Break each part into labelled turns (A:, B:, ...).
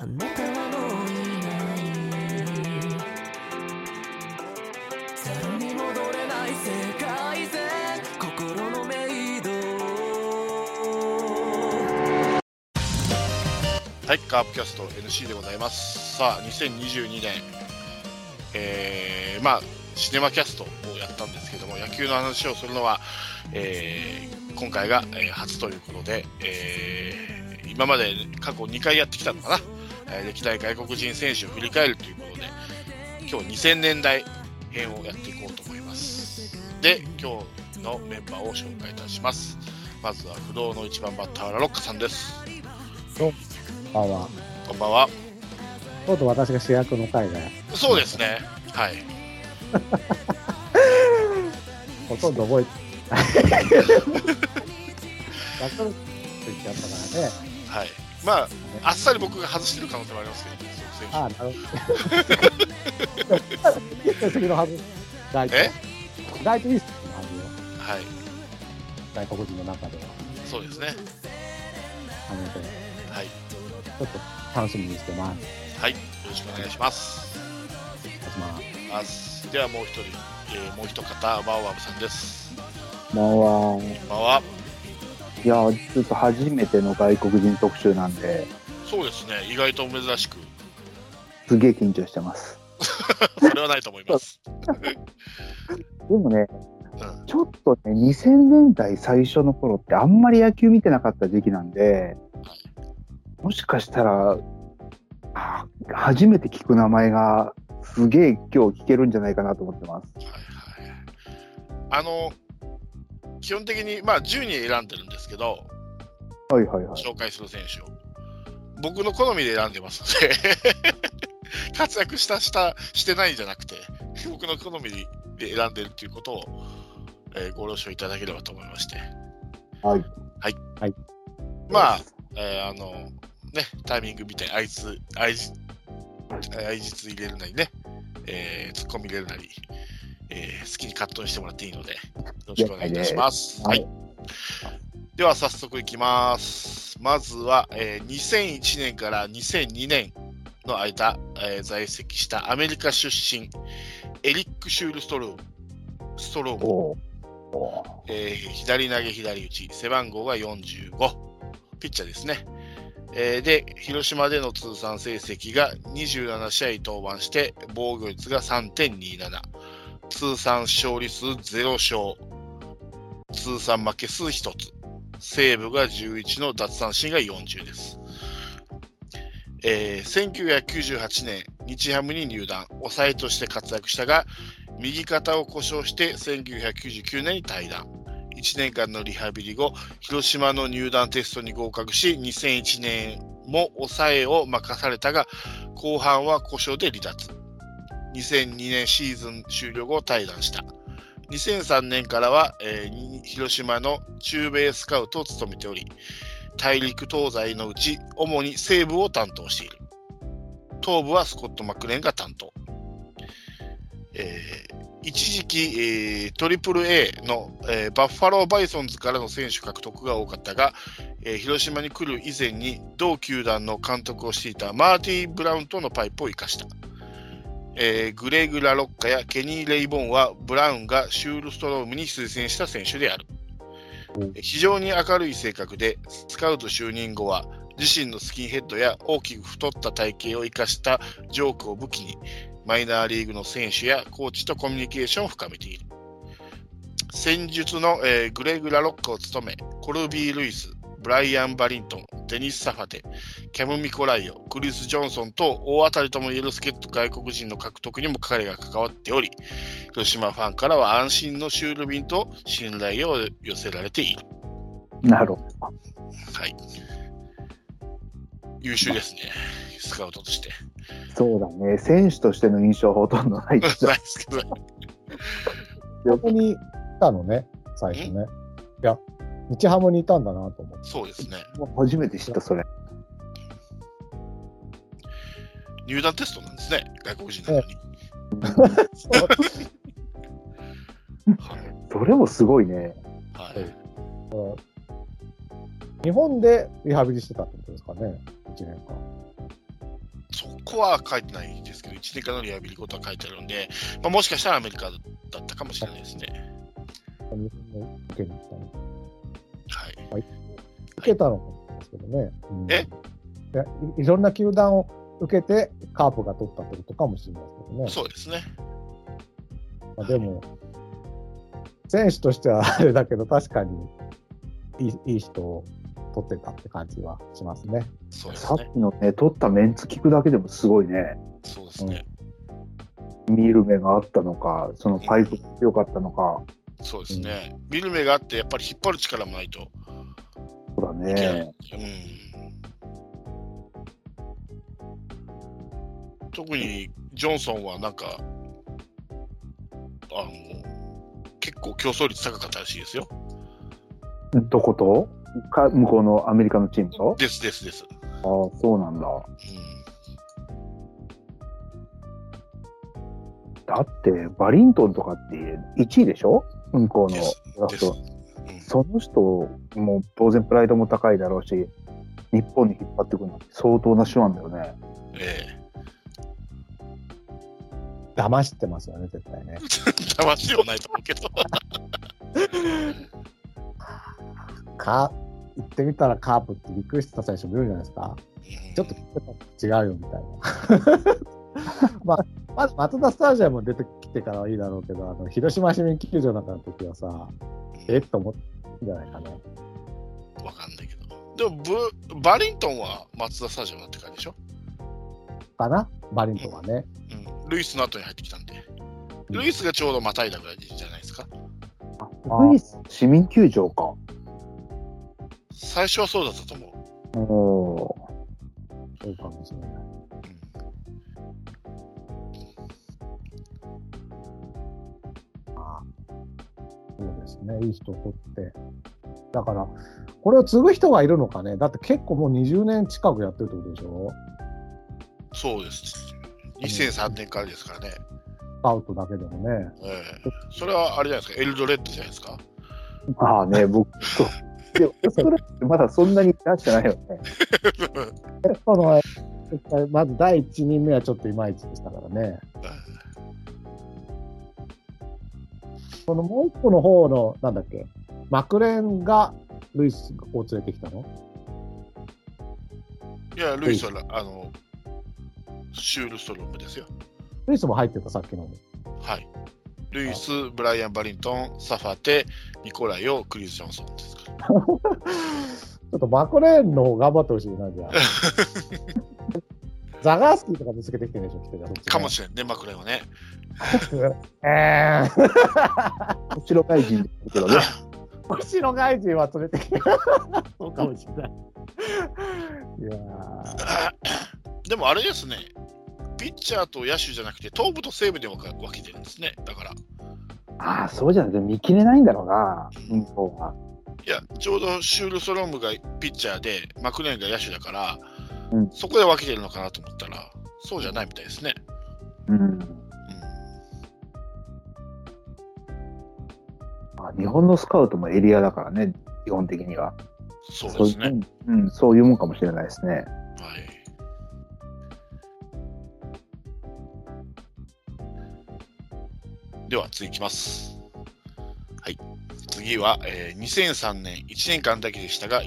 A: あなたはもういないゼロに戻れない世界線心のメイド
B: はい、カープキャスト NC でございます。さあ、2022年、えー、まあ、シネマキャストをやったんですけども、野球の話をするのは、えー今回が、えー初ということで、えー今まで過去2回やってきたのかな、えー歴代外国人選手を振り返るということで、今日2000年代編をやっていこうと思います。で、今日のメンバーを紹介いたします。まずは不動の1番バッター、ラロッカさんです。
C: こんばんは。
B: こんばんは。
C: とうとう私が主役の回が
B: そうですね。はい。
C: ほとんど覚えてない。ヤクルトって言っちゃったからね。
B: はい。まあ、あっさり僕が外してる可能性もありますけど、ね、その選手
C: ああ、なるほど。いい成績のはず。大
B: え
C: 体。大体いい成績のは
B: い。
C: 外国人の中では。
B: そうですね。はい。
C: ちょっと楽しみにしてます。
B: はい。よろしくお願いします。
C: お願いします。
B: あではもう一人、えーもう一方、バーワムさんです。
D: まあは、
B: こんばんは。
D: いや、ちょっと初めての外国人特集なんで、
B: そうですね。意外と珍しく、
D: すげえ緊張してます。
B: それはないと思います。
D: でもね、
B: うん。
D: ちょっとね、2000年代最初の頃ってあんまり野球見てなかった時期なんで、もしかしたら、あ初めて聞く名前がすげえ今日聞けるんじゃないかなと思ってます。
B: はいはい。あの、基本的に、まあ、10人選んでるんですけど、
D: はいはいはい。
B: 紹介する選手を。僕の好みで選んでますので、活躍した、した、してないんじゃなくて、僕の好みで選んでるということを、えーご了承いただければと思いまして。
D: はい。
B: まあ、えーあの、ね、タイミングみたいに、あいつ、あいじ、あいじつ入れるなりね、えー、ツッコミ入れるなり、えー好きにカットにしてもらっていいので、よろしくお願いいたします。
D: はい
B: はい。では早速いきます。まずは、えー2001年から2002年の間、えー在籍したアメリカ出身、エリック・シュールストローム。ストロームえー左投げ左打ち、背番号が45、ピッチャーですね。えーで、広島での通算成績が27試合登板して、防御率が3.27、通算勝利数0勝、通算負け数1つ、セーブが11の奪三振が40です。えー1998年、日ハムに入団、抑えとして活躍したが、右肩を故障して1999年に退団。1年間のリハビリ後、広島の入団テストに合格し、2001年も抑えを任されたが、後半は故障で離脱。2002年シーズン終了後退団した。2003年からは、えー広島の中米スカウトを務めており、大陸東西のうち主に西部を担当している。東部はスコット・マクレンが担当。えー一時期、えートリプル A の、えーバッファローバイソンズからの選手獲得が多かったが、えー広島に来る以前に同球団の監督をしていたマーティー・ブラウンとのパイプを生かした。えーグレグ・ラロッカやケニー・レイボンはブラウンがシュールストロームに推薦した選手である。
C: うん
B: 非常に明るい性格で、スカウト就任後は自身のスキンヘッドや大きく太った体型を生かしたジョークを武器に、マイナーリーグの選手やコーチとコミュニケーションを深めている。戦術の、えーグレグ・ラロッカを務め、コルビー・ルイス、ブライアン・バリントン、デニス・サファテ、キャム・ミコライオ、クリス・ジョンソンと大当たりともいえる助っ人外国人の獲得にも彼が関わっており、広島ファンからは安心のシュール便と信頼を寄せられている。
D: なるほど。
B: はい。優秀ですね、スカウトとして。
D: そうだね。選手としての印象はほとんどないけど
B: ないですけど、
C: ここにいたのね、最初ね。いや、日ハムにいたんだなと思って。
B: そうですね。
D: もう初めて知った、それ。
B: 入団テストなんですね、外国人なのに。はい。
D: それもすごいね。
B: はい
C: 日本でリハビリしてたってことですかね、1年間。
B: こは書いてないですけど、1年間のリハビリことは書いてあるんで、まあ、もしかしたらアメリカだったかもしれないですね。はい。
C: 受けたのかですけどね。うん
B: え？
C: いやいいろんな球団を受けて、カープが取ったってことかもしれないですけどね。
B: そうですね。
C: まあ、でも、選手としてはあれだけど、確かにいいいい人を取ってたって感じはしますね。
D: さっ
B: そうですね。
D: きのね、取ったメンツ聞くだけでもすごいね。
B: そうですね。
D: 見る目があったのか、そのパイプが強かったのか。
B: そうですね。見る目があって、やっぱり引っ張る力もないと
D: そうだ。ね。
B: うん。特にジョンソンはなんか、あの、結構競争率高かったらしいですよ。
D: どこと？か向こうのアメリカのチームと？
B: ですですです。
D: ああ、そうなんだ。
B: う
D: だって、バリントンとかって1位でしょ？向こうのラフト。
B: うん
D: その人も当然プライドも高いだろうし、日本に引っ張ってくるのって相当な手腕だよね。
B: え
C: 騙してますよね、絶対ね。
B: え 騙しようないと思うけど。
C: か、言ってみたらカープってびっくりした選手もいるじゃないですか。ちょっと違うよみたいな。まあ、まず松田スタジアム出てきてからはいいだろうけど、あの広島市民球場なんかの時はさ、えっと思ったんじゃないかね。
B: わかんないけど。でもブ、バリントンは松田スタジアムだって感じでしょ、
C: かな？バリントンはね。
B: うん、ルイスの後に入ってきたんで。ルイスがちょうどまたいだぐらいじゃないですか？
D: ルイス市民球場か。
B: 最初はそうだったと思う。
D: おー
C: そうかもしれない。そうでね、いい人を取って。だから、これを継ぐ人がいるのかね。だって結構もう20年近くやってるってことでしょ？
B: そうです。2003年からですからね。
C: スカウトだけでもね。
B: ええそれはあれじゃないですか、エルドレッドじゃないですか？
D: ああね、僕、そう。でも、それってまだそんなに出してないよね。
C: このまず第1人目はちょっといまいちでしたからね。このもう一個の方の、なんだっけ、マクレンがルイスを連れてきたの？
B: いや、ルイスは、あの、シュールストロームですよ。
C: ルイスも入ってた、さっきの。
B: はい。ルイス、ブライアン・バリントン、サファテ、ニコライオ、クリス・ジョンソンですから。
C: ちょっとマクレーンの方頑張ってほしいな、じゃあ。ザガースキーとか見つけてきてるでしょ、来てた
B: かもしれんね、マクレンはね。
C: えー、
D: 後ろ外人ですけどね。
C: 星野外人は連れてきてそうかもしれない。いやー
B: でもあれですね、ピッチャーと野手じゃなくて、東部と西部で分か分けてるんですね。だから、
D: ああ、そうじゃなくて見切れないんだろうな、うは。
B: いや、ちょうどシュール・ストロームがピッチャーで、マクレーンが野手だから、
D: うん
B: そこで分けてるのかなと思ったら、そうじゃないみたいですね。
D: うん。
B: うん
D: まあ、日本のスカウトもエリアだからね、基本的には。
B: そうですね。
D: うん、そういうもんかもしれないですね。
B: はい。では次いきます。はい。次は、えー2003年1年間だけでしたが、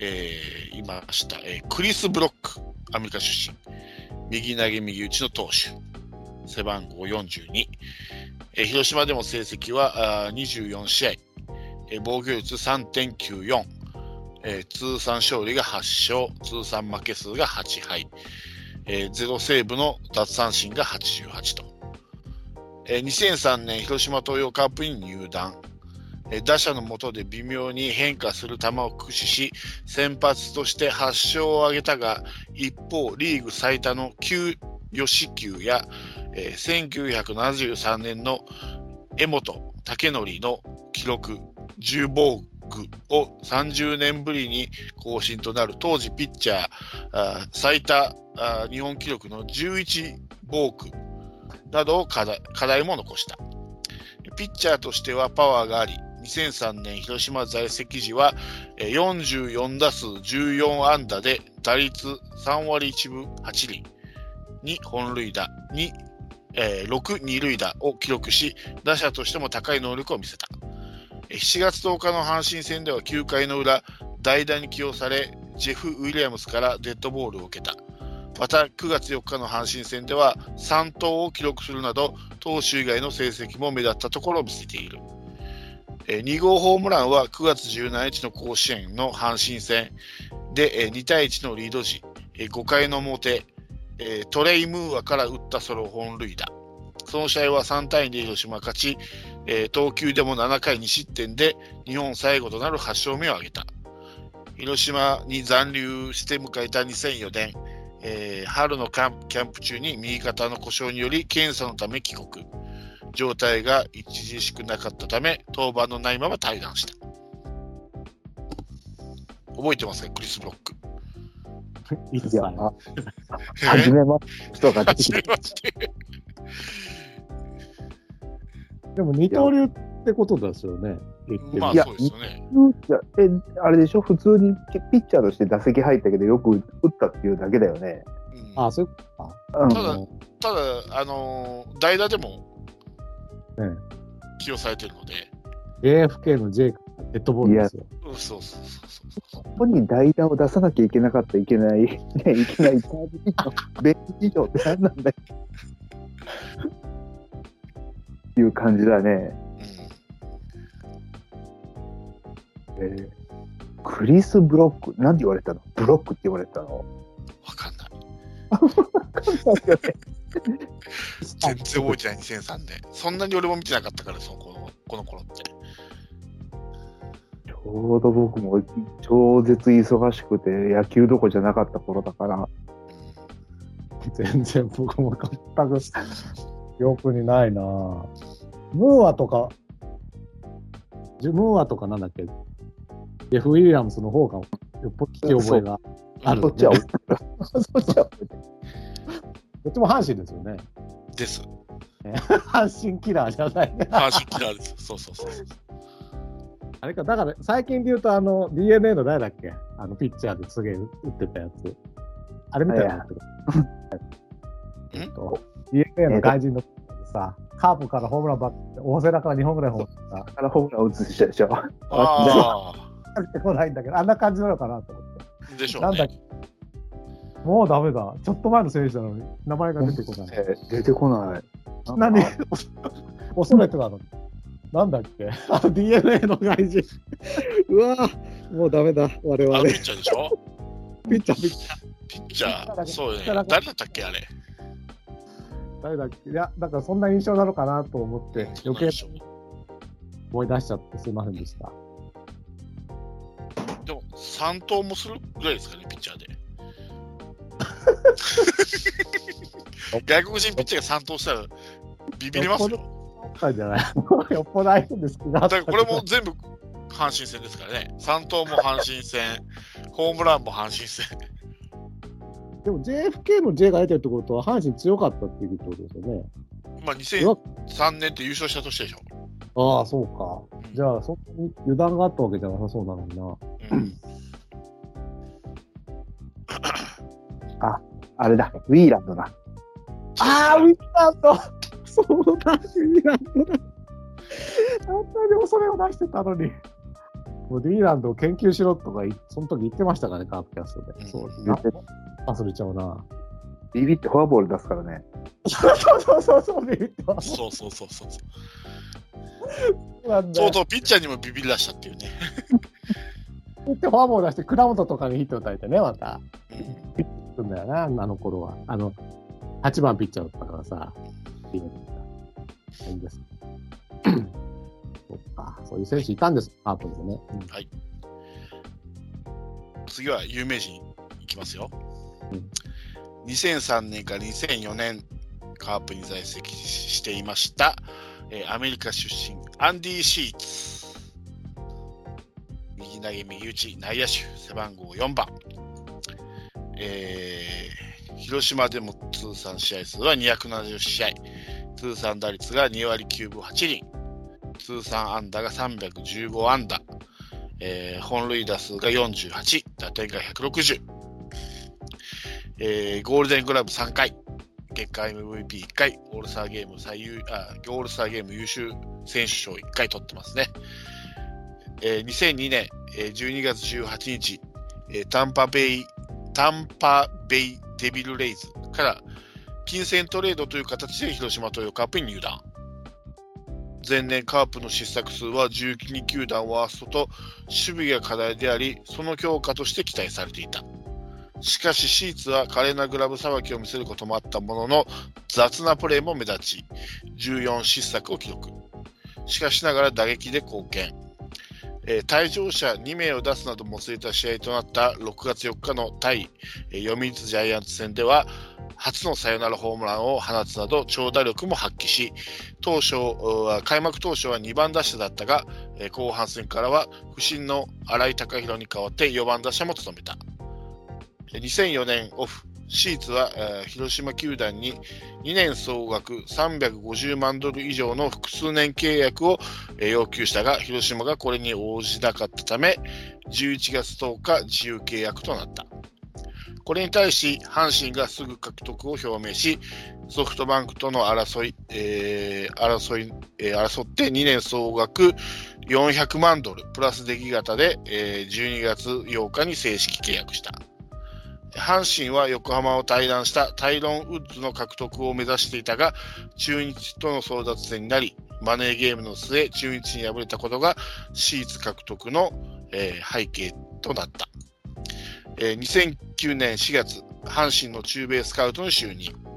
B: えーいました、えークリス・ブロック、アメリカ出身。右投げ右打ちの投手。背番号42。えー広島でも成績はあ24試合。えー防御率3.94。えー通算勝利が8勝、通算負け数が8敗、えーゼロセーブの奪三振が88と。えー2003年広島東洋カープに入団。打者の下で微妙に変化する球を駆使し、先発として8勝を挙げたが、一方、リーグ最多の9吉球や、えー1973年の江本武則の記録10防具を30年ぶりに更新となる当時ピッチャーあー最多あー日本記録の11防具などを課題も残した。ピッチャーとしてはパワーがあり、2003年広島在籍時は44打数14安打で打率3割1分8厘。2本塁打、2、えー6二塁打を記録し、打者としても高い能力を見せた。7月10日の阪神戦では9回の裏、代打に起用され、ジェフ・ウィリアムスからデッドボールを受けた。また9月4日の阪神戦では3投を記録するなど投手以外の成績も目立ったところを見せている。えー2号ホームランは9月17日の甲子園の阪神戦で、えー2対1のリード時、えー5回の表、トレイ・ムーアから打ったソロ本塁打。その試合は3対2で広島勝ち、投球でも7回2失点で日本最後となる8勝目を挙げた。広島に残留して迎えた2004年、えー春のキャンプ中に右肩の故障により検査のため帰国。状態が著しくなかったため、登板のないまま退団した。覚えてますか、クリス・ブロック？
C: いつ
D: いや、
C: だよ
D: あ、初めまして人が出てき
B: 初
D: て
B: めまして。
C: でも二刀流ってことですよね。
B: まあ
D: いや
B: そうですよね。
D: いやえ、あれでしょ？普通にピッチャーとして打席入ったけど、よく打ったっていうだけだよね。
B: うん
C: あ、そういうことか。
D: うん
B: ただただ、あのー代打でも
C: え
B: 起用されてるので、
C: え JFK の J がデッドボールですよ。
B: うんそうそうそうそう
D: ここに代打を出さなきゃいけなかったいけない、ね、いけないサービスのベンチ事情って何なんだよ。っていう感じだね。
B: うん、
D: えークリス・ブロック、なんて言われたの？ブロックって言われたの？
B: わかんない。
D: わかんないよね
B: 全然覚えてない、2003年。そんなに俺も見てなかったから、そのこのこの頃って。
D: ちょうど僕も超絶忙しくて野球どころじゃなかった頃だから、
C: 全然僕も全く記憶にないな。ぁムーアとか、ジムーアとかなんだっけ？ジェフ・ウィリアムスの方がよっぽど聞き覚えがある、
D: そっちは、
C: そっちはどっちも阪神ですよね。
B: です。
C: 阪神キラーじゃない。
B: 阪神キラーです。そうそうそう。
C: あれか、だから最近で言うと、あの、DNA の誰だっけ？あの、ピッチャーですげえ打ってたやつ。あれみたいなのってえっと DNA の外人のさ、カープからホームランばっ大瀬良から2本ぐらいホームランさ、
D: からホームラン打つ人でしょ。
B: あ
C: 入っ てこないんだけど、あんな感じなのかなと思って。
B: あ、でしょう
C: なんだっ
B: ね。
C: もうダメだ。ちょっと前の選手なのに、名前が出てこない。
D: えー出てこない。
C: 何？恐れてたの？なんだっけ？あ ?DNA の外人。うわぁ、もうダメだ、我々。
B: あ、
C: ピ
B: ピッチャーでしょ？
C: ッチャー、ピッチャー。
B: ピッチャー、そうよね
C: ピッチャーだ。
B: 誰だったっけ、あれ？
C: 誰だっけ？いや、だからそんな印象なのかなと思って、余計思い出しちゃってすいませんでした。
B: でも、3投もするぐらいですかね、ピッチャーで。外国人ピッチャーが3投したらビビりますよ。
C: あったんじゃない よっぽどですけど。
B: だからこれも全部阪神戦ですからね。3投も阪神戦、ホームランも阪神戦。
C: でも JFK の J が出てるってことは、阪神強かったっていうことですよね。
B: まあ、2003年って優勝した年でしょ。
C: ああ、そうか。じゃあ、そんなに油断があったわけじゃなさそうなのにな。
B: うん、
D: あれだ、ウィーランドだ。
C: ああ、ウィーランドそうだ、ウィーランドだ。あんなに恐れを出してたのに。もうディーランドを研究しろとかい、その時言ってましたからね、カープキャストで。
B: うん
C: そう
D: 言って
C: 忘れちゃうな。
D: ビビってフォアボール出すからね。
C: そうそうそうそう、ビビって。
B: そうそうそうそう。
C: そうなんだよ
B: 相当ピッチャーにもビビり出したっていうね。
C: ビビってフォアボール出して、倉本とかにヒット打たれてね、また。
B: うん
C: だよな、あの頃は。あの、8番ピッチャーだったからさ。いいんです。そっか、そういう選手いたんです、カープにもね。うん
B: 次は有名人いきますよ。
C: うん
B: 2003年から2004年、カープに在籍していました、えーアメリカ出身、アンディ・シーツ。右投げ右打ち、内野手、背番号4番。えー広島でも通算試合数は270試合。通算打率が2割9分8厘。通算安打が315安打。えー本塁打数が48、打点が160、えーゴールデングラブ3回、月間 MVP1 回、オールスターゲーム最優あ、オールスターゲーム優秀選手賞1回取ってますね。えー2002年、えー12月18日、えータンパベイ、タンパベイデビルレイズから金銭トレードという形で広島東洋カープに入団。前年カープの失策数は12球団ワーストと守備が課題であり、その強化として期待されていた。しかし、シーツは華麗なグラブさばきを見せることもあったものの、雑なプレーも目立ち、14失策を記録。しかしながら打撃で貢献。えー退場者2名を出すなどもつれた試合となった6月4日の対、えー読売ジャイアンツ戦では、初のサヨナラホームランを放つなど長打力も発揮し、当初、う開幕当初は2番打者だったが、えー後半戦からは不振の新井貴弘に代わって4番打者も務めた。2004年オフ、シーツは、えー広島球団に2年総額350万ドル以上の複数年契約を、えー要求したが、広島がこれに応じなかったため、11月10日自由契約となった。これに対し、阪神がすぐ獲得を表明し、ソフトバンクとの争い、えー争い、えー争って2年総額400万ドルプラス出来型で、えー12月8日に正式契約した。阪神は横浜を退団したタイロン・ウッズの獲得を目指していたが、中日との争奪戦になり、マネーゲームの末、中日に敗れたことがシーツ獲得の、えー背景となった。えー2009年4月、阪神の中米スカウトに就任。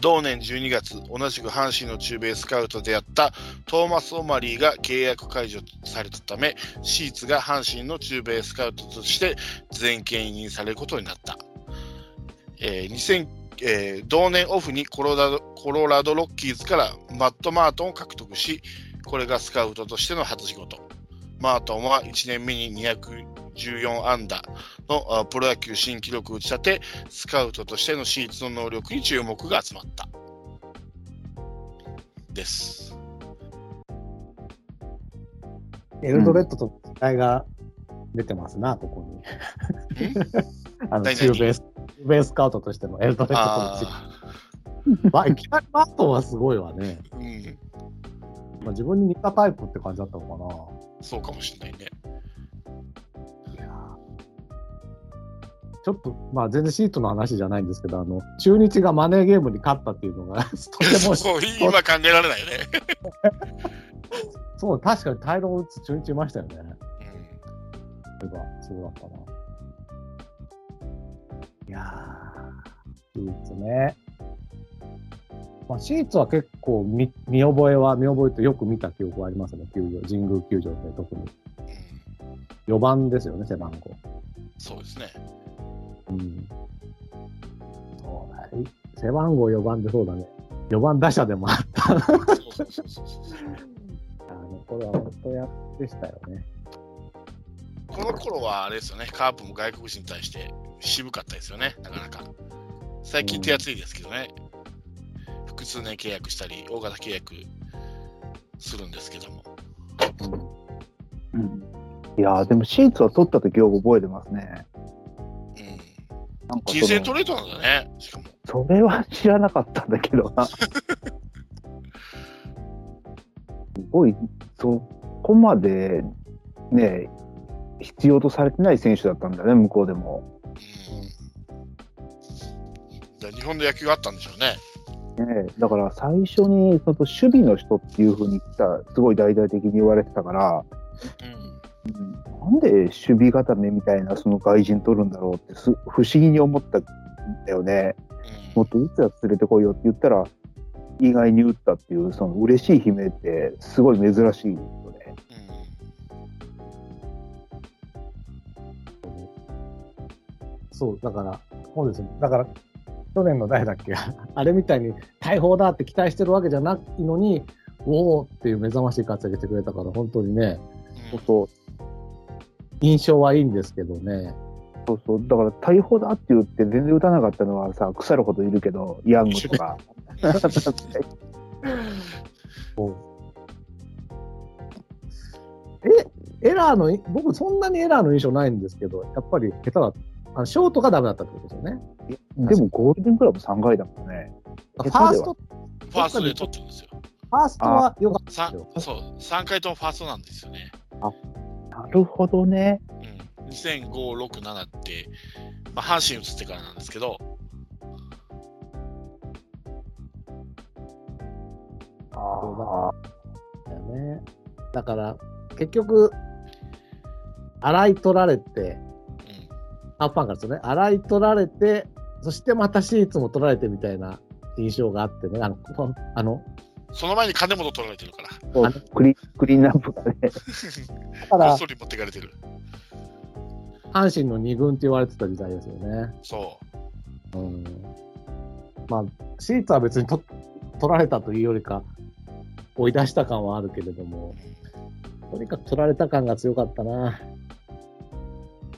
B: 同年12月、同じく阪神の中米スカウトであったトーマス・オマリーが契約解除されたため、シーツが阪神の中米スカウトとして全権委任されることになった。えーえー同年オフにコロラドコロラドロッキーズからマット・マートンを獲得し、これがスカウトとしての初仕事。マートンは1年目に214安打のあプロ野球新記録を打ち立て、スカウトとしてのシーツの能力に注目が集まった。です。
C: エルドレッドと期待が出てますな、ここに。あの、
B: 何？
C: 中ベース、中ベースカウトとしてのエルドレッドとの
B: あ
C: まあ、いきなりマートンはすごいわね。
B: あ、うん、
C: まあ、自分に似たタイプって感じだったの
B: そうかもしれないね。
C: ちょっと、まあ、全然シートの話じゃないんですけど、あの、中日がマネーゲームに勝ったっていうのが、とても、
B: そう今考えられないよね。
C: そう、確かにタイロン打つ中日いましたよね。
B: うん
C: そういえば、そうだったな。いやー、シーツね。まあ、シーツは結構見見覚えは、見覚えとよく見た記憶はありますね、球場、神宮球場で特に。
B: うん
C: 4番ですよね、背番号。
B: そうですね。
C: うん。そうだい背番号4番でそうだね。4番打者でもあった。
B: そうそうそうそうそう
C: あの頃は本当やでしたよね。
B: この頃はあれですよね、カープも外国人に対して渋かったですよね、なかなか。最近手厚いですけどね、複数年契約したり、大型契約するんですけども。
C: うん
D: うんいやーでもシーツは取った時を覚えてますね。
B: うん。
D: なんか
B: トレードなんだね、しかも。
D: それは知らなかったんだけどな。すごい、そこまでね、必要とされてない選手だったんだね、向こうでも。
B: うん。日本の野球があったんでしょうね。
D: ね、だから最初にその守備の人っていうふうに来た、すごい大々的に言われてたから、
B: うん。
D: なんで守備固めみたいなその外人取るんだろうってす不思議に思ったんだよね。もっと打つやつ連れてこいよって言ったら、意外に打ったっていう、その嬉しい悲鳴ってすごい珍しいよね。
C: そう、だから、そうですね。だから、去年の誰だっけ？あれみたいに大砲だって期待してるわけじゃないのに、おおっていう目覚ましい活躍してくれたから、本当にね、
B: うん。
D: そう
C: 印象はいいんですけどね。
D: そうそう、だから大砲だって言って全然打たなかったのはさ、腐るほどいるけど、ヤングとか。
C: エラーのい、僕そんなにエラーの印象ないんですけど、やっぱり下手だ、あのショートがダメだったってことですよね。
D: でもゴールデングラブ3回だもんね。
C: ファースト、
B: ファーストで取ってるんですよ。
C: ファーストは良かった
B: さ
C: ですよ。
B: そう、3回ともファーストなんですよね。
D: なるほどね。
B: うん、2005、6、7って、まあ、阪神移ってからなんですけど、
D: ああ。
C: だよね。だから、結局、洗い取られて、
B: うん、
C: ハーフファンからですよね。洗い取られて、そしてまたシーツも取られてみたいな印象があってね。あの、こあの、
B: その前に金本取られてるから、
D: クリクリーンナップがね。
C: だか
B: こ
C: ら
B: っそり持ってかれてる。
C: 阪神の二軍って言われてた時代ですよね。
B: そう。
C: うん。まあ、シーツは別にと取られたというよりか、追い出した感はあるけれども、とにかく取られた感が強かったな。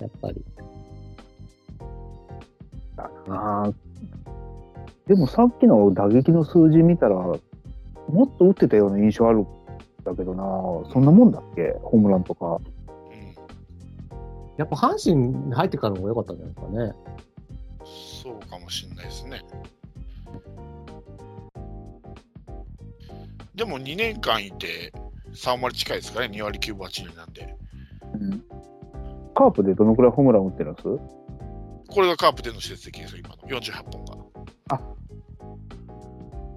C: やっぱり。
D: ああ。でもさっきの打撃の数字見たら、もっと打ってたような印象あるんだけどな、そんなもんだっけ？ホームランとか。
B: うん、
C: やっぱ阪神に入ってからの方が良かったんじゃないですかね。
B: そうかもしれないですね。でも2年間いて3割近いですかね、2割9分8厘なんで。
D: うんカープでどのくらいホームラン打ってるんです？
B: これがカープでの成績ですよ、今の48本が。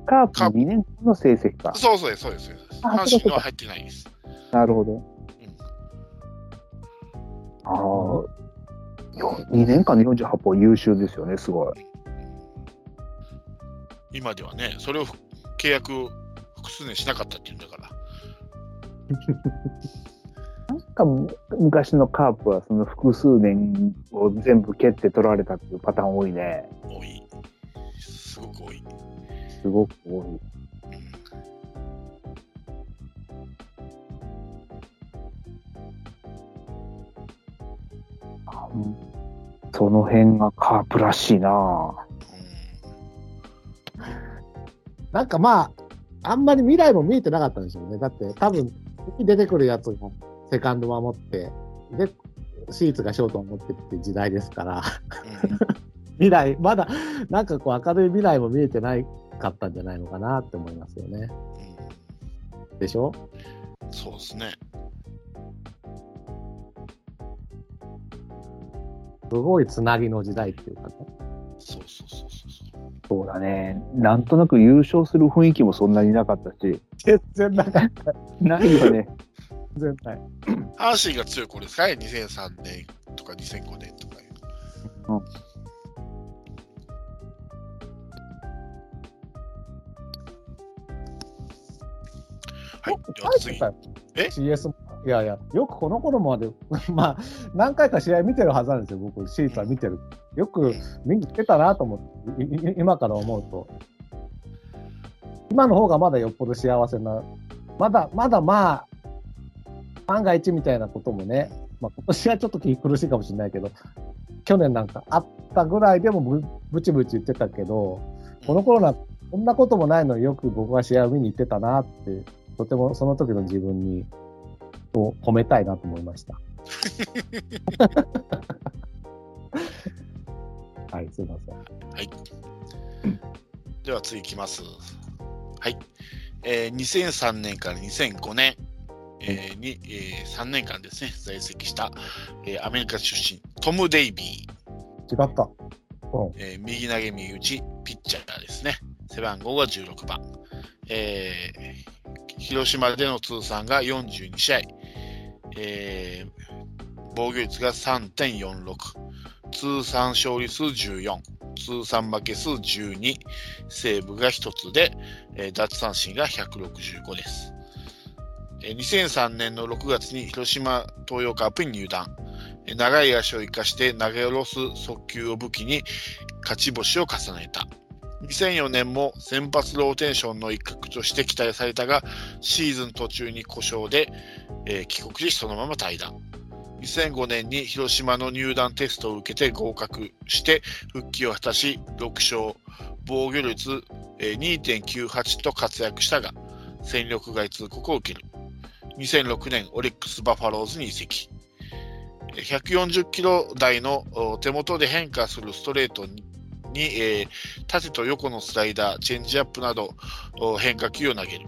D: カープの2年間の成績か。
B: そうそうです、そうです。阪神のは入ってないです。
D: なるほど。
B: うん
D: ああ、2年間の48本優秀ですよね、すごい。
B: 今ではね、それを契約複数年しなかったっていうんだから。
D: なんかむ昔のカープはその複数年を全部蹴って取られたっていうパターン多いね。
B: 多い。すごく多い。
D: すごく多い。その辺がカープらしいな。
C: なんかまあ、あんまり未来も見えてなかったんでしょうね。だって多分、次出てくるやつがセカンド守って、で、シーツがショートを持ってって時代ですから、
B: うん
C: 未来、まだ、なんかこう明るい未来も見えてないかったんじゃないのかなって思いますよね。
B: うん
C: でしょ？
B: そうですね。
C: すごいつなぎの時代っていうかね。
B: そうそうそうそうそう。
D: そうだね。なんとなく優勝する雰囲気もそんなになかったし。
C: 全然なかった。
D: ないよね。
C: 全然ない。
B: 阪神が強い頃ですか？ね、2003年とか2005年とかいう。
D: うん
B: はい、では次。え
C: ？CS もいやいや、よくこの頃まで、まあ、何回か試合見てるはずなんですよ、僕、シーツは見てる。よく見に来てたなと思って、今から思うと。今の方がまだよっぽど幸せな、まだまだまあ、万が一みたいなこともね、まあ、今年はちょっと気苦しいかもしれないけど、去年なんかあったぐらいでもぶブチブチ言ってたけど、この頃なんかこんなこともないのによく僕は試合を見に行ってたなって、とてもその時の自分にを褒めたいなと思いました。はい、すいません。
B: では次いきます。はい。えー2003年から2005年、えーに、えー3年間ですね、在籍した、えーアメリカ出身、トム・デイビー、
C: 違った。うん。
B: えー右投げ右打ち、ピッチャーですね。背番号が16番。えー広島での通算が42試合。えー防御率が3.46。通算勝利数14。通算負け数12。セーブが1つで、えー奪三振が165です。2003年の6月に広島東洋カープに入団。長い足を生かして投げ下ろす速球を武器に勝ち星を重ねた。2004年も先発ローテーションの一角として期待されたが、シーズン途中に故障で、えー帰国しそのまま退団。2005年に広島の入団テストを受けて合格して復帰を果たし6勝、防御率2.98と活躍したが、戦力外通告を受ける。2006年、オリックス・バファローズに移籍。140キロ台の手元で変化するストレートに、えー縦と横のスライダー、チェンジアップなど変化球を投げる。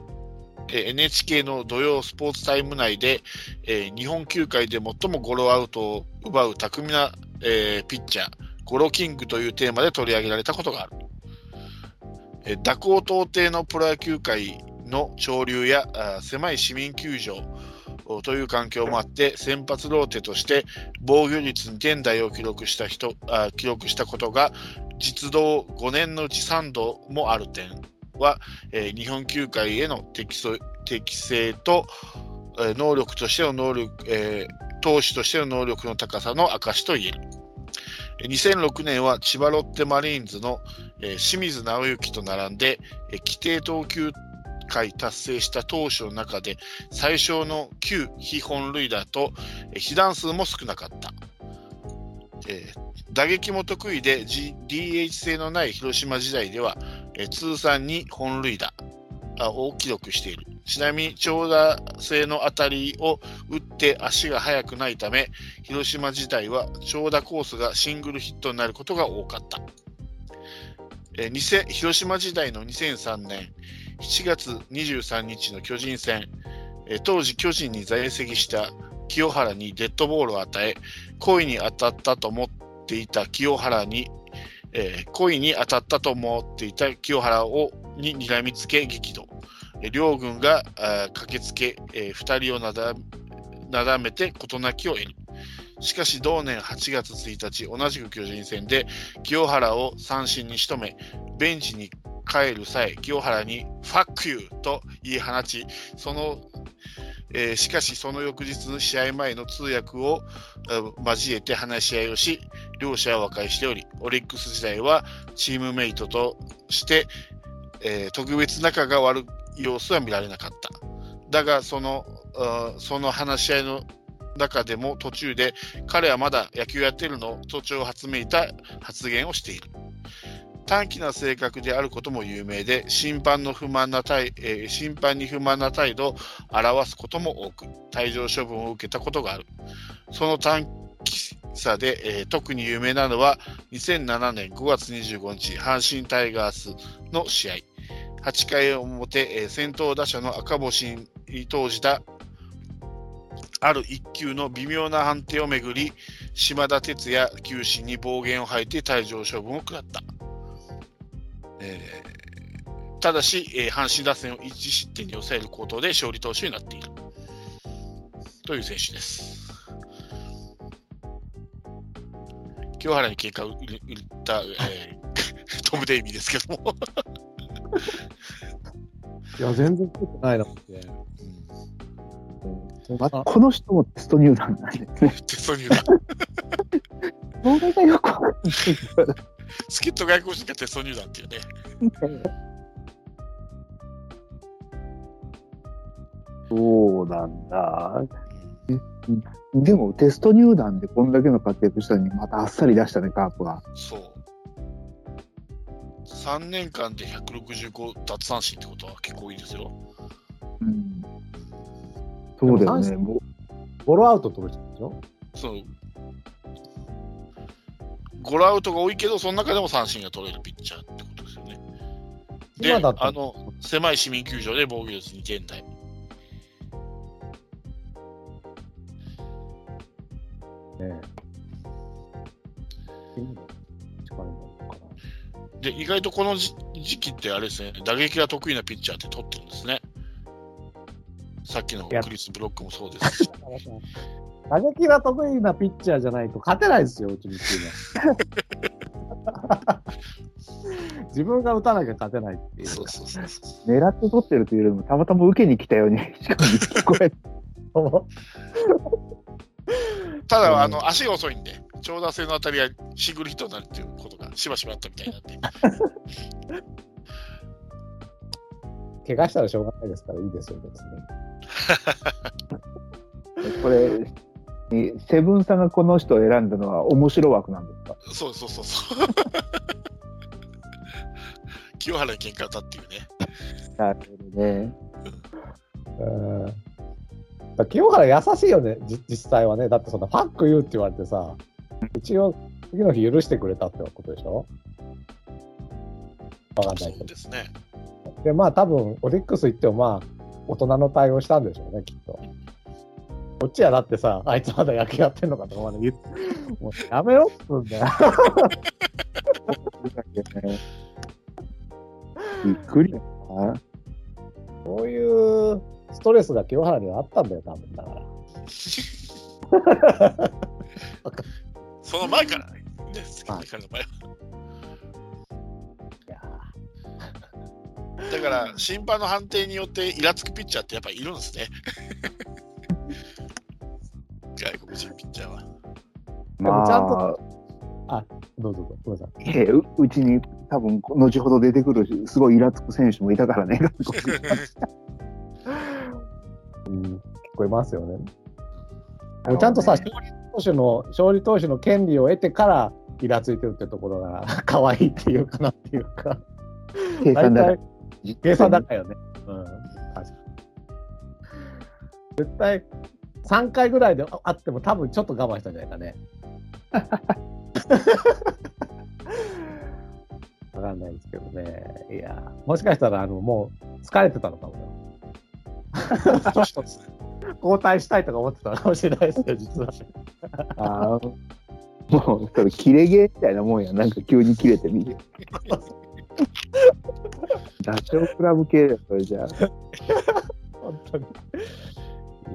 B: NHK の土曜スポーツタイム内で、えー日本球界で最もゴロアウトを奪う巧みな、えーピッチャー、ゴロキングというテーマで取り上げられたことがある。蛇行到底のプロ野球界の潮流や狭い市民球場という環境もあって先発ローテとして防御率2点台を記録した人記録したことが実動5年のうち3度もある点は、日本球界への適適正と、能力としての能力、えー投手としての能力の高さの証と言える。2006年は千葉ロッテマリーンズの、清水直之と並んで、規定投球回達成した投手の中で最小の9非本塁打と被弾数も少なかった。えー打撃も得意で、G、DH 制のない広島時代では、えー通算に本塁打を記録している。ちなみに長打性の当たりを打って足が速くないため、広島時代は長打コースがシングルヒットになることが多かった。えー広島時代の2003年7月23日の巨人戦、え当時巨人に在籍した清原にデッドボールを与え、故意に当たったと思っていた清原に、えー故意に当たったと思っていた清原をに睨みつけ激怒。両軍が駆けつけ、え2人をなだなだめて事なきを得る。しかし同年8月1日、同じく巨人戦で清原を三振に仕留め、ベンチに帰る際、清原にファックユーと言い放ち、その、えーしかしその翌日の、試合前の通訳をえー交えて話し合いをし、両者は和解しており、オリックス時代はチームメイトとして、えー特別仲が悪い様子は見られなかった。だが、その、その話し合いの中でも途中で、彼はまだ野球やってるのと調を発めいた発言をしている。短気な性格であることも有名で、審判の不満な態、えー審判に不満な態度を表すことも多く、退場処分を受けたことがある。その短気さで、えー特に有名なのは、2007年5月25日、阪神タイガースの試合。8回表、えー先頭打者の赤星に投じたある一球の微妙な判定をめぐり、島田哲也球審に暴言を吐いて退場処分を食らった。えーただし、えー阪神打線を1失点に抑えることで勝利投手になっている。という選手です。清原に結果を売った、えートム・デイビーですけども。
C: いや、全然良くないなって。
D: まこの人もテスト入団なんですね。
B: テスト入団。
D: それがよくわかんないけど
B: 助っ人外国人がテスト入団っていうね。
D: そうなんだ。でもテスト入団でこんだけの活躍したのにまたあっさり出したね、カープは。
B: そう。3年間で165奪三振ってことは結構いいですよ。
D: うん、そうだよね。
C: で
D: も
C: ゴロアウト取る人でしょ？
B: そう。ゴロアウトが多いけど、その中でも三振が取れるピッチャーってことですよね。で、あの、狭い市民球場で防御率2点台。
C: ね
B: で、意外とこの時時期ってあれですね、打撃が得意なピッチャーって取ってるんですね。さっきのクリス・ブロックもそうですし。
C: な。打撃が得意なピッチャーじゃないと勝てないですよ、うちのチームは。自分が打たなきゃ勝てないっていう。
B: そうそうそうそう。
D: 狙って取ってるというよりもたまたま受けに来たようにしか聞こえ
B: ただ、
C: うん
B: あの、足が遅いんで、長打性の当たりはシングルヒットになるっていうことがしばしばあったみたいなんで。
C: 怪我したらしょうがないですからいいですよ、別に。
D: これ、セブンさんがこの人を選んだのは面白枠なんですか？
B: そうそうそうそう。清原に喧嘩売っていうね。
D: なるほどね。
C: うん。清原優しいよね、じ実際はね。だってそんなファック言うって言われてさ、一応次の日許してくれたってことでしょ？わかんないけど。
B: そうですね。
C: で、まあ多分、オリックス行ってもまあ、大人の対応したんでしょうね、きっと。こっちはだってさ、あいつまだ野球やってんのかとかまだ言って、もうやめろっつうんだよ。
D: びっくりだな。
C: そういうストレスが清原にはあったんだよ、多分だから。
B: その前から彼の場合は だから、審判の判定によってイラつくピッチャーってやっぱりいるんですね。外国人ピッチャーは。
D: ま
C: ちゃん
D: あ、
C: ーどうぞどうぞ、ごめんなさい。
D: ええううちに多分後ほど出てくるすごいイラつく選手もいたからね、
C: うん、聞こえますよね。でもちゃんとさ、勝利投手の、勝利投手の権利を得てから、イラついてるってところが 可愛いっていうかなっていうか、
D: 計算だ
C: 計算高よね。うん、確かに。絶対、3回ぐらいであっても多分ちょっと我慢したんじゃないかね。わかんないですけどね。いや、もしかしたら、あの、もう疲れてたのかもよ。交代したいとか思ってたかもしれないですよ、実は。
D: あーもう、それ、切れ毛みたいなもんや。なんか急に切れてみる。ダチョウクラブ系だよ、それじゃあ。
C: 本当に。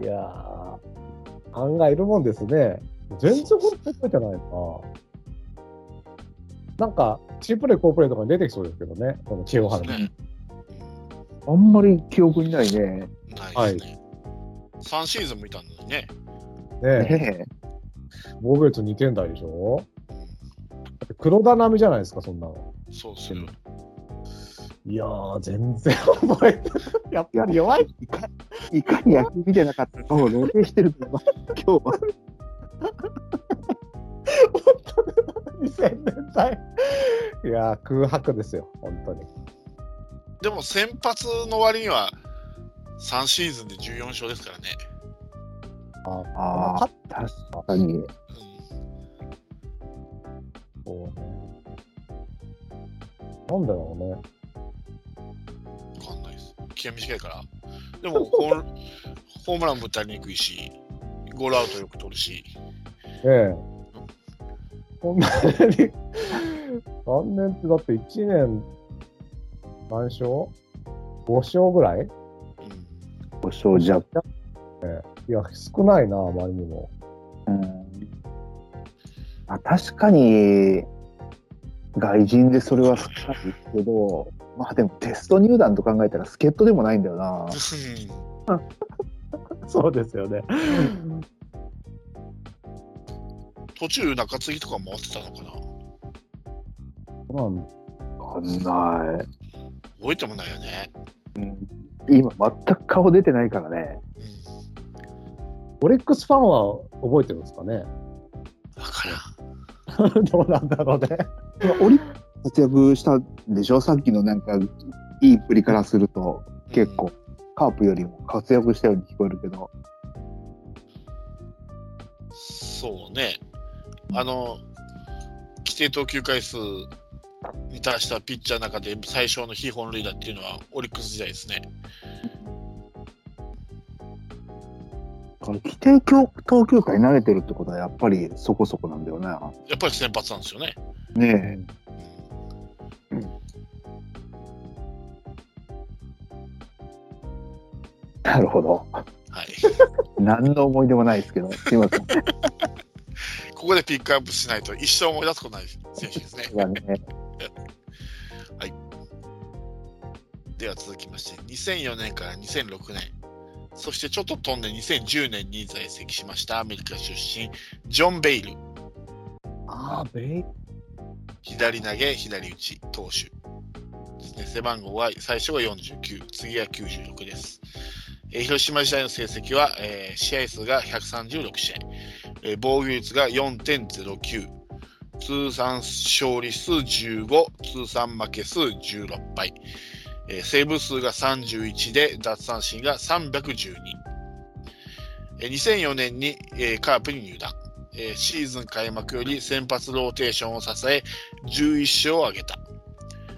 C: いやー、案外いるもんですね。全然本当に覚えてないな。なんか、チープレイ、コープレイとかに出てきそうですけどね、この清原に。
B: ね
D: あんまり記憶にないね。
B: ないですね。3シーズンもいたのにね。
C: ねえ、
D: ね
C: 防御率2点台でしょ？黒田並みじゃないですか、そんなの。
B: そうですよ。
C: いやー、全然 覚えてない。やっぱり弱い。
D: えいかいかに野球見てなかったかを露呈してるから、今日は。
C: 2000年代。いやー、空白ですよ、本当に。
B: でも先発の割には3シーズンで14勝ですからね。
C: あ
D: ああ、確かに。
B: うん
C: そうね。なんだろうね。
B: 気が短いから。でも ホーム、ホームランも打たれにくいし、ゴールアウトよく取るし、
C: ええ。こんなに、3年ってだって1年、何勝 ?5 勝ぐらい？
B: うん
D: ご勝弱。
C: いや、少ないな、あまりにも。
D: うんあ確かに、外人でそれは少ないですけど、まあでもテスト入団と考えたら助っ人でもないんだよな。
C: そうですよね。
B: 途中中継ぎとか回ってたのかな？
C: なん
D: わかんない。
B: 覚えてもないよね。
D: うん今、全く顔出てないからね。
B: うん。
C: オリックスファンは覚えてるんですかね？
B: だからん。
C: どうなんだろうね。
D: オリ活躍したんでしょ？さっきのなんか、いいプリからすると、結構、カープよりも活躍したように聞こえるけど。
B: そうね。あの、規定投球回数に達したピッチャーの中で最小の非本塁打っていうのはオリックス時代ですね。
D: 規定投球回投げてるってことはやっぱりそこそこなんだよな。
B: やっぱり先発なんですよね。
D: ねえ。なるほど。
B: はい。
D: 何の思い出もないですけど、すいません。
B: ここでピックアップしないと一生思い出すことない選手ですね。
D: がね、
B: では続きまして、2004年から2006年、そしてちょっと飛んで2010年に在籍しましたアメリカ出身、ジョン・ベイル、
C: ああ、ベイ
B: 左投げ、左打ち、投手ですね。背番号は最初が49、次は96です。えー広島時代の成績は、えー試合数が136試合、えー防御率が4.09、通算勝利数15、通算負け数16敗、えーセーブ数が31で、奪三振が312。え2004年に、えーカープに入団。えーシーズン開幕より先発ローテーションを支え、11勝を挙げた。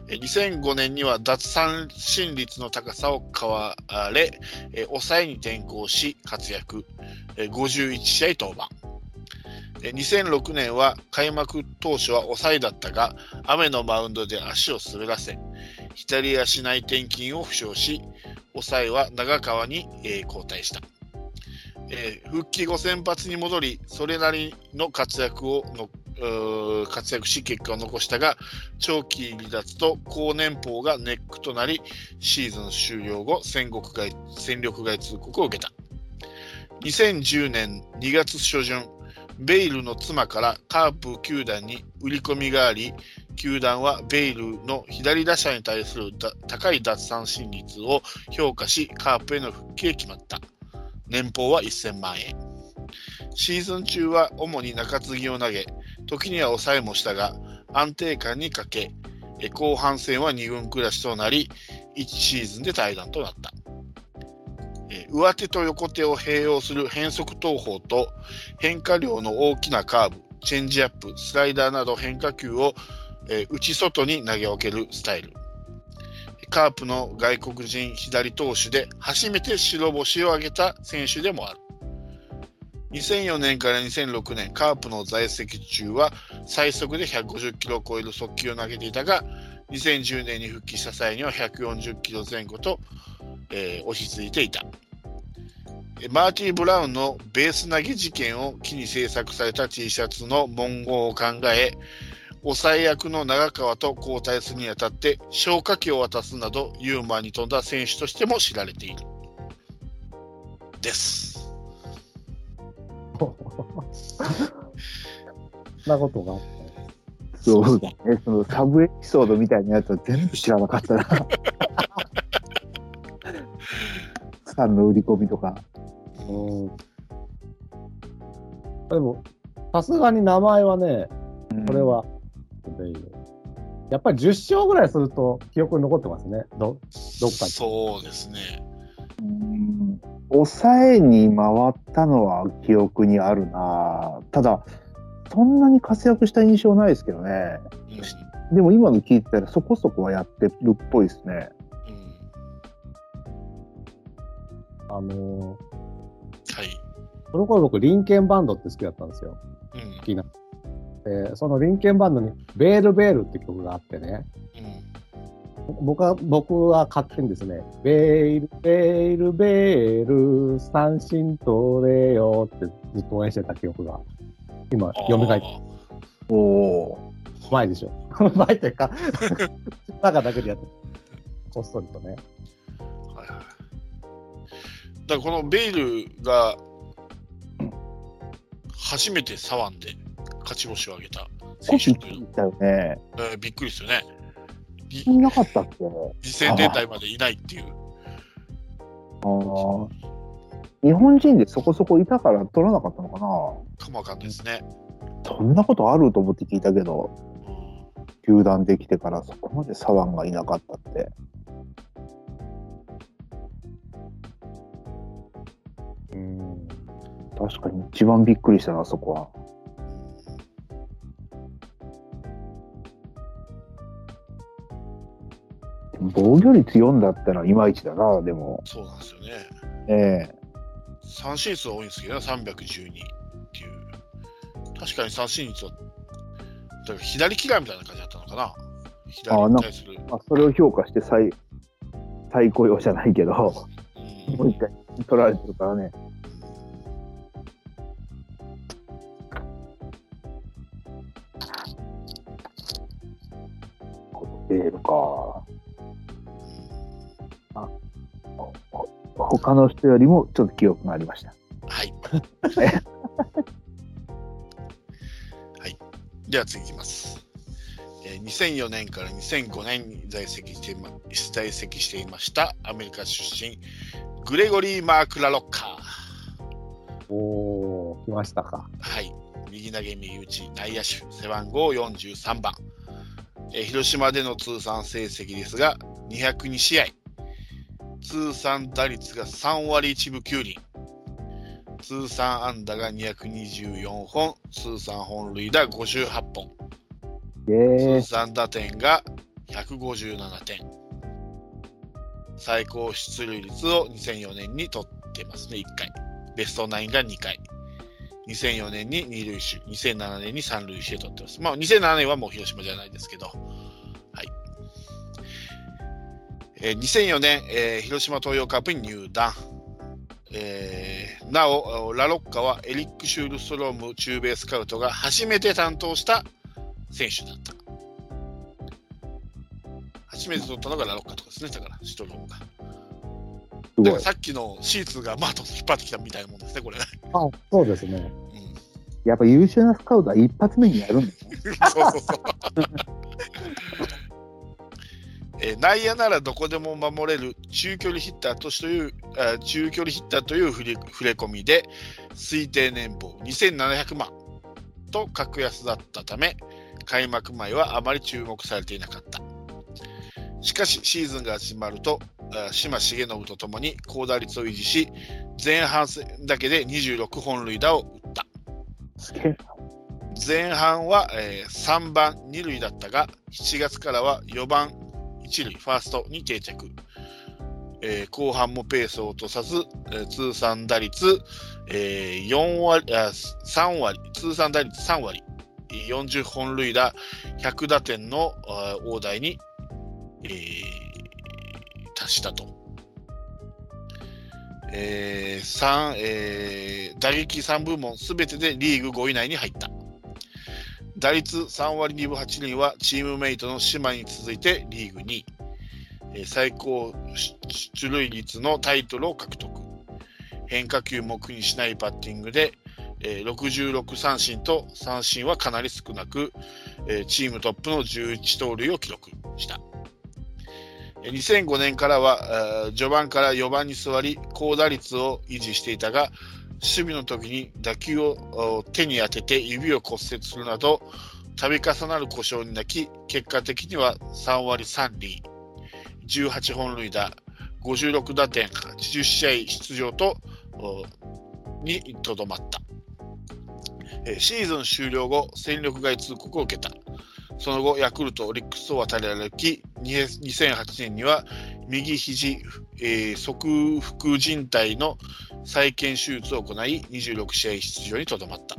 B: えー2005年には奪三振率の高さを買われ、えー抑えに転向し活躍、えー51試合登板。2006年は開幕当初は抑えだったが、雨のマウンドで足を滑らせ、左足内転筋を負傷し、抑えは長川に、え交代した。えー復帰後先発に戻り、それなりの活躍をの活躍し結果を残したが、長期離脱と高年俸がネックとなり、シーズン終了後、戦国外戦力外通告を受けた。2010年2月初旬、ベイルの妻からカープ球団に売り込みがあり、球団はベイルの左打者に対する高い奪三振率を評価し、カープへの復帰へ決まった。年俸は1000万円。シーズン中は主に中継ぎを投げ、時には抑えもしたが、安定感に欠け、後半戦は2軍暮らしとなり、1シーズンで退団となった。上手と横手を併用する変則投法と変化量の大きなカーブ、チェンジアップ、スライダーなど変化球を、内外に投げ分けるスタイル。カープの外国人左投手で初めて白星を挙げた選手でもある。2004年から2006年、カープの在籍中は最速で150キロを超える速球を投げていたが、2010年に復帰した際には140キロ前後と、えー落ち着いていた。マーティー・ブラウンのベース投げ事件を機に制作された T シャツの文言を考え、抑え役の長川と交代するにあたって消火器を渡すなどユーモアに富んだ選手としても知られている。です。
C: そんなことがあった。
D: そうだね。そのサブエピソードみたいなやつは全部知らなかったな。さんの売り込みとか。
C: うん。でも、さすがに名前はね、これは、やっぱり10勝ぐらいすると記憶に残ってますね。ど、どっかに。
B: そうですね。
D: うん抑えに回ったのは記憶にあるな。ただ、そんなに活躍した印象ないですけどね。
B: うん
D: でも今の聞いてたらそこそこはやってるっぽいですね。
B: うん
C: あのー
B: はい。
C: その頃僕、リンケンバンドって好きだったんですよ。
B: うん
C: 好きな。で、そのリンケンバンドに、ベールベールって曲があってね、
B: うん
C: 僕は、僕は勝手にですね、ベール、ベール、ベール、三振取れよってずっと応援してた記憶が、今、蘇って、
D: おお
C: うまいでしょ。うまいっていうか、中だけでやって、こっそりとね。
B: はいはい。だからこのベイルが初めて左腕で勝ち星を挙げた
D: ー。
B: 選手というの
D: ね。
B: えーびっくりですよね。り
D: いなかったっけ？
B: 次戦連隊までいないっていう。
D: あー日本人でそこそこいたから取らなかったのかな？
B: かもわかんないですね。
D: そんなことあると思って聞いたけど、
B: うん
D: 球団できてからそこまで左腕がいなかったって。
C: うん。
D: 確かに一番びっくりしたな、そこは。防御率4だったらいまいちだな、でも。
B: そうなんですよね。
D: ええ
B: 三振数は多いんですけどね、312っていう。確かに三振率は、だから左利きみたいな感じだったのかな。左に対する。
D: まあ、それを評価して再再雇用じゃないけど、も
B: うん
D: う一回取られてるからね。ベールか。あ他の人よりもちょっと記憶がありました。
B: はい。はい。では次いきます。えー2004年から2005年に在籍していま在籍していましたアメリカ出身グレゴリー・マーク・ラロッカー。
C: おー、来ましたか。
B: はい。右投げ右打ち内野手背番号43番。えー広島での通算成績ですが202試合。通算打率が3割1分9厘。通算安打が224本。通算本塁打58本。
D: え
B: 通算打点が157点。最高出塁率を2004年に取ってますね、1回。ベストナインが2回。2004年に二塁手、2007年に三塁手で取ってます。まあ、2007年はもう広島じゃないですけど、えー2004年、えー広島東洋カープに入団。えーなお、ラロッカはエリック・シュールストローム中米スカウトが初めて担当した選手だった。初めて取ったのがラロッカとかですね、だから、シュトロームが。
D: す
B: だから。さっきのシーツがマート引っ張ってきたみたいなもんですね、これ。
C: あ、そうですね。
B: うん
D: やっぱ優秀なスカウトは一発目にやるんですね。
B: そうそうそう。えー内野ならどこでも守れる中距離ヒッターとしというあ中距離ヒッターという触れ込みで推定年俸2700万と格安だったため開幕前はあまり注目されていなかったしかしシーズンが始まるとあ島重信とともに高打率を維持し前半戦だけで26本塁打を打った。前半は、えー3番2塁だったが7月からは4番1塁ファーストに定着、えー後半もペースを落とさず、えー通算打率、えー4割あ3割通算打率3割40本塁打100打点の大台に、えー達したと。えーえー打撃3部門すべてでリーグ5位以内に入った。打率3割2分8厘はチームメイトの島に続いてリーグ2位。え最高出塁率のタイトルを獲得。変化球も苦にしないバッティングで、え66三振と三振はかなり少なく、えチームトップの11盗塁を記録した。2005年からは、序盤から4番に座り、高打率を維持していたが、守備の時に打球を手に当てて指を骨折するなど、度重なる故障に泣き、結果的には3割3厘、18本塁打、56打点、80試合出場とにとどまった。シーズン終了後、戦力外通告を受けた。その後、ヤクルト、オリックスを渡り歩き、2008年には右肘、えー側副靭帯の再建手術を行い、26試合出場にとどまった。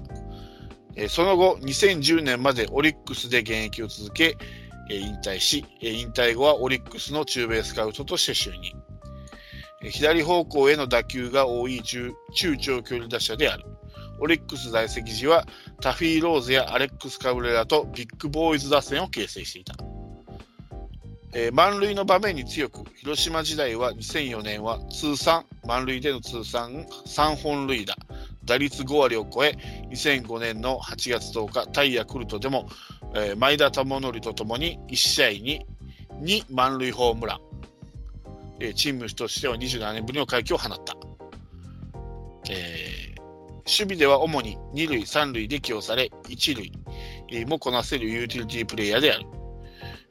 B: えーその後、2010年までオリックスで現役を続け、えー引退し、えー引退後はオリックスの中米スカウトとして就任。え左方向への打球が多い中中長距離打者である。オリックス在籍時はタフィー・ローズやアレックス・カブレラとビッグボーイズ打線を形成していた。えー満塁の場面に強く、広島時代は2004年は通算、満塁での通算3本塁打、打率5割を超え、2005年の8月10日、対ヤクルトでも、えー前田智則とともに1試合に2満塁ホームラン、えーチームとしては27年ぶりの快挙を放った。えー守備では主に2塁、3塁で起用され、1塁もこなせるユーティリティープレイヤーである。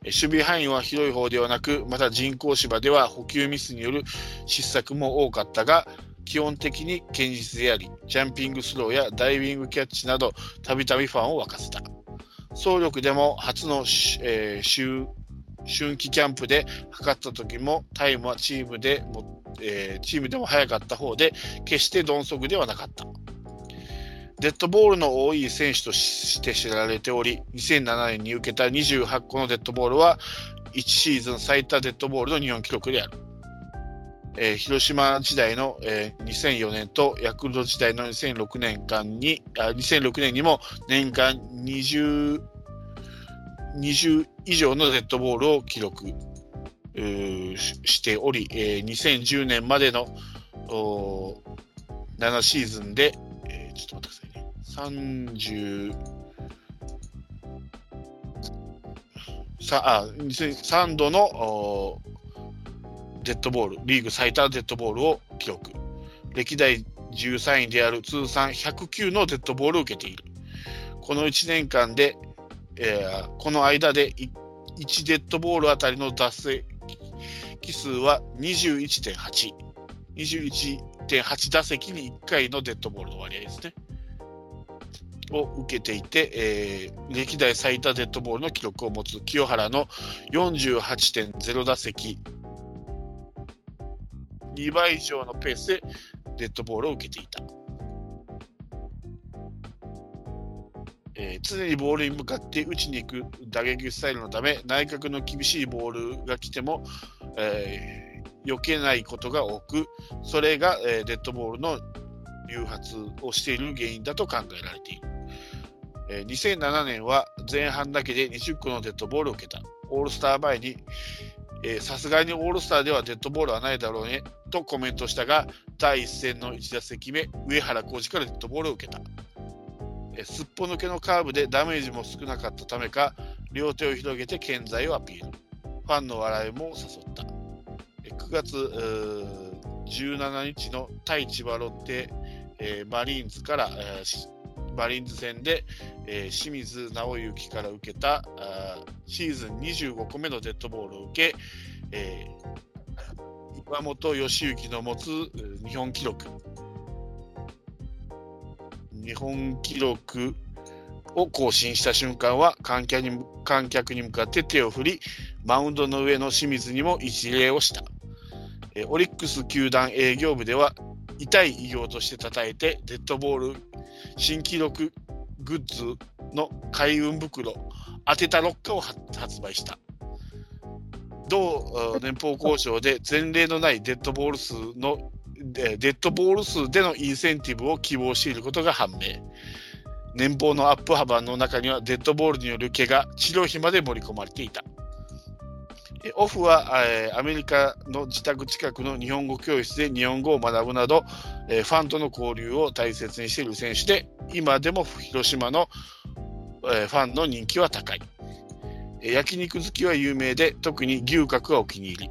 B: 守備範囲は広い方ではなく、また人工芝では補給ミスによる失策も多かったが、基本的に堅実であり、ジャンピングスローやダイビングキャッチなど、たびたびファンを沸かせた。総力でも初の、えー春季キャンプで測った時もタイムはチームでも、えーチームでも速かった方で決して鈍足ではなかったデッドボールの多い選手として知られており2007年に受けた28個のデッドボールは1シーズン最多デッドボールの日本記録である、えー広島時代の、えー2004年とヤクルト時代の2006年間にあ2006年にも年間20 20以上のデッドボールを記録しており、えー2010年までの7シーズンで、えーちょっと待ってください。30さあ3度のデッドボール、リーグ最多デッドボールを記録。歴代13位である通算109のデッドボールを受けている。この1年間で、えーこの間で1デッドボールあたりの脱席数は21.8。21.8打席に1回のデッドボールの割合ですね。を受けていて、えー歴代最多デッドボールの記録を持つ清原の48.0打席、2倍以上のペースでデッドボールを受けていた。えー常にボールに向かって打ちに行く打撃スタイルのため、内角の厳しいボールが来ても、えー避けないことが多く、それが、えーデッドボールの誘発をしている原因だと考えられている。え2007年は前半だけで20個のデッドボールを受けた。オールスター前に、さすがにオールスターではデッドボールはないだろうねとコメントしたが、第1戦の1打席目、上原浩二からデッドボールを受けた。えーすっぽ抜けのカーブでダメージも少なかったためか、両手を広げて健在をアピール。ファンの笑いも誘った。えー9月17日の対千葉ロッテ、えーマリーンズから、えーマリーンズ戦で、えー清水直之から受けたあシーズン25個目のデッドボールを受け、えー岩本義行の持つ日本記録。日本記録を更新した瞬間は観客に観客に向かって手を振りマウンドの上の清水にも一礼をした、えーオリックス球団営業部では痛い偉業として称えてデッドボール新記録グッズの開運袋当てたロッカーを発発売した。同えー年俸交渉で前例のないデッドボール数のえーデッドボール数でのインセンティブを希望していることが判明。年俸のアップ幅の中にはデッドボールによる怪我治療費まで盛り込まれていた。えオフは、えアメリカの自宅近くの日本語教室で日本語を学ぶなど、えファンとの交流を大切にしている選手で、今でも広島の、えファンの人気は高い。えー焼肉好きは有名で、特に牛角がお気に入り。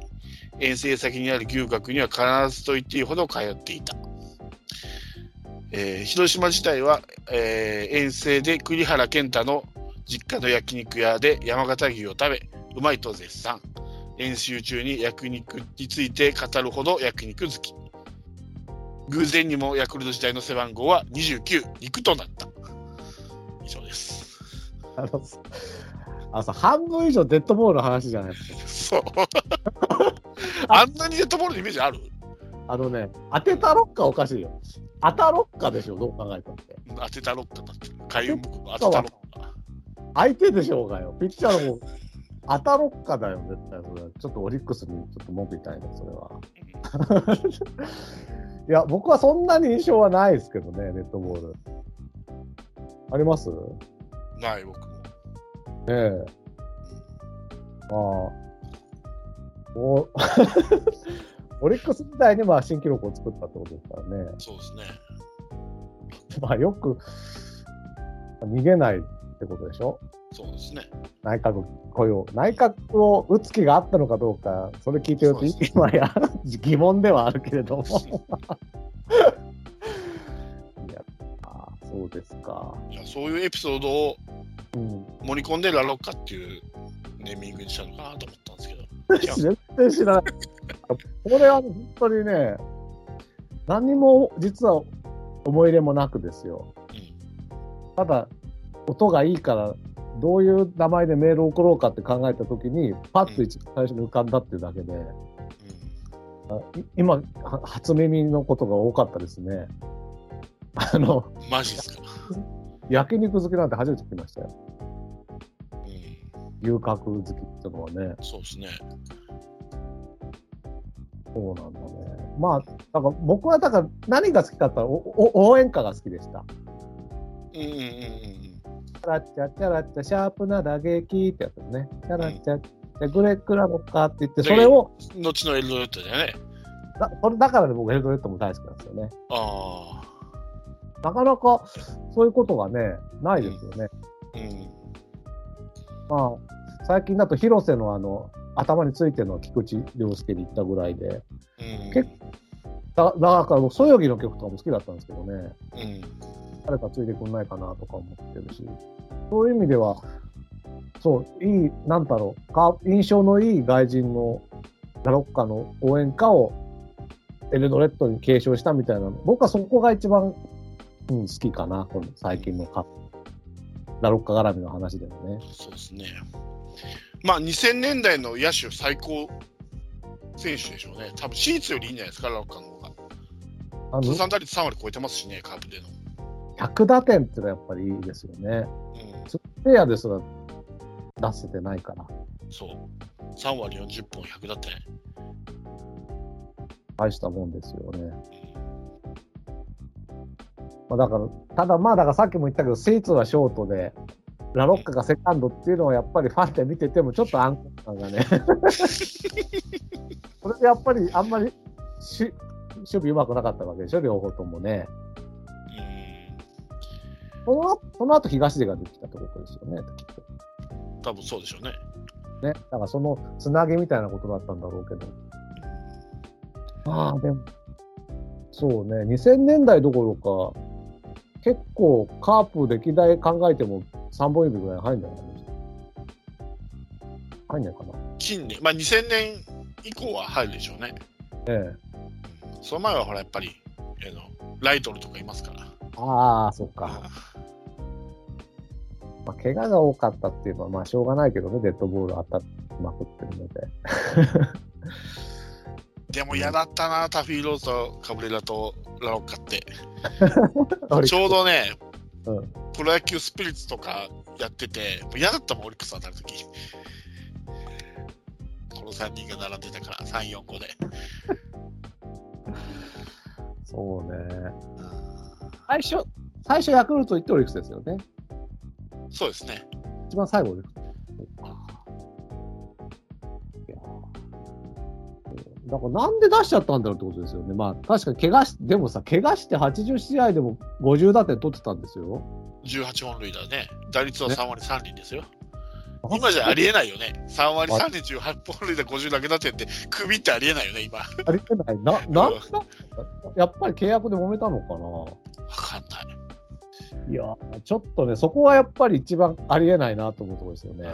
B: 遠征先にある牛角には必ずと言っていいほど通っていた。えー広島自体は、えー遠征で栗原健太の実家の焼肉屋で山形牛を食べ、うまいと絶賛。練習中に焼肉について語るほど焼肉好き。偶然にもヤクルト時代の背番号は29、肉となった。以上です。
C: あの、あのさ、半分以上デッドボールの話じゃないですか。
B: そう。あんなにデッドボールのイメージある？
C: あのね、当てたロッカーおかしいよ。当たロッカーでしょ、どう考えたって。
B: 当てたロッカーだって。開運袋当てたロッカー。
C: 相手でしょうがよ。ピッチャーの方、当たロッカーだよ、絶対それは。ちょっとオリックスにちょっと文句言いたいね、それは。いや、僕はそんなに印象はないですけどね、デッドボール。あります？ね
B: ない、僕も。
C: え。まあ、お オリックス時代にまあ新記録を作ったってことですからね。
B: そうですね。
C: まあよく逃げないってことでしょ？
B: そうですね。
C: 内閣雇用。内閣を打つ気があったのかどうか、それ聞いてると今や 疑問ではあるけれども。いや、あーそうですか。
B: いやそういうエピソードを
C: うん、
B: 盛り込んでラロッカっていうネーミングにしたのかなと思ったんですけど。
C: 全然知らない。これは本当にね、何にも実は思い入れもなくですよ。
B: うん
C: ただ、音がいいから、どういう名前でメールを送ろうかって考えたときに、パッと一番最初に浮かんだっていうだけで、今、は初耳のことが多かったですね。あの、
B: うん、マジですか？
C: 焼肉好きなんて初めて聞きましたよ。
B: うん、
C: 牛角好きっていうのはね。
B: そうですね。
C: そうなんだね。まあ、だから僕はだから何が好きかったらおお応援歌が好きでした。
B: うんうんうん
C: ャラッチャチャラッチャシャープな打撃ってやつですね。チャラッチャチャグレックラロッカーって言って、それを、
B: うん。後のエルドレッドだよね。
C: だそれだからね、僕エルドレッドも大好きなんですよね。
B: あ
C: なかなかそういうことがね、ないですよね。
B: あ。うん。
C: まあ、最近だと広瀬のあの、頭についての菊池涼介に行ったぐらいで、
B: うん。
C: 結だだから僕、そよぎの曲とかも好きだったんですけどね、
B: うん。
C: 誰かついてくんないかなとか思ってるし、そういう意味では、そう、いい、なんだろう、か印象のいい外人のラロッカの応援歌をエルドレッドに継承したみたいな、僕はそこが一番、うん、好きかな、この最近のカラロッカ絡みの話でもね。
B: そうですね。まあ、2000年代の野手最高選手でしょうね。多分シーツよりいいんじゃないですか、ラロッカの方が。
C: あの
B: 通算打率3割超えてますしね、カープでの。
C: 100打点ってのはやっぱりいいですよね。
B: うん、
C: スペアですら出せてないから。
B: そう。3割40本100打点。
C: 大したもんですよね。まあ、だから、ただまあ、だからさっきも言ったけど、スイーツはショートで、ラロッカがセカンドっていうのはやっぱりファンで見ててもちょっと安心感がね。それでやっぱりあんまりし守備うまくなかったわけでしょ、両方ともね。
B: うん。
C: その後その後東出ができたってことですよね、きっと。
B: 多分そうでしょうね。
C: ね。だからそのつなげみたいなことだったんだろうけど。まあでも、そうね、2000年代どころか、結構カープ歴代考えても3本指ぐらい入るんじゃないかな。入んないかな。
B: 近年、まあ2000年以降は入るでしょうね。
C: ええ。
B: その前はほら、やっぱり、あのライトルとかいますから。
C: ああ、そっか。まあ、怪我が多かったっていうのは、まあしょうがないけどね、デッドボール当たってまくってるので。
B: でも嫌だったな、タフィーローズとカブレラとラロッカって。ちょうどね、
C: うん
B: プロ野球スピリッツとかやってて、嫌だったもん、オリックス当たるとき。この3人が並んでたから、3、4、5で。
C: そうね。最初、最初ヤクルト行ってオリックスですよね。
B: そうですね。
C: 一番最後オリックス。いやーだからなんで出しちゃったんだろうってことですよね。まあ確かに怪我し、でもさ、怪我して80試合でも50打点取ってたんですよ。
B: 18本塁打ね。打率は3割3厘ですよ。今じゃありえないよね。3割3厘18本塁打50だけだってって、首ってありえないよね、今。わ
C: ありえない。な、なんだ？やっぱり契約で揉めたのか
B: かんない。
C: ないや、ちょっとね、そこはやっぱり一番ありえないなと思うところですよね。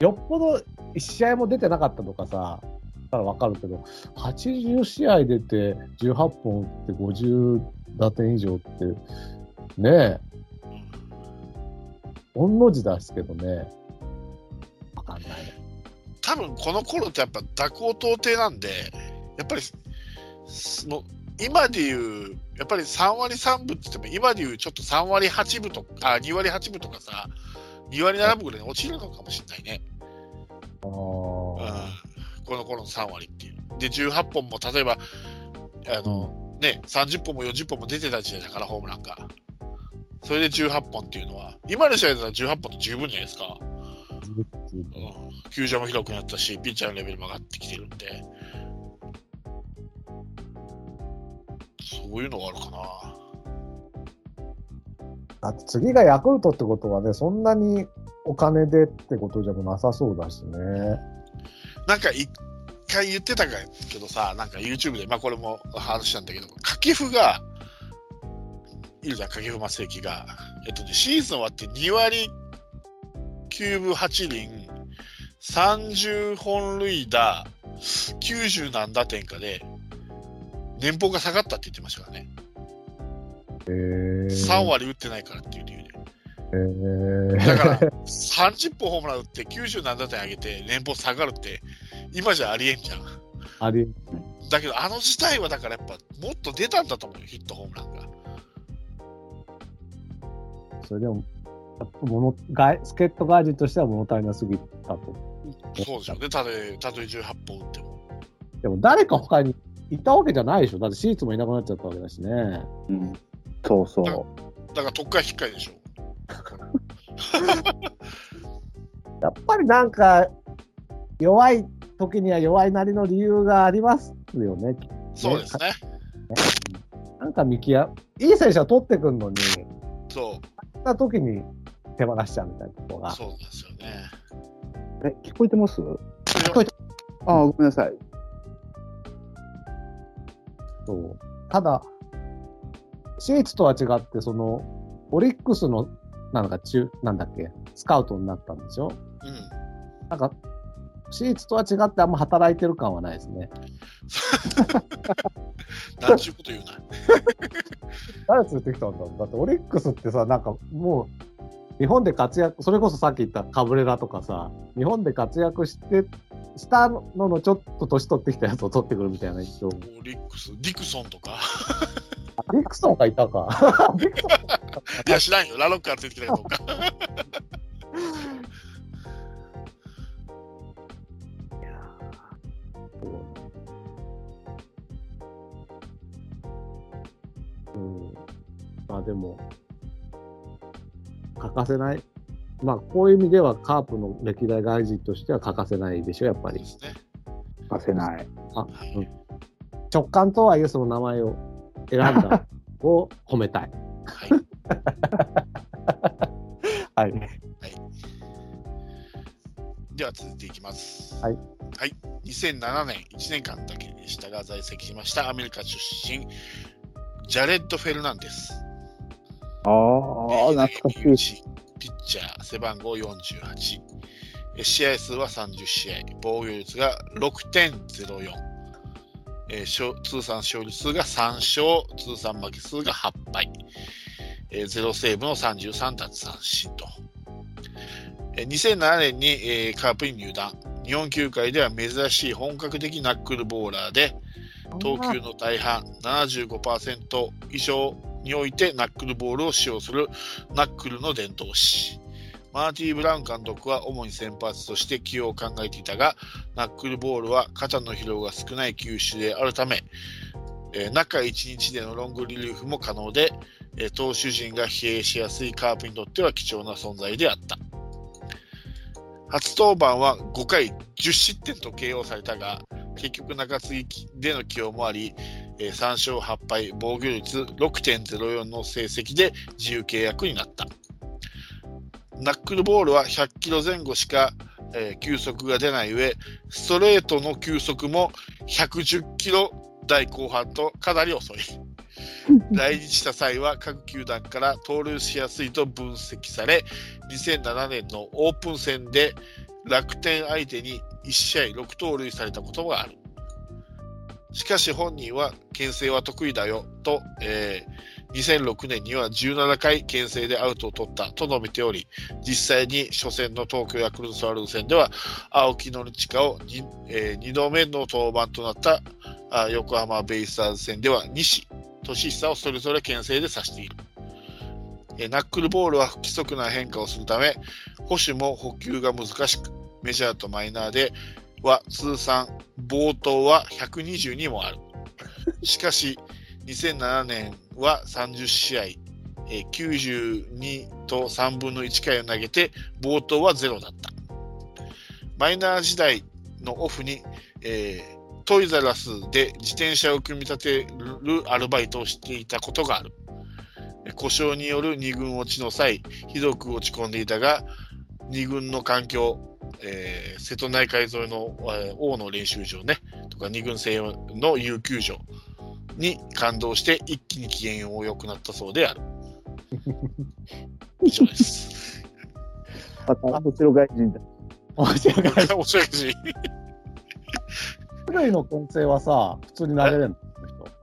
C: よっぽど1試合も出てなかったとかさ、たらわかるけど、80試合出て18本打って50打点以上って、ねえ、御の字出すけどね、わかんないね。
B: 多分この頃ってやっぱ蛇行到底なんで、やっぱりその今でいう、やっぱり3割3分って言っても、今でいうちょっと3割8分とか、あ2割8分とかさ、2割7分ぐらいに落ちるのかもしれないね。
C: あ
B: うん、
C: ー
B: この頃の3割っていう。で、18本も例えば、あの、ね、30本も40本も出てた時代だから、ホームランが。それで18本っていうのは、今の試合だったら18本って十分じゃないですか。うん、球場も広くなったし、ピッチャーのレベルも上がってきてるんで、そういうのがあるかな。
C: だって次がヤクルトってことはね、そんなにお金でってことじゃなさそうだしね。
B: なんか一回言ってたけどさ、なんか YouTube で、まあこれも話したんだけど、掛布が、いるじゃん、掛布正幸が。えっとね、シーズン終わって2割9分8厘、30本塁打、90何打点かで、年俸が下がったって言ってましたからね。
C: へー
B: 3割打ってないからっていう理由で。
C: へー
B: だから、30本ホームラン打って90何打点上げて年俸下がるって、今じゃありえんじゃん。
C: あり
B: だけど、あの時代はだからやっぱもっと出たんだと思うよ、ヒット、ホームランが。
C: それでも、物外助っ人外人としては物足りなすぎたと。
B: そうでしょうね、たとえたとえ18本打っても。
C: でも誰か他にいたわけじゃないでしょ。だってシーツもいなくなっちゃったわけだしね。
D: うん、そうそう。
B: だから、特会引っかいでしょ。
C: やっぱりなんか、弱い時には弱いなりの理由がありますよね。
B: そうですね。
C: なんか見極いい選手は取ってくんのに、
B: そ
C: そんな時に手放しちゃうみたいなところ
B: う、
C: が。
B: そうですよね。
D: え、聞こえてます？
C: 聞こえて
D: ああ、ごめんなさい。
C: そうただ、シーツとは違って、その、オリックスの、なんか中、なんだっけ、スカウトになったんでしょ？
B: うん。
C: なんか、シーツとは違ってあんま働いてる感はないですね。
B: なんちゅうこと言うな。
C: 誰連れてきたんだろうだってオリックスってさ、なんかもう、日本で活躍、それこそさっき言ったカブレラとかさ、日本で活躍して、したののちょっと年取ってきたやつを取ってくるみたいな印象。
B: オリックス、ディクソンとか。
C: ディクソンがいたか。ディクソン
B: いや、知らんよ。ラロッカー連れてきたかどうか。
C: うん。まあでも、欠かせない。まあこういう意味ではカープの歴代外人としては欠かせないでしょ、やっぱり
B: で。すね。
D: 欠かせない。
B: はい
C: うん直感とはいえその名前を選んだ を褒めたい。
B: はい。
C: はい。
B: では続いていきます。
C: はい。
B: はい。2007年、1年間だけでしたが在籍しましたアメリカ出身、ジャレッド・フェルナンデス。
D: ああ、懐かしい。
B: ピッチャー、背番号48。え試合数は30試合。防御率が6.04。えー勝通算勝利数が3勝、通算負け数が8敗。えーゼロセーブの33奪三振と。えー2007年に、えーカープに入団。日本球界では珍しい本格的ナックルボーラーで、投球の大半75%以上においてナックルボールを使用するナックルの伝統師。マーティー・ブラウン監督は主に先発として起用を考えていたがナックルボールは肩の疲労が少ない球種であるため、えー中1日でのロングリリーフも可能で、えー投手陣が疲弊しやすいカープにとっては貴重な存在であった。初登板は5回10失点と KO されたが結局中継ぎでの起用もあり、えー3勝8敗、防御率6.04の成績で自由契約になった。ナックルボールは100キロ前後しか、えー球速が出ない上、ストレートの球速も110キロ台後半とかなり遅い。来日した際は各球団から盗塁しやすいと分析され、2007年のオープン戦で楽天相手に1試合6盗塁されたことがある。しかし本人は牽制は得意だよと、えー2006年には17回牽制でアウトを取ったと述べており、実際に初戦の東京ヤクルトスワローズ戦では青木宣親を 2,、え2度目の登板となったあ横浜ベイスターズ戦では西俊久をそれぞれ牽制で指している。えーナックルボールは不規則な変化をするため、保守も補給が難しく、メジャーとマイナーでは通算冒頭は122もある。しかし、2007年は30試合、え92と3分の1回を投げて、冒頭はゼロだった。マイナー時代のオフに、えートイザラスで自転車を組み立てるアルバイトをしていたことがある。故障による2軍落ちの際、ひどく落ち込んでいたが、2軍の環境、えー瀬戸内海沿いの、えー王の練習場ね、とか2軍制の有給場に感動して一気に機嫌を良くなったそうである。以上です。
D: また面白外人だ。
C: 面白い。
B: 面白いし。
C: 一塁の牽制はさ、普通に投げれるの？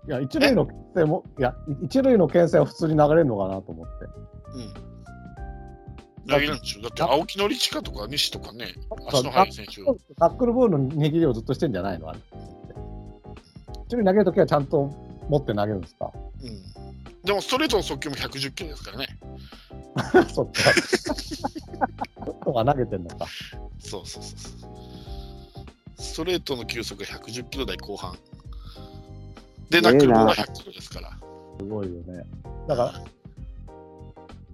C: いや、一塁の牽制も、いや、一塁の牽制は普通に投げれるのかなと思って。
B: うん。投げるんでしょ？だって青木のりちかとか西とかね、足の速い選手。
C: タックルボールの握りをずっとしてんじゃないの？あれ。一塁投げるときはちゃんと持って投げるんですか？
B: うん。でもストレートの速球も110キロですからね。
C: そっか。とは投げてんのか。
B: そうそうそうそう。ストレートの球速が110キロ台後半。で、ナックルボールは100キロですから。
C: すごいよね。だから、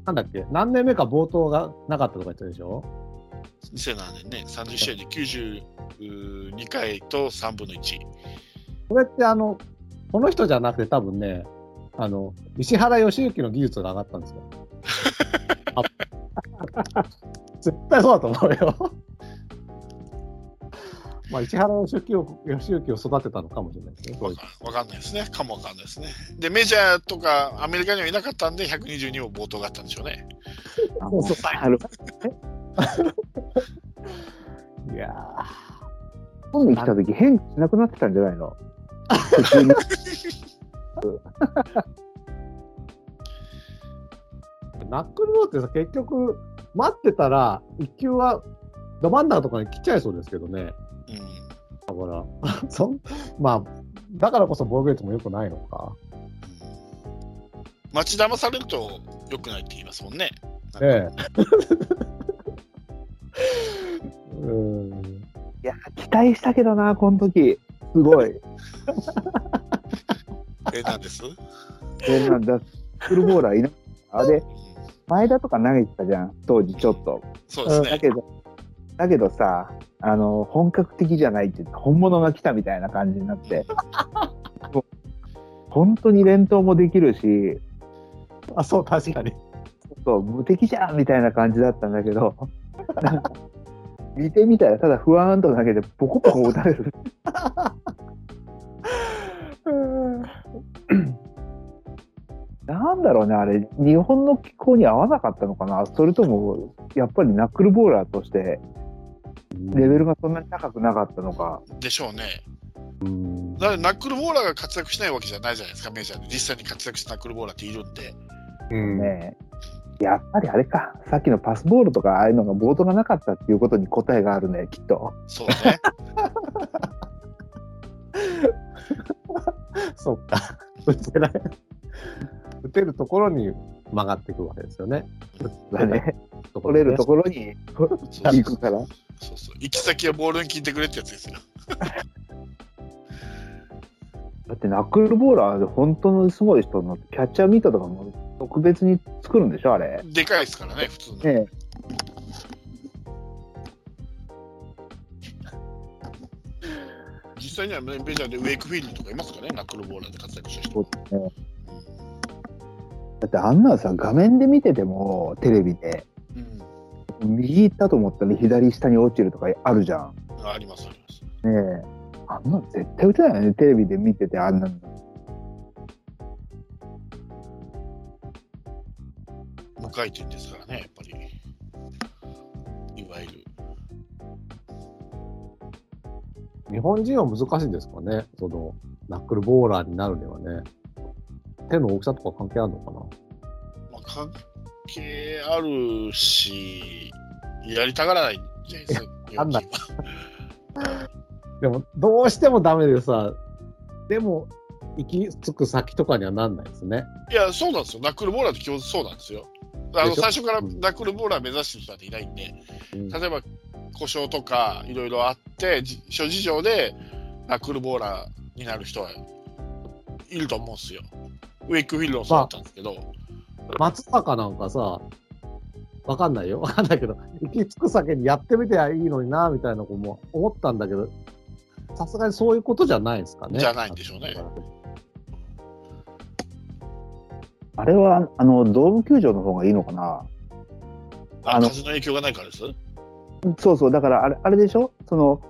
C: なんだっけ、何年目か冒頭がなかったとか言ってたでしょ
B: ？2007年ね、30試合で92回と3分の1。
C: これってあの、この人じゃなくて多分ね、あの、石原良幸の技術が上がったんですよ。あ絶対そうだと思うよ。まあ、石原良幸を育てたのかもしれないですね。
B: わかんないですね。かもわかんないですね。で、メジャーとかアメリカにはいなかったんで、122も冒頭があったんでしょうね。
C: いや
D: 本に来た時変しなくなってたんじゃないの？
C: ナックルボールってさ、結局、待ってたら、一球はど真ん中とかに来ちゃいそうですけどね。
B: うん。
C: だから、そんまあ、だからこそ防御率も良くないのか。
B: 待ち騙されると良くないって言いますもんね。
C: ええ。うん。
D: いや、期待したけどな、この時。すごい。
B: え、なんです？
D: そうなんだ。フルボーラーいなあれ、前田とか投げてたじゃん、当時ちょっと。
B: そうですね。
D: だけど、だけどさ、あの、本格的じゃないって本物が来たみたいな感じになって。本当に連投もできるし、
C: あ、そう、確かに。
D: そう無敵じゃんみたいな感じだったんだけど、見てみたら、ただ不安と投げて、ポコポコ打たれる。なんだろうね、あれ、日本の気候に合わなかったのかな、それとも、やっぱりナックルボーラーとして、レベルがそんなに高くなかったのか、
B: でしょうね。
C: うん。
B: だからナックルボーラーが活躍しないわけじゃないじゃないですか、メジャーで。実際に活躍したナックルボーラーっているんで。
C: うん
D: ね、やっぱりあれか、さっきのパスボールとか、ああいうのがボードがなかったっていうことに答えがあるね、きっと。
B: そうね。
C: そっか。打てない。打てるところに曲がっていくわけですよね。
D: だね、
C: と
D: 取れるところに
B: そうそう
D: 行くから。
B: そうそう。行き先はボールに聞いてくれってやつですよ。
D: だってナックルボーラーで本当のすごい人のキャッチャーミートとかも特別に作るんでしょ、あれ。
B: でかいですからね、普通の。
D: ね
B: 実際にはメジャーでウェイクフィールドとかいますからね、ナックルボーラーで活躍した人。
D: だってあんなのさ、画面で見てても、テレビで、
B: うん。
D: 右行ったと思ったら左下に落ちるとかあるじゃん。
B: ああります、あります。
D: ねえ。あんなの絶対打てないよね、テレビで見ててあんなの。
B: 無回転ですからね、やっぱり。いわゆる。
C: 日本人は難しいんですかね。その、ナックルボーラーになるにはね。手の大きさとか関係あるのかな？
B: まあ、関係あるし、やりたがらないんじゃないですか。
C: でも、どうしてもダメでさ、でも、行き着く先とかにはなんないですね。
B: いや、そうなんですよ。ナックルボーラーって基本そうなんですよ。あの最初から
C: うん
B: ナックルボーラー目指してる人なんていないんで、
C: うん
B: 例えば故障とかいろいろあって、じ諸事情でナックルボーラーになる人はいると思うんですよ。ウェイクフィールドもそうだったんですけど、
C: 松坂なんかさ、わかんないよ。わかんないけど、行き着く先にやってみてはいいのにな、みたいな子も思ったんだけど、さすがにそういうことじゃないですかね。
B: じゃないんでしょうね。
D: あれは、あの、ドーム球場の方がいいのかな
B: あ
D: あの
B: 風の影響がないからです？
D: そうそう、だからあれ、あれでしょ？その、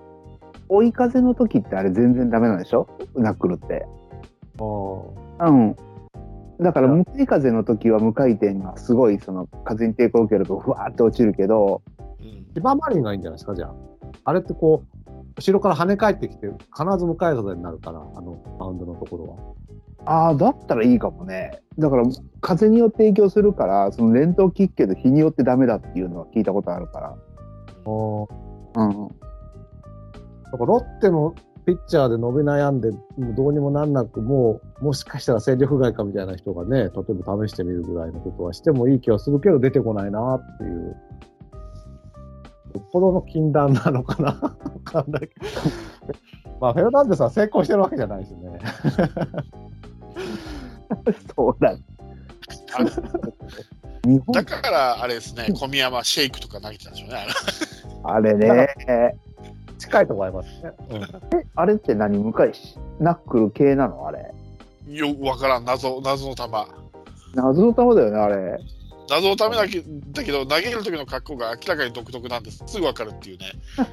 D: 追い風の時ってあれ全然ダメなんでしょ？ナックルって。
C: あ
D: うん。だから向かい風の時は無回転がすごい、その、風に抵抗を受けるとふわーって落ちるけど、
C: 芝マリンがいいんじゃないですか、じゃあ。あれってこう、後ろから跳ね返ってきて、必ず向かい風になるから、あの、マウンドのところは。
D: ああ、だったらいいかもね。だから、風によって影響するから、その連投キックけど日によってダメだっていうのは聞いたことあるから。うん。
C: だからロッテのピッチャーで伸び悩んで、もうどうにもなんなく、もう、もしかしたら戦力外かみたいな人がね、例えば試してみるぐらいのことはしてもいい気はするけど、出てこないなっていう。よっぽどの禁断なのかな？わかんないけど。まあ、フェルナンデスは成功してるわけじゃないしね。
D: そうだ。
B: だから、あれですね、小宮山シェイクとか投げてたんでしょうね。
D: あれね。
C: 近いとこありますね。うん
D: え、あれって何？向かいしナックル系なの？あれ。
B: よくわからん、謎、謎の球。
D: 謎の球だよね、あれ。
B: 謎のためだけだけど、投げる時の格好が明らかに独特なんです。すぐわかるっていうね。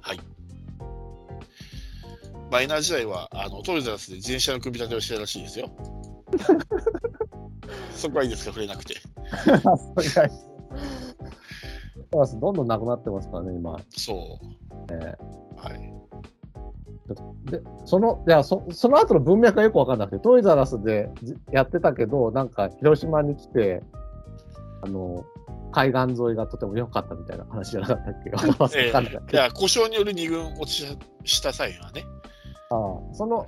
B: はい。マイナー時代は、あの、トイザらスで自転車の組み立てをしてたらしいですよ。そこはいいですか、触れなくて。
C: どんどんなくなってますからね、今。
B: そう。
C: ね
B: はい。
C: で、その、いや、そその後の文脈がよくわかんなくて、トイザラスでじやってたけど、なんか広島に来て、あの、海岸沿いがとても良かったみたいな話じゃなかったっけ？い
B: や、故障による2軍落ちした際はね。
C: ああその、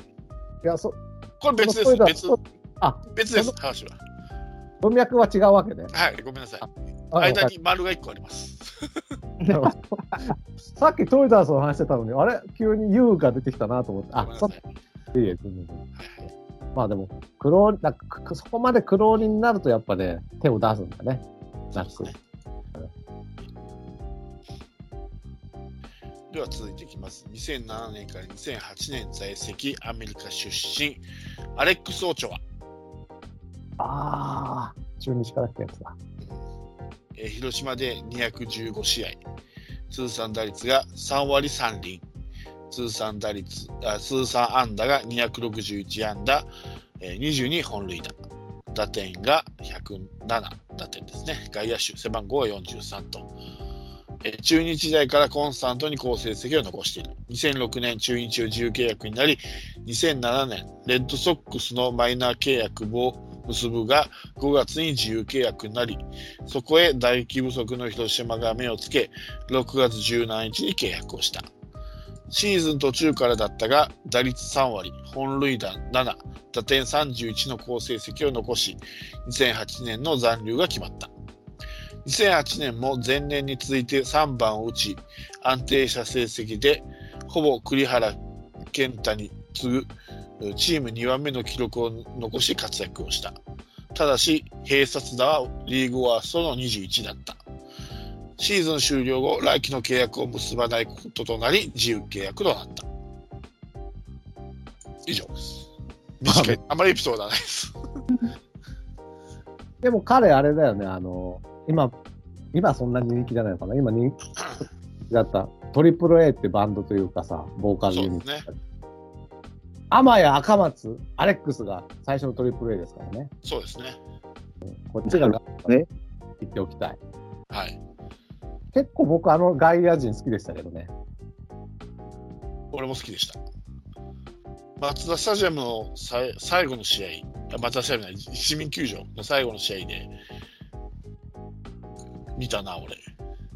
C: いや、そ、
B: これ別です。別
C: スあ、
B: 別です
C: そ、
B: 話は。
C: 文脈は違うわけね。
B: はい、ごめんなさい。
C: あ
B: 間に丸が1個あります。
C: さっきトイザラスの話してたのに、あれ？急に U が出てきたなと思って、あそ
B: い。
C: いいえ全然まあでも、苦労、なんかくそこまで苦労人になるとやっぱね、手を出すんだね。なく
B: では続いていきます。2007年から2008年在籍、アメリカ出身、アレックス・オチョア。
C: ああ、中日から来たやつだ。
B: えー広島で215試合、通算打率が3割3厘、通算打率、あ通算安打が261安打、えー22本塁打、打点が107打点ですね。外野手、背番号は43と。えー中日時代からコンスタントに好成績を残している。2006年中日を自由契約になり、2007年、レッドソックスのマイナー契約を結ぶが、5月に自由契約になり、そこへ打撃不足の広島が目をつけ、6月17日に契約をした。シーズン途中からだったが、打率3割、本塁打7、打点31の好成績を残し、2008年の残留が決まった。2008年も前年に続いて3番を打ち、安定した成績で、ほぼ栗原健太に次ぐチーム2番目の記録を残し活躍をした。ただし、併殺打はリーグワーストの21だった。シーズン終了後、来季の契約を結ばないこととなり、自由契約となった。以上です。短い。あまりエピソードはないです。
C: でも彼、あれだよね、あの、今、今そんなに人気じゃないのかな。今人気だった、トリプル A ってバンドというかさ、ボーカルユニット。天谷赤松、アレックスが最初のトリプル A ですからね。
B: そうですね。
C: こっちがね
D: ね
C: 言っておきたい。
B: はい。
C: 結構僕、あの外野陣好きでしたけどね。
B: 俺も好きでした。松田スタジアムのさい最後の試合、あ松田スタジアムじゃない市民球場の最後の試合で見たな、俺。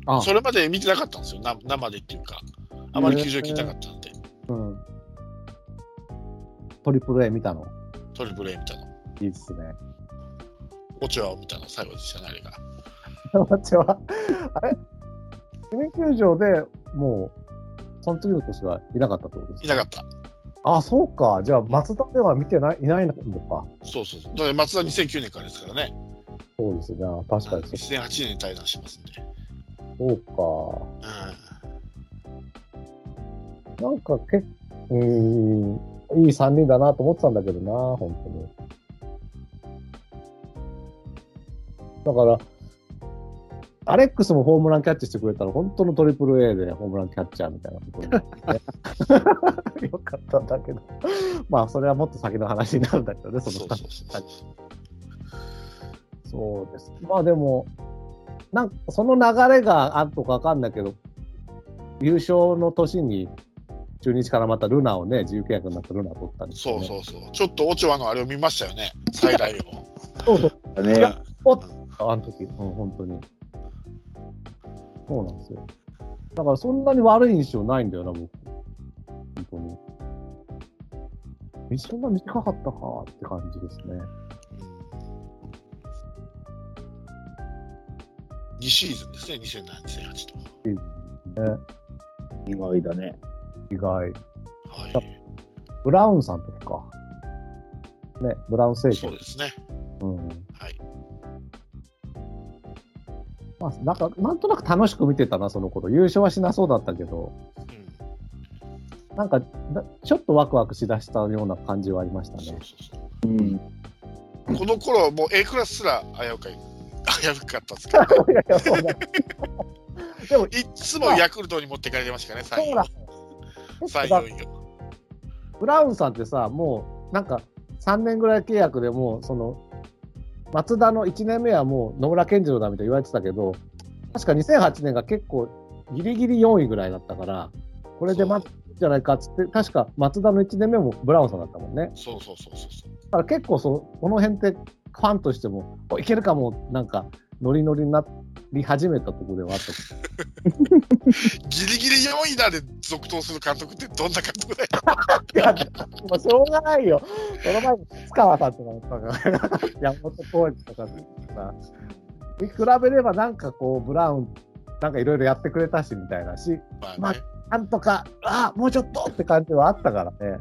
C: あ
B: それまで見てなかったんですよ、な生でっていうか。あまり球場行きたかったんで、
C: うん。トリプル A 見たの？
B: トリプル A 見たの。
C: いいっすね。
B: オチョアを見たの？最後でしたね、あれが。
C: 私は、あれ？市民球場でもう、その次の年はいなかったってことです
B: いなかった。
C: あ、そうか。じゃあ、松田では見てない、いないのか。
B: そうそうそう。だから松田2009年からですからね。
C: そうですね。確かにそ
B: 2008年に退団してますんで。
C: う。そうか。なんか結構、うーん、いい3人だなと思ってたんだけどな、本当に。だから、アレックスもホームランキャッチしてくれたら、本当のトリプル A でホームランキャッチャーみたいなことになってねよかったんだけど。まあ、それはもっと先の話になるんだけどね、その
B: そう
C: です。まあでも、なんかその流れがあるとかわかんないけど、優勝の年に中日からまたルナをね、自由契約になったルナを取ったんですよ
B: そう
C: ね。
B: そうそう。ちょっとオチョアのあれを見ましたよね。再来を。
C: そうそう。
D: だね。
C: いやあの時、うん、本当に。そうなんですよ。だからそんなに悪い印象ないんだよな、僕。本当に。みそんな短かったかって感じですね。
B: うん2シーズンですね、2007、2008と。
C: ね、
D: 意外だね。
C: 意外。
B: はい。
C: ブラウンさんとか。ね、ブラウン政権。
B: そうですね。
C: うん。
B: はい。
C: まあ、なんか、なんとなく楽しく見てたな、その頃。優勝はしなそうだったけど、
B: うん。
C: なんか、だちょっとワクワクしだしたような感じはありましたね
B: そう。そうそう。
D: うん。
B: この頃、もう A クラスすら危うか危うかったですけど、
C: いやいや、そうだ。でも、
B: いつもヤクルトに持ってかれてましたからね、
C: そうだ。
B: 3、4、4。
C: ブラウンさんってさ、もう、なんか、3年ぐらい契約でもう、その、松田の1年目はもう野村健次郎だみたいに言われてたけど、確か2008年が結構ギリギリ4位ぐらいだったから、これでまずいいんじゃないかっつって、確か松田の1年目もブラウンさんだったもんね。
B: そうそうそうそうそう。
C: だから結構そう、この辺ってファンとしても、おいけるかも、なんか、ノリノリになり始めたところではあった
B: ギリギリ4位だで続投する監督ってどんな監督だよ。
C: いや、しょうがないよ。その前に塚川さんとかもさ、山本浩二とかさ、に比べればなんかこう、ブラウン、なんかいろいろやってくれたしみたいなし、
B: まあね。
C: なんとか、あもうちょっとって感じはあったからね。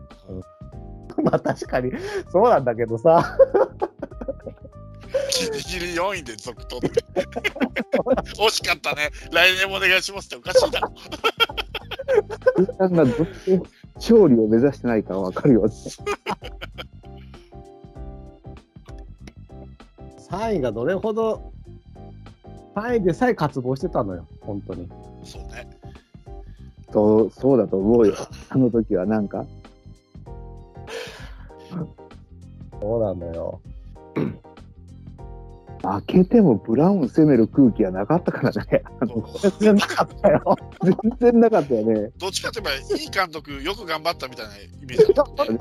C: うん、まあ確かに、そうなんだけどさ、
B: ギリギリ4位で続投って。惜しかったね。来年もお願いしますっておかしいだろ。
D: さんがどっち勝利を目指してないかわかるよって。
C: 3位がどれほど、3位でさえ渇望してたのよ、本当に。
B: そうね。
D: そう、そうだと思うよ。あの時はなんか。
C: そうなのよ。
D: 負けてもブラウン攻める空気はなかったからね。あの
C: 全然なかったよ。
D: 全然なかったよね。
B: どっちかといえば、いい監督、よく頑張ったみたいなイメージだった。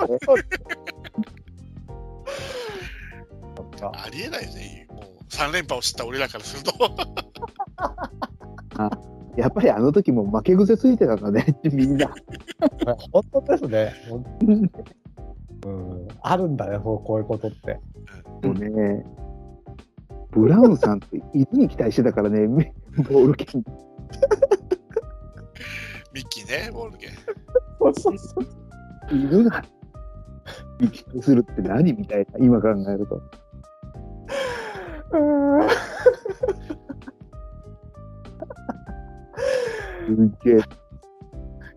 B: ありえないよね。もう3連覇を知った俺らからすると。
D: やっぱりあの時も負け癖ついてたんだね、みんな。
C: 本当ですね。本当にうん、あるんだね、こうこういうことって。
D: もうね、ブラウンさんって犬に期待してたからね、め ボール券。
B: ミッキーね、ボールゲー。
C: そうそうそう。
D: 犬がに期待するって何みたいな、今考えると。すっげえ。
C: い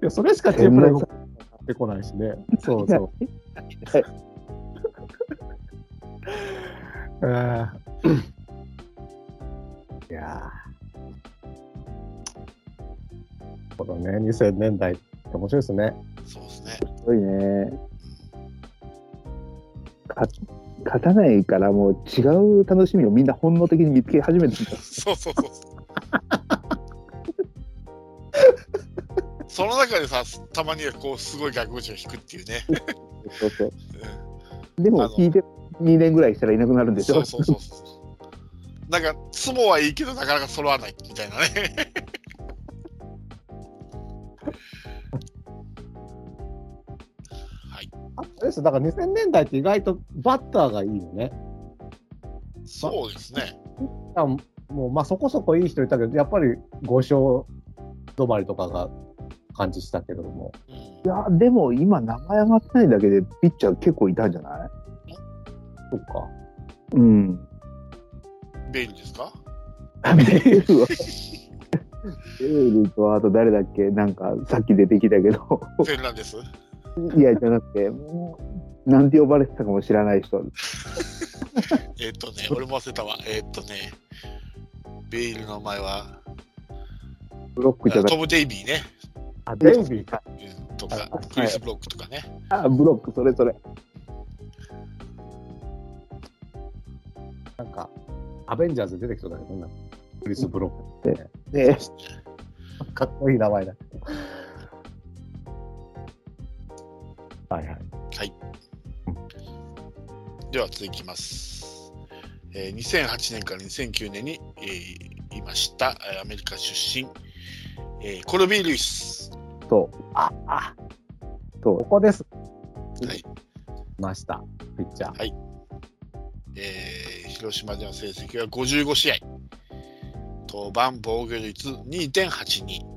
C: や、それしかチームライブってこないしね。そうそう。うん いやーこのね、2000年代って面白いですね。
B: そうですね。
D: すごいね。か勝たないからもう違う楽しみをみんな本能的に見つけ始めてるんだ。
B: そうそうそう。その中でさ、たまにはこう、すごい額縁を引くっていうね。
D: そうそう。でも聞いて2年ぐらいしたらいなくなるんでしょ
B: そうそうそうそう。なんか、ツモはいいけど、なかなか揃わないみたいなね。はい。
C: あれですだから2000年代って意外とバッターがいいよね。
B: そうですね。
C: あもうまあそこそこいい人いたけど、やっぱり5勝止まりとかが感じしたけれども。
B: うん
D: いや、でも今名前上がってないだけでピッチャー結構いたんじゃない？
C: そっか。
D: うん。
B: ベイルですか？
D: ベールは。ベールとあと誰だっけ？なんかさっき出てきたけど。
B: フェルナンデス
D: いや、じゃなくて、もうなんて呼ばれてたかも知らない人。
B: えーっとね、俺も忘れたわ。えーっとね、ベイルの前は、
D: ブロックじゃなくて、
B: トム・デイビーね。
C: あ、デイビーか。
B: うんとか
D: あ、
B: クリス・ブロックとかね。
D: あ、ブロック、それそれ。
C: なんか、アベンジャーズ出てきそうだけどな？クリス・ブロックって、
D: で、
C: かっこいい名前だ。はいはい。
B: では続きます。えー2008年から2009年に、えーいました、えーアメリカ出身、えーコルビー・ルイス。
D: そう。
C: あ、あ、
D: そ
C: ここです。
B: はい。
C: ました。ピッチャー。
B: えー広島での成績は55試合。登板防御率2.82。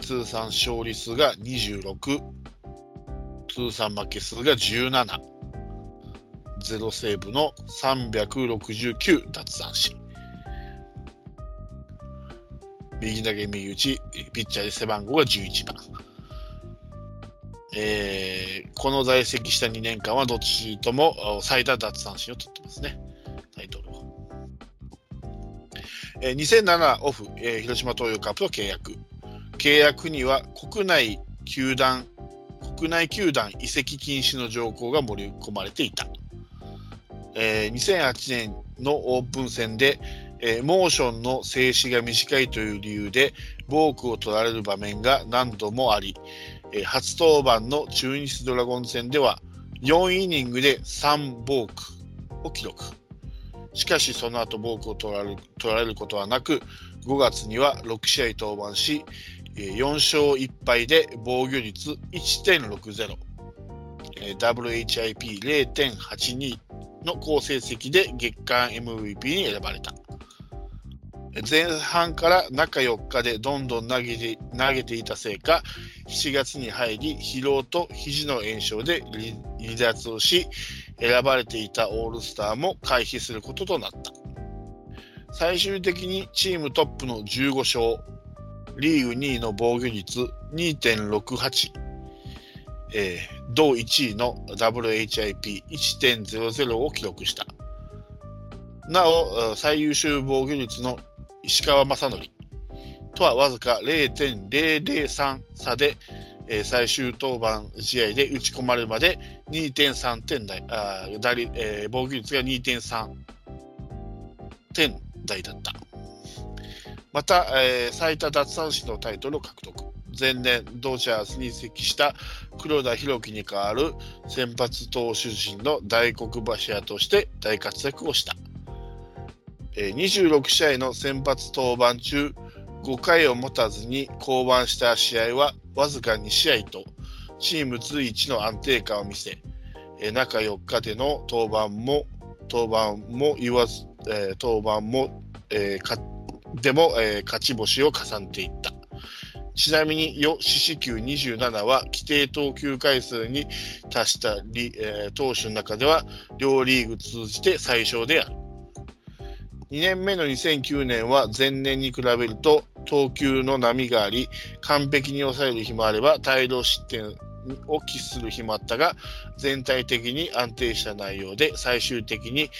B: 通算勝利数が26。通算負け数が17。ゼロセーブの369奪三振。右投げ右打ち、ピッチャーで背番号が11番。えーこの在籍した2年間はどっちとも最多奪三振を取ってますね、タイトルを。えー2007オフ、えー広島東洋カップと契約。契約には国内球団、国内球団移籍禁止の条項が盛り込まれていた。えー2008年のオープン戦で、えーモーションの静止が短いという理由で、ボークを取られる場面が何度もあり、え初登板の中日ドラゴン戦では、4イニングで3ボークを記録。しかし、その後ボークを取られる取られることはなく、5月には6試合登板し、4勝1敗で防御率1.60 WHIP0.82 の好成績で月間 MVP に選ばれた。前半から中4日でどんどん投げて投げていたせいか、7月に入り疲労と肘の炎症で離脱をし、選ばれていたオールスターも回避することとなった。最終的にチームトップの15勝、リーグ2位の防御率2.68、えー同1位の WHIP1.00 を記録した。なお、最優秀防御率の石川正則とはわずか0.003差で、えー最終登板試合で打ち込まれるまで2.3点台、あ打率えー防御率が2.3点台だった。また、えー最多奪三振のタイトルを獲得。前年、ドジャースに移籍した黒田博樹に代わる先発投手陣の大黒柱として大活躍をした。26試合の先発登板中、5回を持たずに降板した試合はわずか2試合と、チーム随一の安定感を見せ、中4日での登板も、登板も言わず、登板も、えーかでも、えー勝ち星を重ねていった。ちなみに、よ四死球27は規定投球回数に達したリ、えー投手の中では両リーグ通じて最小である。2年目の2009年は前年に比べると投球の波があり、完璧に抑える日もあれば大量失点を喫する日もあったが、全体的に安定した内容で最終的に、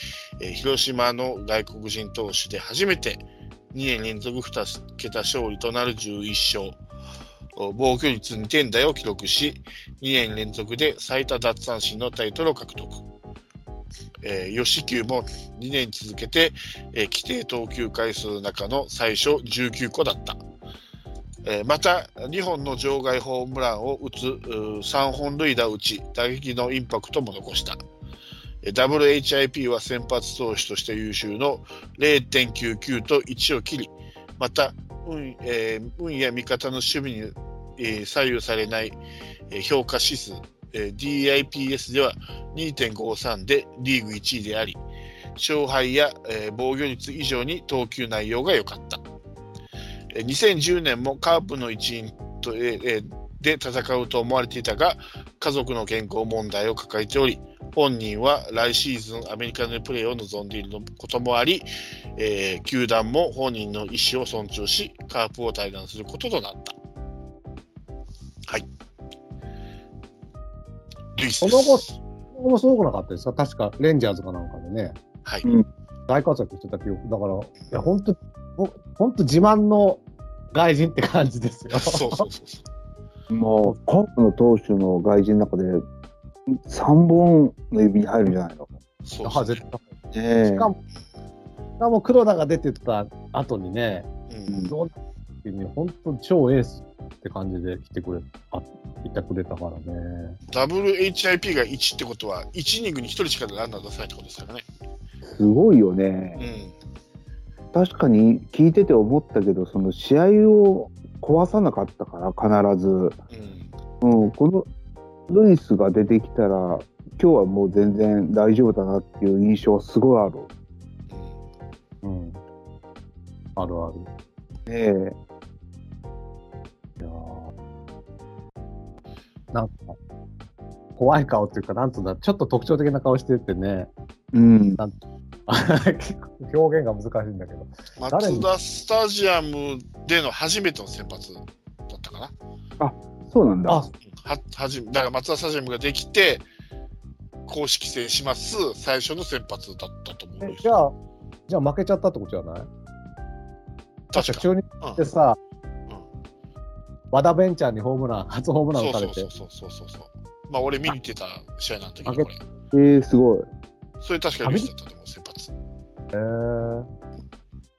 B: え広島の外国人投手で初めて2年連続2桁勝利となる11勝。防御率2点台を記録し、2年連続で最多奪三振のタイトルを獲得。えー、吉球も2年続けて、えー規定投球回数の中の最初19個だった。えーまた、2本の場外ホームランを打つ3本塁打打ち、打撃のインパクトも残した。えー WHIP は先発投手として優秀の0.99と1を切り、また、運,、えー運や味方の守備に、えー左右されない、えー評価指数、えー DIPS では2.53でリーグ1位であり、勝敗や、えー防御率以上に投球内容が良かった。えー2010年もカープの一員と、えーえーで戦うと思われていたが、家族の健康問題を抱えており、本人は来シーズンアメリカでプレーを望んでいることもあり、えー球団も本人の意思を尊重し、カープを退団することとなった。
C: その後、その後もすごくなかったですか？確かレンジャーズかなんかでね、
B: はい。
C: 大活躍してた記憶。だから、いや、本当本当自慢の外人って感じですよ。
B: そうそうそうそう。
D: もう、カープの投手の外人の中で、3本の指に入るんじゃないの？
B: そう
C: あ
B: そう
C: 絶対。
D: ええ
C: しかも、しかも黒田が出てた後にね、
B: うん
C: どうっていうね、本当超エースって感じで来てくれ、あ、いてくれたからね。
B: WHIP が1ってことは、1イニングに1人しかランナー出さないってことですからね。
D: すごいよね。
B: うん。
D: 確かに聞いてて思ったけど、その試合を壊さなかったから、必ず。
B: うん。
D: うん、このルイスが出てきたら、今日はもう全然大丈夫だなっていう印象はすごいある。
B: うん
C: うん。あるある。
D: ええ
C: なんか、怖い顔っていうか、なんつうんだ、ちょっと特徴的な顔しててね、
D: うん。
C: 結構 表現が難しいんだけど。誰に？
B: マツダスタジアムでの初めての先発だったかな。
D: そうなんだ。
C: あ、
B: ははじだからマツダスタジアムができて、公式戦します、最初の先発だったと思うんです
C: えじゃあ、じゃあ負けちゃったってことじゃない？確か
B: 確か
C: 中日
B: うん
C: でさ、
B: うん
C: 和田ベンチャーにホームラン、初ホームラン打たれて
B: そうそう、そうそうそうそう。まあ俺見に行ってた試合なんだけど。
D: ええすごい。
B: それ確かルイスだったと思う、先発。
C: えー、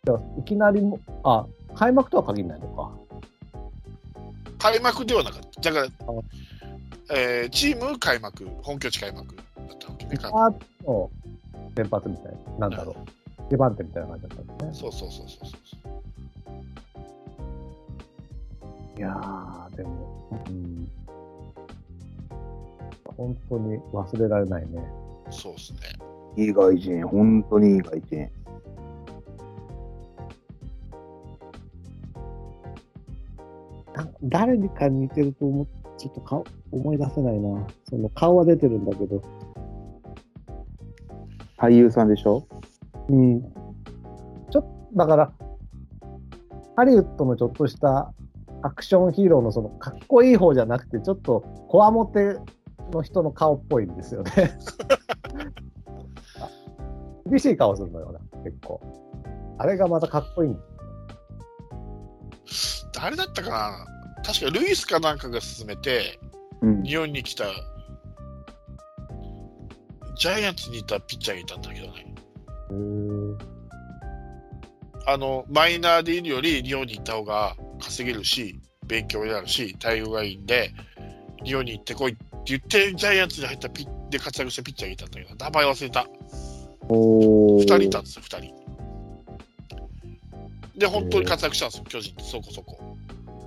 C: じゃあいきなりも、あ、開幕とは限らないのか。
B: 開幕ではなかった。だから、えーチーム開幕、本拠地開幕だったわけね。
C: あの先発みたいな、なんだろう。2番手みたいな感じだったんですね。
B: そうそうそうそうそう。
C: いやー、でも、うん。本当に忘れられないね。
B: そうですね。
D: いい外人、本当にいい外人。
C: な誰にか似てると思っちょっと顔思い出せないな。その顔は出てるんだけど。
D: 俳優さんでしょ？
C: うん。ちょっと、だから、ハリウッドのちょっとしたアクションヒーローのそのかっこいい方じゃなくて、ちょっとこわもての人の顔っぽいんですよね。厳しい顔するのよな、結構。あれがまたかっこいいん
B: 誰だったかな？確かルイスかなんかが勧めて、
D: うん。
B: 日本に来た、ジャイアンツにいたピッチャーがいたんだけどね。あの、マイナーでいるより日本に行った方が稼げるし、勉強になるし、待遇がいいんで、日本に行ってこいって言って、ジャイアンツに入ったピッで活躍したピッチャーがいたんだけど、名前忘れた。
D: お
B: 二人いたんですよ、二人。で、本当に活躍したんですよ、巨人ってそこそこ。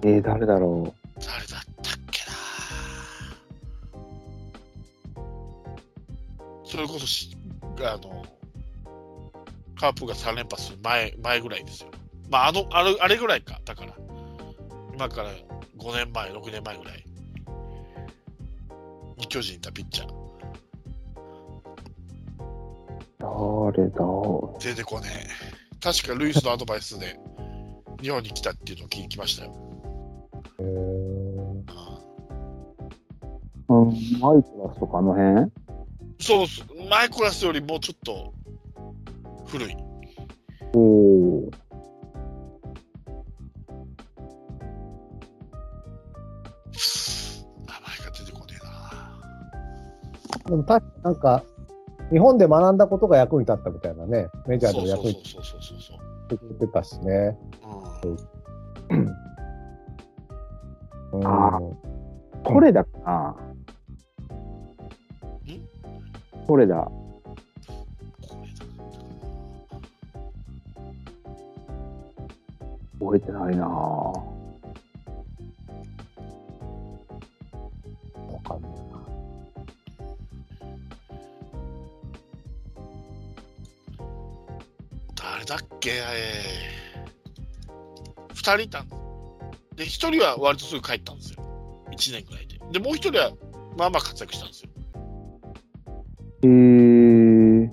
D: えー、誰だろ
B: 誰だったっけなそれこそし、あの、カープが3連覇する前、前ぐらいですよ。まあ、あの、あれ、あれぐらいか。だから、今から5年前、6年前ぐらい。に巨人いたピッチャー。
D: う誰だ？
B: 出てこねえ。確かルイスのアドバイスで日本に来たっていうのを聞きましたよ。
C: へー
B: うん
D: うん、マイクラスとかあの辺？
B: そうマイコラスよりもうちょっと古い。
D: おお。
C: でも確かなんか、日本で学んだことが役に立ったみたいなね、メジャーでも役に立
B: そうそうそうそう。
C: ってたしね。
B: うん
C: うん
D: あこれだかな。これだ。
B: これだ
D: 覚えてないなぁ。
B: 誰だっけ？えー、2人いたんで、1人は割とすぐ帰ったんですよ。1年ぐらいで。で、もう1人はまあまあ活躍したんですよ。
D: えー、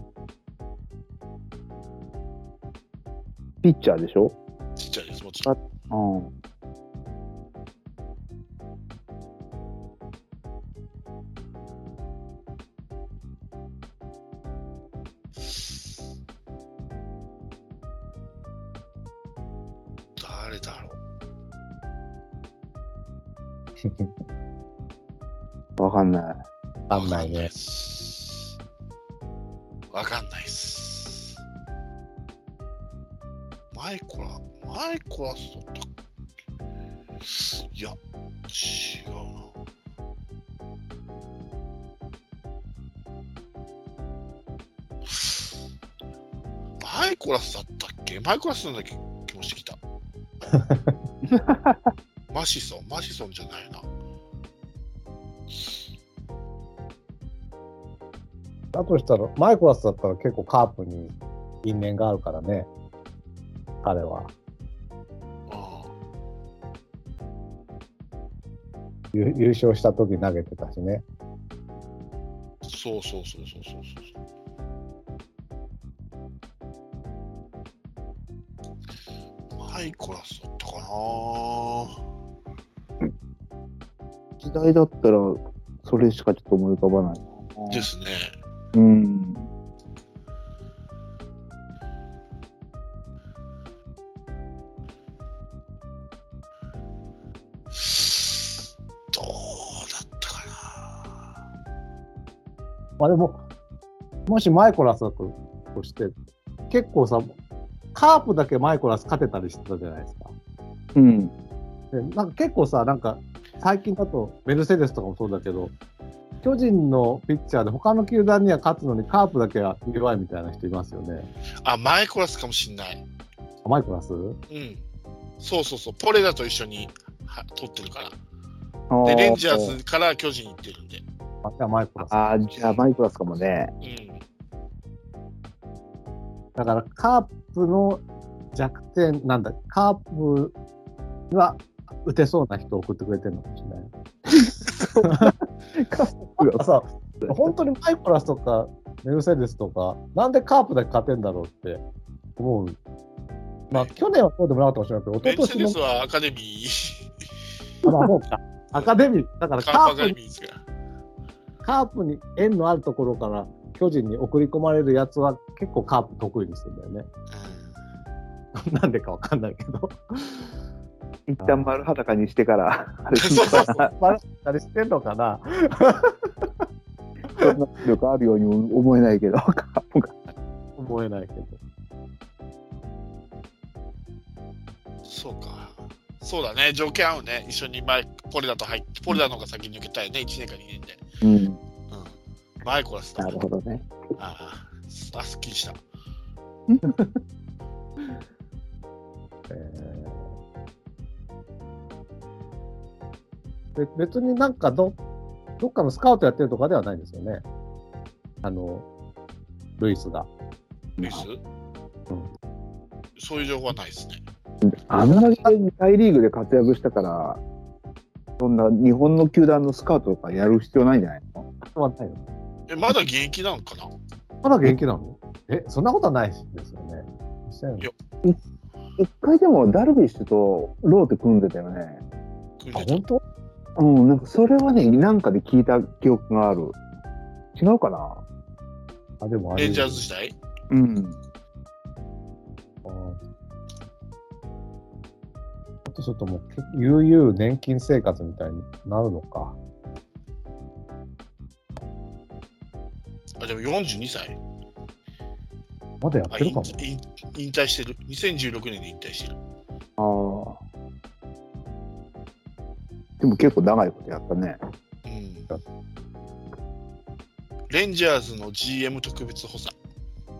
D: ピッチャーでしょ？
B: ちっちゃいです、もちろん。
D: うん。ない
C: ね。
B: わかんないっす。マイコラ、マイコラスだったっけ？いや、違うな。マイコラスだったっけマイコラスなんだっけ？気もしてきた。マシソン、マシソンじゃない
C: としたら、マイコラスだったら結構カープに因縁があるからね。彼は。
B: あ
C: 優優勝した時投げてたしね。
B: あそうそうそうそうそうそう。マイコラスだったかな
D: 時代だったら、それしかちょっと思い浮かばないな。
B: ですね。
D: うん。
B: どうだったかな
C: まあでも、もしマイコラスだととして、結構さ、カープだけマイコラス勝てたりしてたじゃないですか。
D: うん。
C: でなんか結構さ、なんか最近だとメルセデスとかもそうだけど、巨人のピッチャーで他の球団には勝つのにカープだけは弱いみたいな人いますよね。
B: あ、マイコラスかもしんない。
C: あマイコラス？
B: うん。そうそうそう。ポレラと一緒には取ってるから。で、レンジャーズから巨人行ってるんで。
C: あ、じゃあマイコラス。
D: ああ、じゃあマイクラスかもね。
B: うん。
C: だからカープの弱点、なんだ、カープは打てそうな人を送ってくれてるのかもしれない。なんかさ、本当にマイコラスとかメルセデスとか、なんでカープだけ勝てんだろうって思う。まあ、去年はそうでもなかったかもしれないけど、
B: メルセデスはアカデミー、
C: の、まあ、そうか。アカデミー、だから
B: カープ
C: に。カープに縁のあるところから巨人に送り込まれるやつは結構カープ得意にするんだよね。なんでかわかんないけど。
D: 一旦丸裸にしてから、あれ
B: そうそうそう。
C: まあ、あれしてんのかな？
D: そんな能力あるようにも思えないけど、
C: 思えないけど。
B: そうか。そうだね、条件合うね。一緒にマイポレダと入って、ポレダの方が先に抜けたいね、1年か2年で。
D: うん。
B: うん。マイコラスだ
D: なるほどね。
B: ああ、あ、すっきりした。
C: 別になんかど、どっかのスカウトやってるとかではないんですよね。あの、ルイスが。
B: ルイス、そういう情報はないですね。
D: あんなに大リーグで活躍したから、そんな日本の球団のスカウトとかやる必要ないんじゃないの？
C: はないの？
B: え、まだ現役なのかな？
C: まだ元気なの？え、そんなことはないですよね。2000
B: いや
D: 一回でもダルビッシュとローテ組んでたよね。
C: あ、
B: 組んで
C: 本当？
D: うん、なんかそれはね、なんかで聞いた記憶がある。違うかな？
C: あ、でもあれ。
B: たレンジャーズ時代？
D: うん。
C: あとちょっともう、け悠々年金生活みたいになるのか。
B: あ、でも42歳
C: まだやってるかも。
B: 引引退してる。2016年で引退してる。
D: ああ。でも結構長いことやったね。
B: うん。レンジャーズの GM 特別補佐。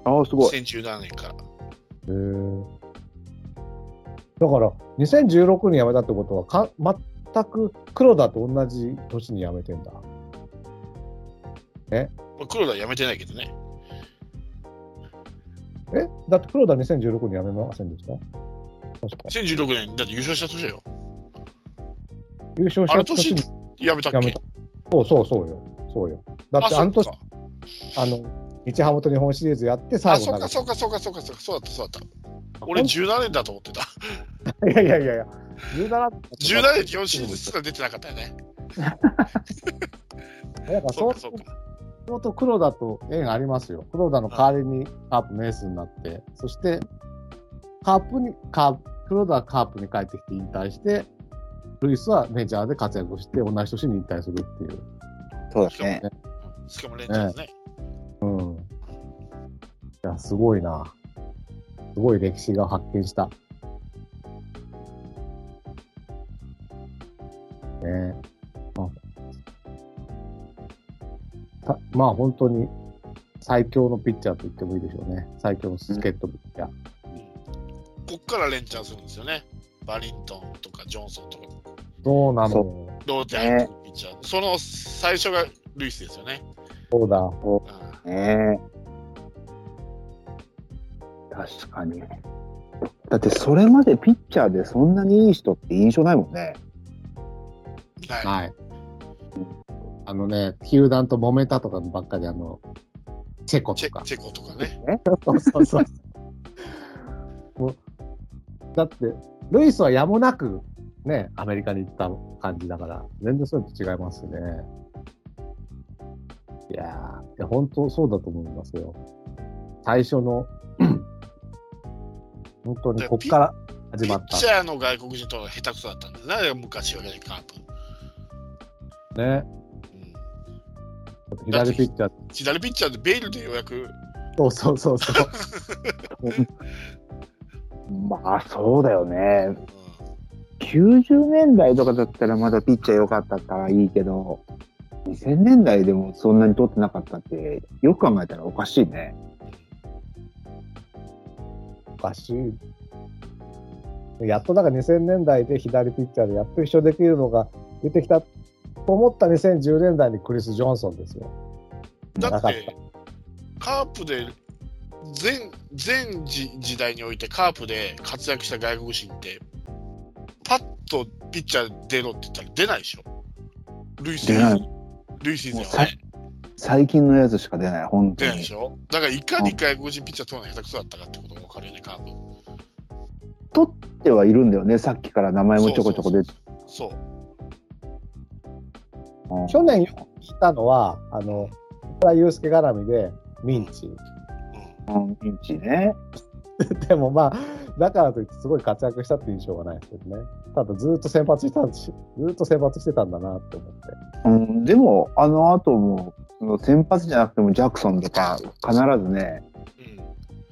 D: ああ、すごい。
B: 2017年から。
C: へーだから、2016に辞めたってことはか、全く黒田と同じ年に辞めてんだ。
B: まあ、黒田は辞めてないけどね。
C: え？だって黒田2016に辞めませんでした？確か。
B: 2016年、だって優勝した年だよ。
C: 優勝した年に
B: 辞めたっけ？
C: 辞めた。そうそうそうよ。そうよ。だってあの年あの、日ハムと日本シリーズやって最
B: あ、
C: 後なんか
B: そうか、そうか、そうか、そうか、そうか、そうだった、そうだった。俺17年だと思ってた。
C: いやいやいやいや、17
B: 17年日本シリーズすら出てなかったよね。
C: だからそう
B: そうか。
C: 相当黒田と縁ありますよ。黒田の代わりにカープのエースになって、そして、カープに、カープ、黒田はカープに帰ってきて引退して、ルイスはメジャーで活躍して、同じ年に引退するっていう。
D: そう
B: だねしかもレンジャーズね。
C: うん。いや、すごいな。すごい歴史が発見した。ねまあ、たまあ本当に最強のピッチャーと言ってもいいでしょうね。最強の助っ人ピッチャー。
B: こっから連チャンするんですよね。バリントンとかジョンソンとか、
C: そうなの。
D: そ
B: ローテ入ってくるピッチャー。その最初がルイスですよね。
C: そうだ。
B: うん
D: ね確かに。だってそれまでピッチャーでそんなにいい人って印象ないもんね。
B: はい。
C: はい。あのね、球団と揉めたとかばっかり、あの、チェコとか。
B: チェチェコとかね。
C: そうそうそう。もうだって、ルイスはやもなく、ね、アメリカに行った感じだから、全然そういうのと違いますね。いやー、いや本当そうだと思いますよ。最初の、本当にこっから始まっ
B: ピッチャーの外国人とは下手くそだったんですね。昔はね、カープ。
C: た。ね。
B: うん
C: 左ピッチャー、
B: 左ピッチャーでベイルでようやく、
C: そうそうそうそう。
D: まあ、そうだよね。
B: うん
D: 90年代とかだったらまだピッチャー良かったからいいけど、2000年代でもそんなに取ってなかったって、よく考えたらおかしいね。
C: おかしい。やっとだから2000年代で左ピッチャーでやっと一緒できるのが出てきたと思った2010年代にクリス・ジョンソンですよ。
B: だっ
C: なかってた、
B: カープで全全時時代においてカープで活躍した外国人って、パッとピッチャー出ろって言ったら出ないでしょ？ルイス・
D: 出ない
B: ルイス・
D: 最近のやつしか出ない、本当に
B: 出ないでし。ょ？だからいかに外国人ピッチャー取るのが下手くそだったかってことが分かるよね、カープ。
D: 取ってはいるんだよね、さっきから名前もちょこちょこ出て。
B: そう。
D: うん
C: 去年よく聞いたのは、あの、小倉祐介絡みでミンチ。
B: うん
D: うんピンチね。
C: でもまあ、だからといってすごい活躍したっていう印象がないですけどね。ただずっと先発してたし、ずっと先発してたんだなって思って。
D: うん、でも、あの後も、その先発じゃなくてもジャクソンとか、必ずね、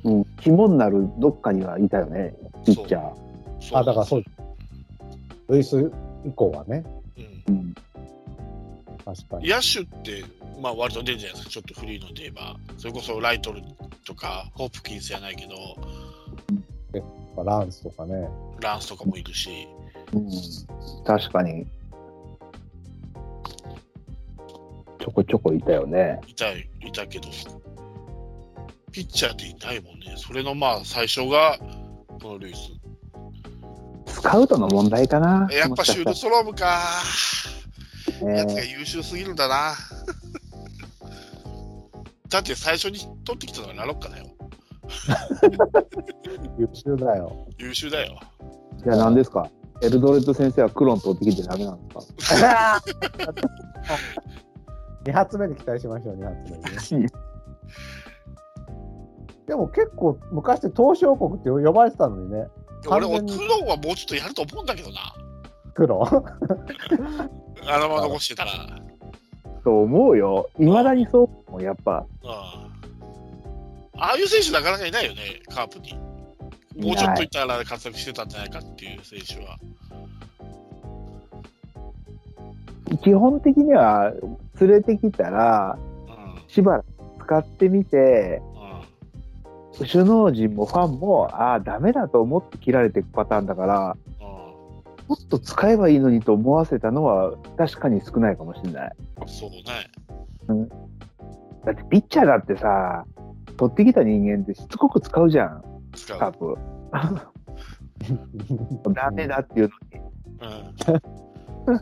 B: うん
D: うん、肝になるどっかにはいたよね、ピッチャー。
B: そう
C: あ、だからそう。ルイス以降はね、
B: うん
D: うん、
C: 確かに。
B: 野手って、まあ、割と出るじゃないですか、ちょっとフリーので言えば、それこそライトルとか、ホープキンスじゃないけど、
C: ランスとかね。
B: ランスとかもいるし、
D: うん、確かに。ちょこちょこいたよね。
B: いたいいたけど、ピッチャーっていないもんね、それのまあ最初がこのルイス。
D: スカウトの問題かな。
B: やっぱシュールストロームか、やつが優秀すぎるんだな。だって最初に取ってきたのがラロッカだよ。
C: 優秀だよ。
B: 優秀だよ。
D: じゃあ何ですか？エルドレッド先生はクロン取ってきてダメなんですか？
C: 2発目に期待しましょう、2発目にね。でも結構昔って東証国って呼ばれてたのにね、
B: 俺、
C: 完全に
B: クロンはもうちょっとやると思うんだけどな。
C: 黒。
B: あのまま残してたら。
D: と思うよ。いまだにそう思う、やっぱ。
B: うんああいう選手なかなかいないよね、カープに。もうちょっといったら活躍してたんじゃないかっていう選手は。
D: 基本的には連れてきたら、
B: うん
D: しばらく使ってみて、
B: うん
D: 首脳陣もファンも、ああ、ダメだと思って切られていくパターンだから、
B: うん
D: もっと使えばいいのにと思わせたのは確かに少ないかもしれない。
B: そうね。
D: だってピッチャーだってさ、取ってきた人間ってしつこく使うじゃん、
B: 使う。
D: カープ。ダメだっていうのに。
B: うん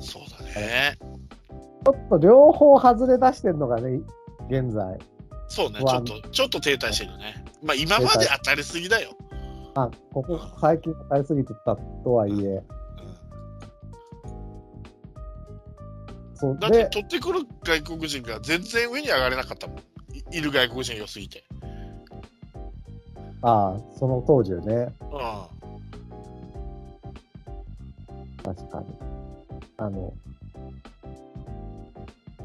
B: そうだね。
C: ちょっと両方外れ出してるのがね、現在。
B: そうね。ちょっと、ちょっと停滞してるね。まあ今まで当たりすぎだよ。
C: あ、ここ最近使いすぎてたとはいえ。
B: う
C: そうん
B: だって
C: で、
B: 取ってくる外国人が全然上に上がれなかったもん。いいる外国人が良すぎて。
C: ああ、その当時ね、
B: うん。
C: 確かに。あの、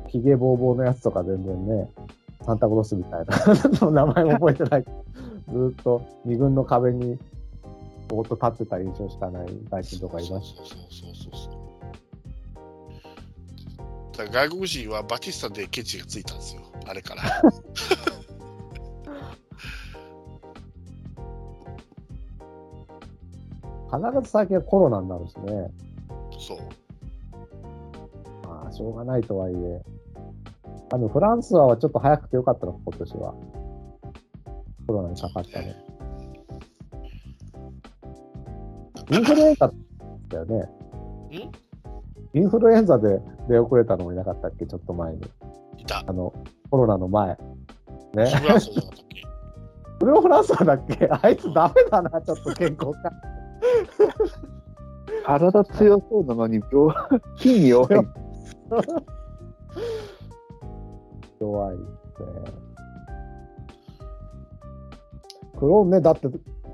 C: ヒゲボーボーのやつとか全然ね、サンタクロースみたいな、名前も覚えてないけど、ずっと二軍の壁にぼーっと立ってた印象しかない外人とかいまし
B: そうそうそうそうそう。だから外国人はバティスタでケチがついたんですよ。あれから。
C: た。必ず最近はコロナになるしね。
B: そう。
C: まあ、しょうがないとはいえ。あの、フランスはちょっと早くてよかったの、今年は。コロナにかかったの。インフルエンザだよね。インフルエンザで出遅れたのもいなかったっけ、ちょっと前に。
B: いた。
C: あの、コロナの前。ね。
B: フランスじゃなかったっけ？
C: それをフランスはだっけ？あいつダメだな、ちょっと健康が。
D: 体強そうなのに病、筋に弱い。
C: 弱いですね。クローンね、だって、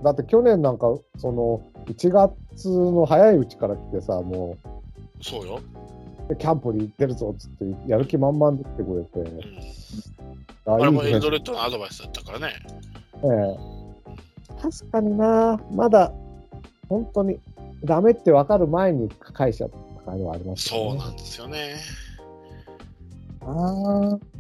C: だって去年なんか、その、1月月の早いうちから来てさ、も
B: そうよ。
C: う、キャンプに行ってるぞっつって、やる気満々で来てくれて、
B: うん、
C: あ
B: あれもエルドレッドのアドバイスだったからね。
C: ええ確かにな、まだ本当にダメって分かる前に返しちゃった感じはありましたね。
B: そうなんですよね。
C: ああ。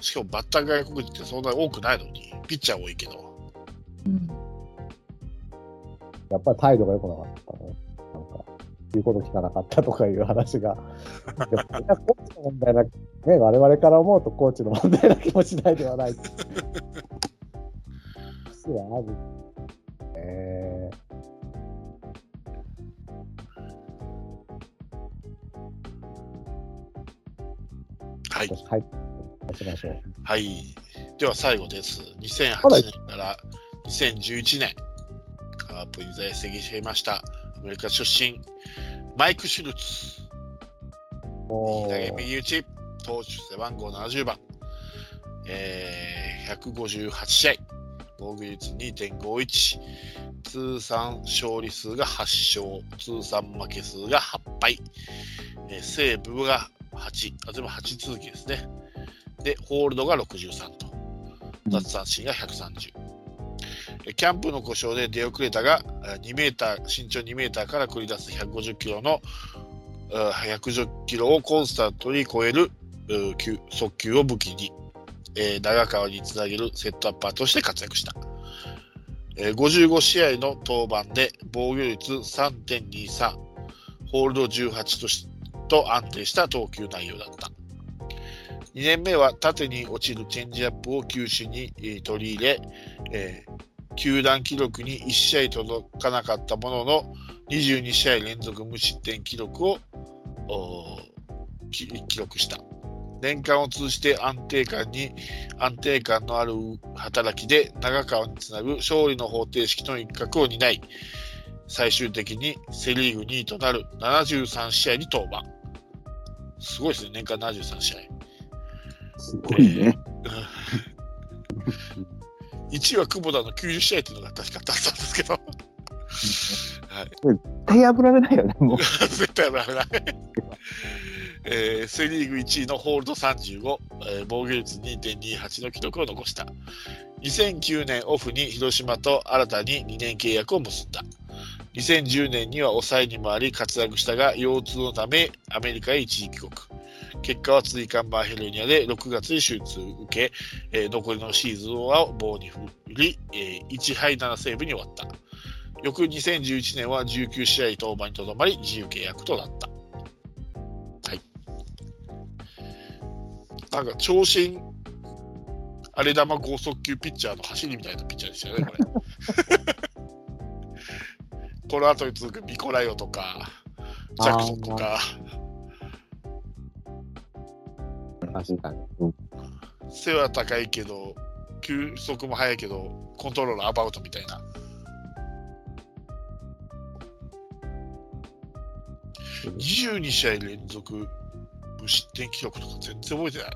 B: しかもバッター外国人ってそんな多くないのに、ピッチャー多いけど。
C: やっぱり態度が良くなかったね。なんか、言うこと聞かなかったとかいう話が。でもコーチの問題な、ね、我々から思うとコーチの問題な気もしないではない。すはある。え
B: はい
C: ー、。はい。出しましょう。
B: はい。では最後です。2008
C: はい
B: 年から2011年、カープに在籍していました、アメリカ出身、マイク・シュルツ、右打ち、投手背番号70番、えー、158試合、防御率2.51、通算勝利数が8勝、通算負け数が8敗、えーセーブが8、あ、全部8続きですね。で、ホールドが63と、奪三振が130。えキャンプの故障で出遅れたが、え2メーター、身長2メーターから繰り出す150キロの、あ110キロをコンスタントに超える速球を武器に、えー長川につなげるセットアッパーとして活躍した。えー55試合の登板で防御率3.23、ホールド18としと安定した投球内容だった。2年目は縦に落ちるチェンジアップを球種に取り入れ、えー球団記録に1試合届かなかったものの22試合連続無失点記録を記録した。年間を通じて安定感に安定感のある働きで長川につなぐ勝利の方程式の一角を担い最終的にセ・リーグ2位となる73試合に登板すごいですね年間73試合
D: すごいね。
B: 1位は久保田の90試合っていうのが確かだったんですけど
D: 絶対破られないよね、もう。
B: 絶対危ない。えーセ・リーグ1位のホールド35、えー防御率2.28の記録を残した。2009年オフに広島と新たに2年契約を結んだ。2010年には抑えに回り活躍したが、腰痛のためアメリカへ一時帰国。結果は椎間板ヘルニアで6月に手術を受け、えー残りのシーズンは棒に振り、えー1敗7セーブに終わった。翌2011年は19試合登板にとどまり自由契約となった。はい。なんか長身荒れ玉剛速球ピッチャーの走りみたいなピッチャーでしたよね、これ。この後に続くミコライオとか、ジャクソンとか、
C: 確かに。
B: 背は高いけど、球速も速いけど、コントロールアバウトみたいな。22試合連続無失点記録とか全然覚えてない。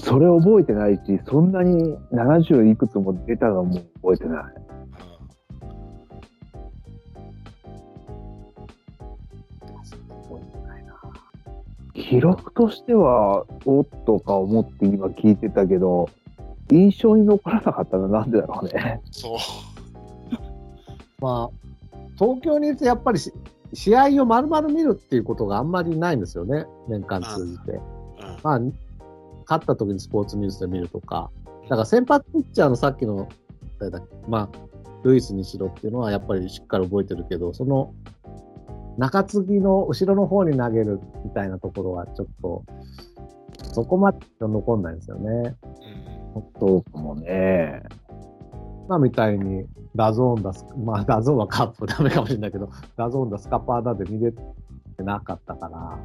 D: それ覚えてないし、そんなに70いくつも出たのも覚えてない。記録としては、おっとか思って今聞いてたけど、印象に残らなかったのはなんでだろうね。
B: そう。
C: まあ、東京にいてやっぱりし試合を丸々見るっていうことがあんまりないんですよね、年間通じて。
B: うん
C: まあ、勝った時にスポーツニュースで見るとか。だから先発ピッチャーのさっきの、誰だっけまあ、ルイスにしろっていうのはやっぱりしっかり覚えてるけど、その中継ぎの後ろの方に投げるみたいなところはちょっと、そこまで残んないんですよね。
B: うん
D: そうかもね。
C: まあみたいに、 DAZN だス、まあ DAZN はカップダメかもしれないけど、 DAZN だスカパーだで見れてなかったから、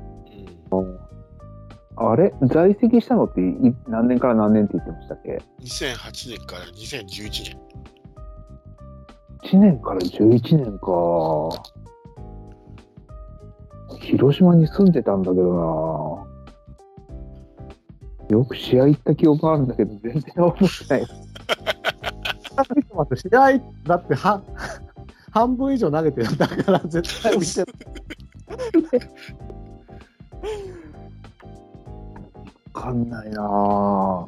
B: うん
D: あれ？在籍したのってい何年から何年って言ってましたっけ
B: ？2008年から2011年。
D: 1年から11年か。広島に住んでたんだけどな。よく試合行った記憶があるんだけど、全然覚えてない。
C: 試合、だっては、半分以上投げてるんだから、絶対見てる。
D: わかんないなぁ。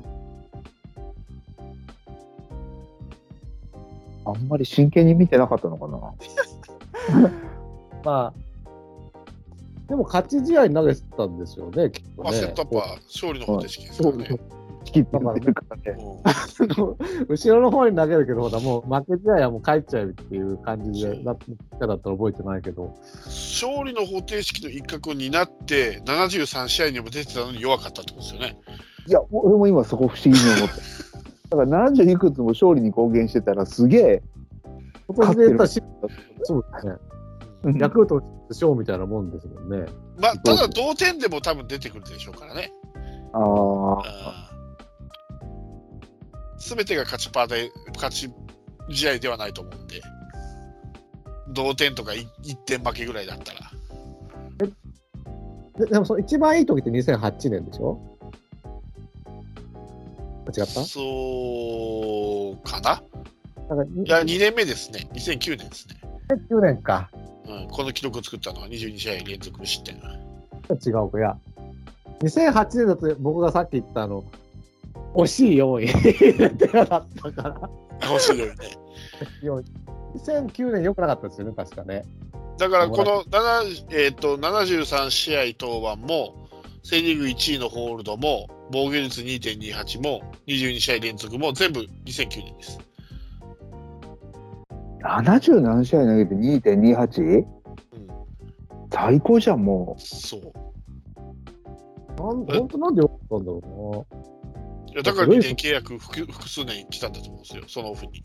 D: あんまり真剣に見てなかったのかな。
C: まあ、でも勝ち試合に投げてたんですよね、きっと
B: まあ、セッ
C: ね。
B: トアップは勝利の方程式ですね。
D: 切って言ってるからね。
B: うん
C: 後ろの方に投げるけど、ほら、もう負け試合はもう帰っちゃうっていう感じで、だっただったら覚えてないけど、
B: 勝利の方程式の一角になって、73試合にも出てたのに弱かったってことですよね。
D: いや、俺も今そこ不思議に思った。だから70いくつも勝利に貢献してたらすげえ。
C: 今年で言ったそうですね。
D: うん
C: ヤクルトの賞みたいなもんですもんね。
B: まあ、ただ同点でも多分出てくるでしょうからね。
D: ああ。
B: すべてが勝ちパーで、勝ち試合ではないと思うんで、同点とか 1, 点負けぐらいだったら、
C: ででもその一番いい時って2008年でしょ？あ違った？
B: そうかな
C: なんか
B: いや、2年目ですね。2009年ですね。
C: 2009年か。
B: うん、この記録を作ったの？は22試合連続無失点。
C: 違うか。いや、2008年だと僕がさっき言ったあの、惜しい4位ってなかったから。
B: 欲 しいよね。
C: 4位2009年良くなかったですよね、確かね。
B: だからこの7、えー、と73試合登板も、セ・リーグ1位のホールドも、防御率2.28も、22試合連続も、全部2009年です。
D: 77試合投げて 2.28?
B: うん、
D: 最高じゃん、も
B: そう。
C: なん
B: え
C: 本当なんで良かったんだろ
B: いやだから2年契約複複数年来たんだと思うんですよ、そのオフに。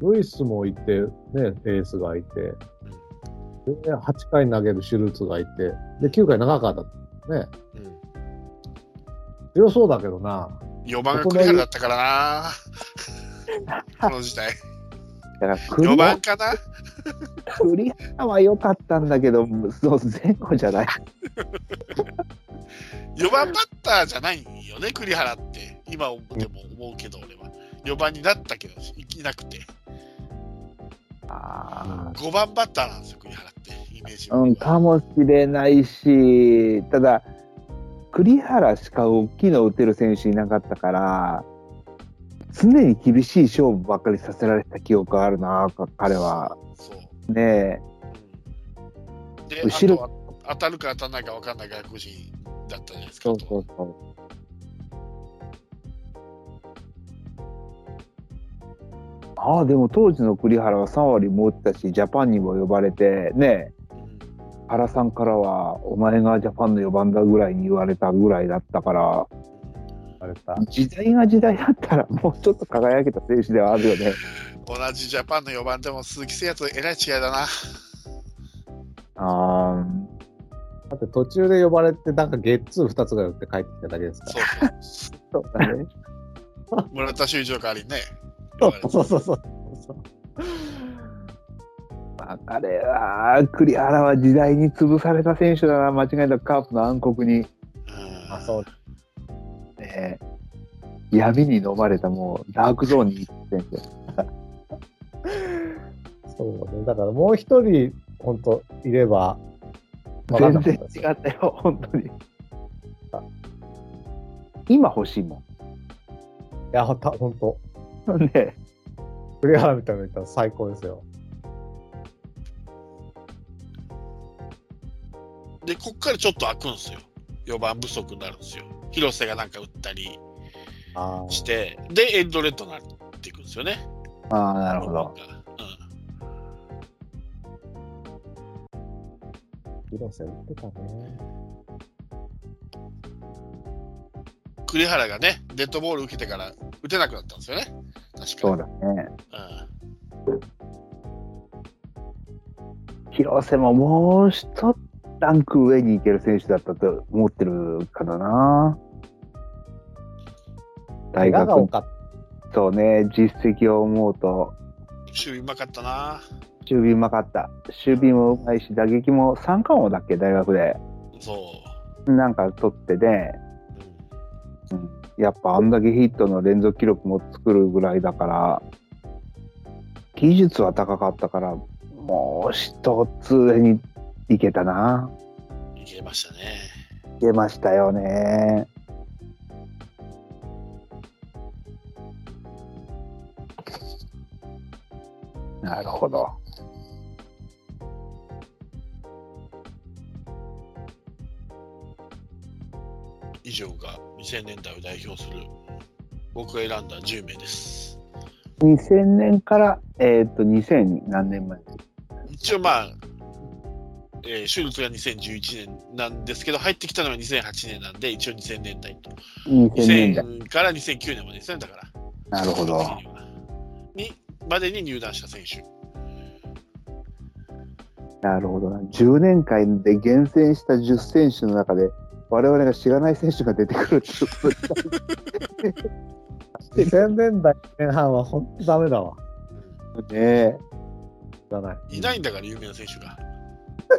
C: うな。ルイスもいて、ね、エースがいて、で8回投げるシュルーツがいて、で、9回長かった。ね。
B: うん、
C: 強そうだけどな。
B: 4番が栗原だったからな、この時代。
D: う。だから栗
B: 4番
D: 原
B: かな？
D: 栗原は良かったんだけど、そう前後じゃない。
B: 4番バッターじゃないよね、栗原って。今思っても思うけど、俺は。4番になったけど、いなくて。
D: あ
B: 5番バッターなんですよ、栗原って。イメージ
D: あ、うん、かもしれないし、ただ、栗原しか大きいの打てる選手いなかったから、常に厳しい勝負ばっかりさせられてた記憶があるな、彼は。
B: そう。
D: ね
B: うんで、
D: 後ろ
B: 当たるか当たらないか分かんない外国人だったじゃないですか。
D: そうそうそう。ああ、でも当時の栗原は3割も打ったし、ジャパンにも呼ばれて、ね、
B: うん
D: 原さんからは、お前がジャパンの4番だぐらいに言われたぐらいだったから、
C: あれさ。
D: 時代が時代だったら、もうちょっと輝けた選手ではあるよね。
B: 同じジャパンの4番でも鈴木誠也とえらい違いだな。
D: あ
C: だって途中で呼ばれて、なんかゲッツー2つぐらい打って帰ってきただけですか
B: そうそう。
D: そうだね。
B: 村田修一の代わりにね。
C: ら。そうそうそうそう。
D: まあ、彼は、栗原は時代に潰された選手だな、間違いなくカープの暗黒に、
B: うん
C: あ、そう。
D: ね、闇に飲まれた、もう、ダークゾーンに行ってんで。
C: そうね。だからもう一人、本当いれば、
D: 全然違ったよ、本当に。今欲しいも
C: いや、ほんと、本当
D: ん。ね
C: 栗原みたいなのいたら最高ですよ。
B: で、こっからちょっと開くんですよ。4番不足になるんですよ。広瀬がなんか打ったり
C: あ
B: して、で、エンドレッドになっていくんですよね。
D: ああ、なるほど。
B: うん
C: あ、広瀬打ってたね。
B: 栗原がね、デッドボール受けてから打てなくなったんですよね。確か
D: そうだね。
B: うん
D: 広瀬ももう一ランク上に行ける選手だったと思ってるからな。大学
C: かっ
D: とね、実績を思うと、
B: 守備うまかったな。
D: 守備うまかった。守備もうまいし、打撃も三冠王だっけ、大学で。
B: そ
D: なんか取ってね、
B: う。
D: やっぱあんだけヒットの連続記録も作るぐらいだから、技術は高かったから、もう一つ上にいけたな。
B: いけましたね。
D: いけましたよね。なるほど。
B: 以上が2000年代を代表する僕が選んだ10名です。
D: 2000年から、えっ、と、2000何年前？
B: 一応まあ、えー、手術が2011年なんですけど、入ってきたのは2008年なんで、一応2000年代と。
D: 2000年代。
B: 2000から2009年までですね、だから。
D: なるほど。
B: に、までに入団した選手。
D: なるほどな。10年間で厳選した10選手の中で、我々が知らない選手が出てくるってことです
C: 2000 年代前半は本当ダメだわ。
D: ね。
C: 知らない。
B: いないんだから、有名な選手が。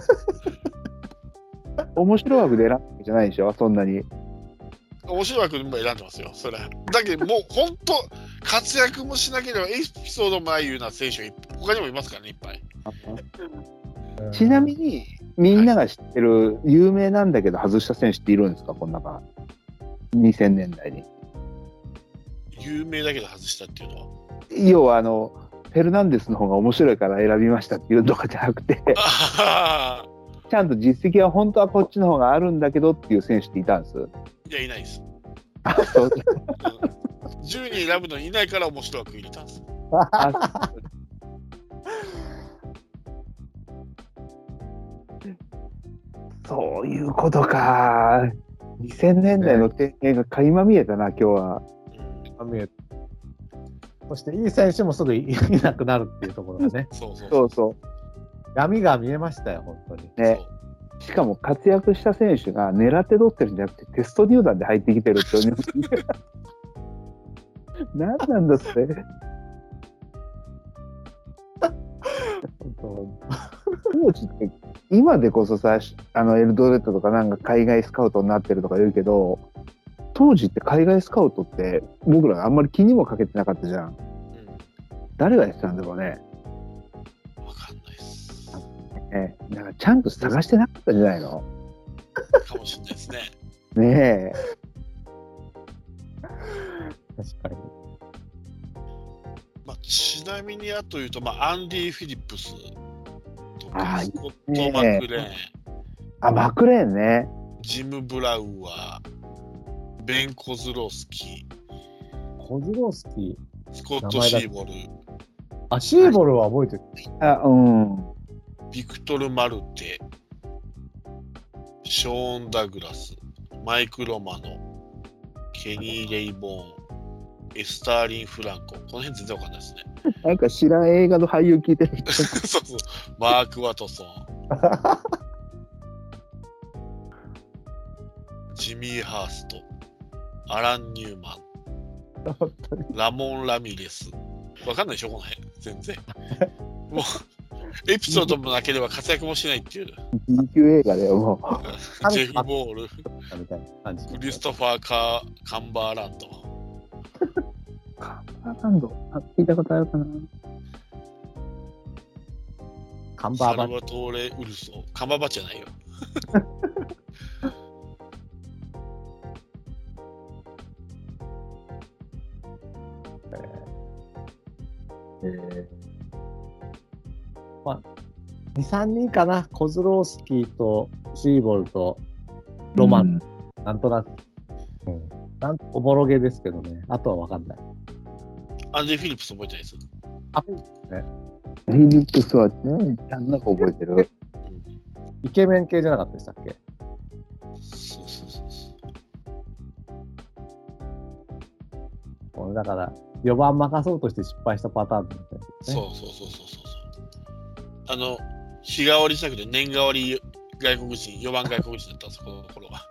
D: 面白い枠で選んだわけじゃないでしょ、そんなに。
B: 面白い枠も選んでますよ、それは。だけど、もう本当、活躍もしなければ、エピソードもないような選手がいっ他にもいますからね、いっぱい。
D: ちなみに、みんなが知ってる有名なんだけど外した選手っているんですか、この中。2000年代に。
B: 有名だけど外したっていうのは。
D: 要は、あの、フェルナンデスの方が面白いから選びましたっていうとかじゃなくて、
B: あ
D: ちゃんと実績は本当はこっちの方があるんだけどっていう選手っていたんです。
B: あ、いや、いないです。
D: あそう
B: うん10人選ぶのにいないから面白い枠入れたんです。
D: あ そういうことか。2000年代の天元が垣間見えたな、今日は。
B: うん
C: 見えそしていい選手もすぐい いなくなるっていうところがね、
B: そうそう
D: そうそ
C: 闇が見えましたよ、本当に。
D: う。ね。しかも活躍した選手が狙って取ってるんじゃなくてテスト入団で入ってきてるっていう。何なんだって今でこそさあのエルドレッドとかなんか海外スカウトになってるとか言うけど当時って海外スカウトって僕らあんまり気にもかけてなかったじゃん。
B: うん。
D: 誰がやってたんだろうね。
B: わかんないです。
D: ねなんかちゃんと探してなかったんじゃないの？
B: かもしれないですね。
D: ねえ。
C: 確かに。
B: まあ、ちなみにあと言うと、まあ、アンディ・フィリップスとかスコット・マクレーン、
D: あマクレーンね。
B: ジム・ブラウアー、ベン・コズロースキ
C: コズロースキー？
B: ー、スコット・シーボル、
C: あ、シーボルは覚えてる。
D: あうん。
B: ビクトル・マルテ、ショーン・ダグラス、マイク・ロマノ、ケニー・レイボーン、エスターリン・フランコ。この辺全然わかんないですね。
D: なんか知らん映画の俳優聞いてる人。
B: そうそう。マーク・ワトソン、ジミー・ハースト、アラン・ニューマ。ン、ラモン・ラミレス。わかんないでしょ、この辺。全然。もう、エピソードもなければ活躍もしないっていう。
D: B 級映画だよもう
B: ジェフ・ボール。クリストファー・カーカンバーランド。
D: カンバーランド？あ聞いたことあるかな？
C: カンバーバッ
B: サルバトーレ・ウルソ。カンバーバッチじゃないよ。
C: えーまあ、2、3人かな。コズロースキーとシーボルとロマン、なんとなく。うん。なんおぼろげですけどね。あとはわかんない。
B: アンディ・フィリップス覚えてないです？
C: あ、
D: フィリップスはね、ちゃんなく覚えてる。
B: うん
C: イケメン系じゃなかったでしたっけ？
B: そうそうそうそう。
C: だから、4番任そうとして失敗したパターンみたいな、ね。
B: そうそうそうそうそう。あの、日替わりじゃなくて年替わり外国人、4番外国人だったんです、この頃は。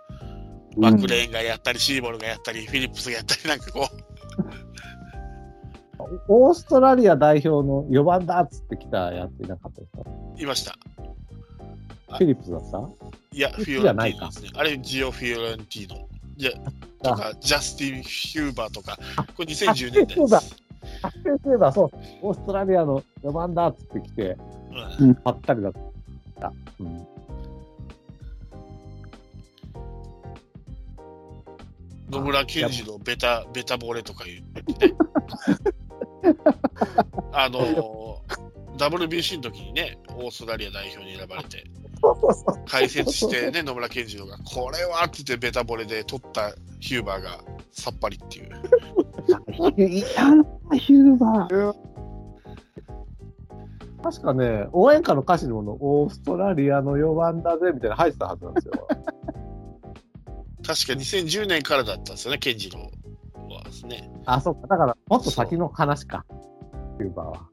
B: マクレーンがやったり、シーボルがやったり、フィリップスがやったり、なんかこ
C: オーストラリア代表の4番だっつって来たやついなかったですか？
B: う、いました。
C: フィリップスだった？
B: いや、フィオレンティーノですね。あれ、ジオ・フィオレンティーノ。いや、とか、ジャスティン・ヒューバーとか、これ2010年代
C: そうだ
B: です。
C: 発表すればそう、オーストラリアの4番だっつってきて、
B: うん
C: ぱったりだった。うん。
B: 野村健二のベタ、ベタボレとか言ってね。あのー、WBC の時にね、オーストラリア代表に選ばれて、解説してね、野村健二郎が、これはって言ってベタボレで取ったヒューバーがさっぱりっていう。
D: いたな、ヒューバー。
C: 確かね、応援歌の歌詞にもの、オーストラリアの4番だぜみたいなの入ってたはずなんですよ。
B: 確か2010年からだったんですよね、健二郎はですね。
C: あ、そうか。だから、もっと先の話か。キューバーは。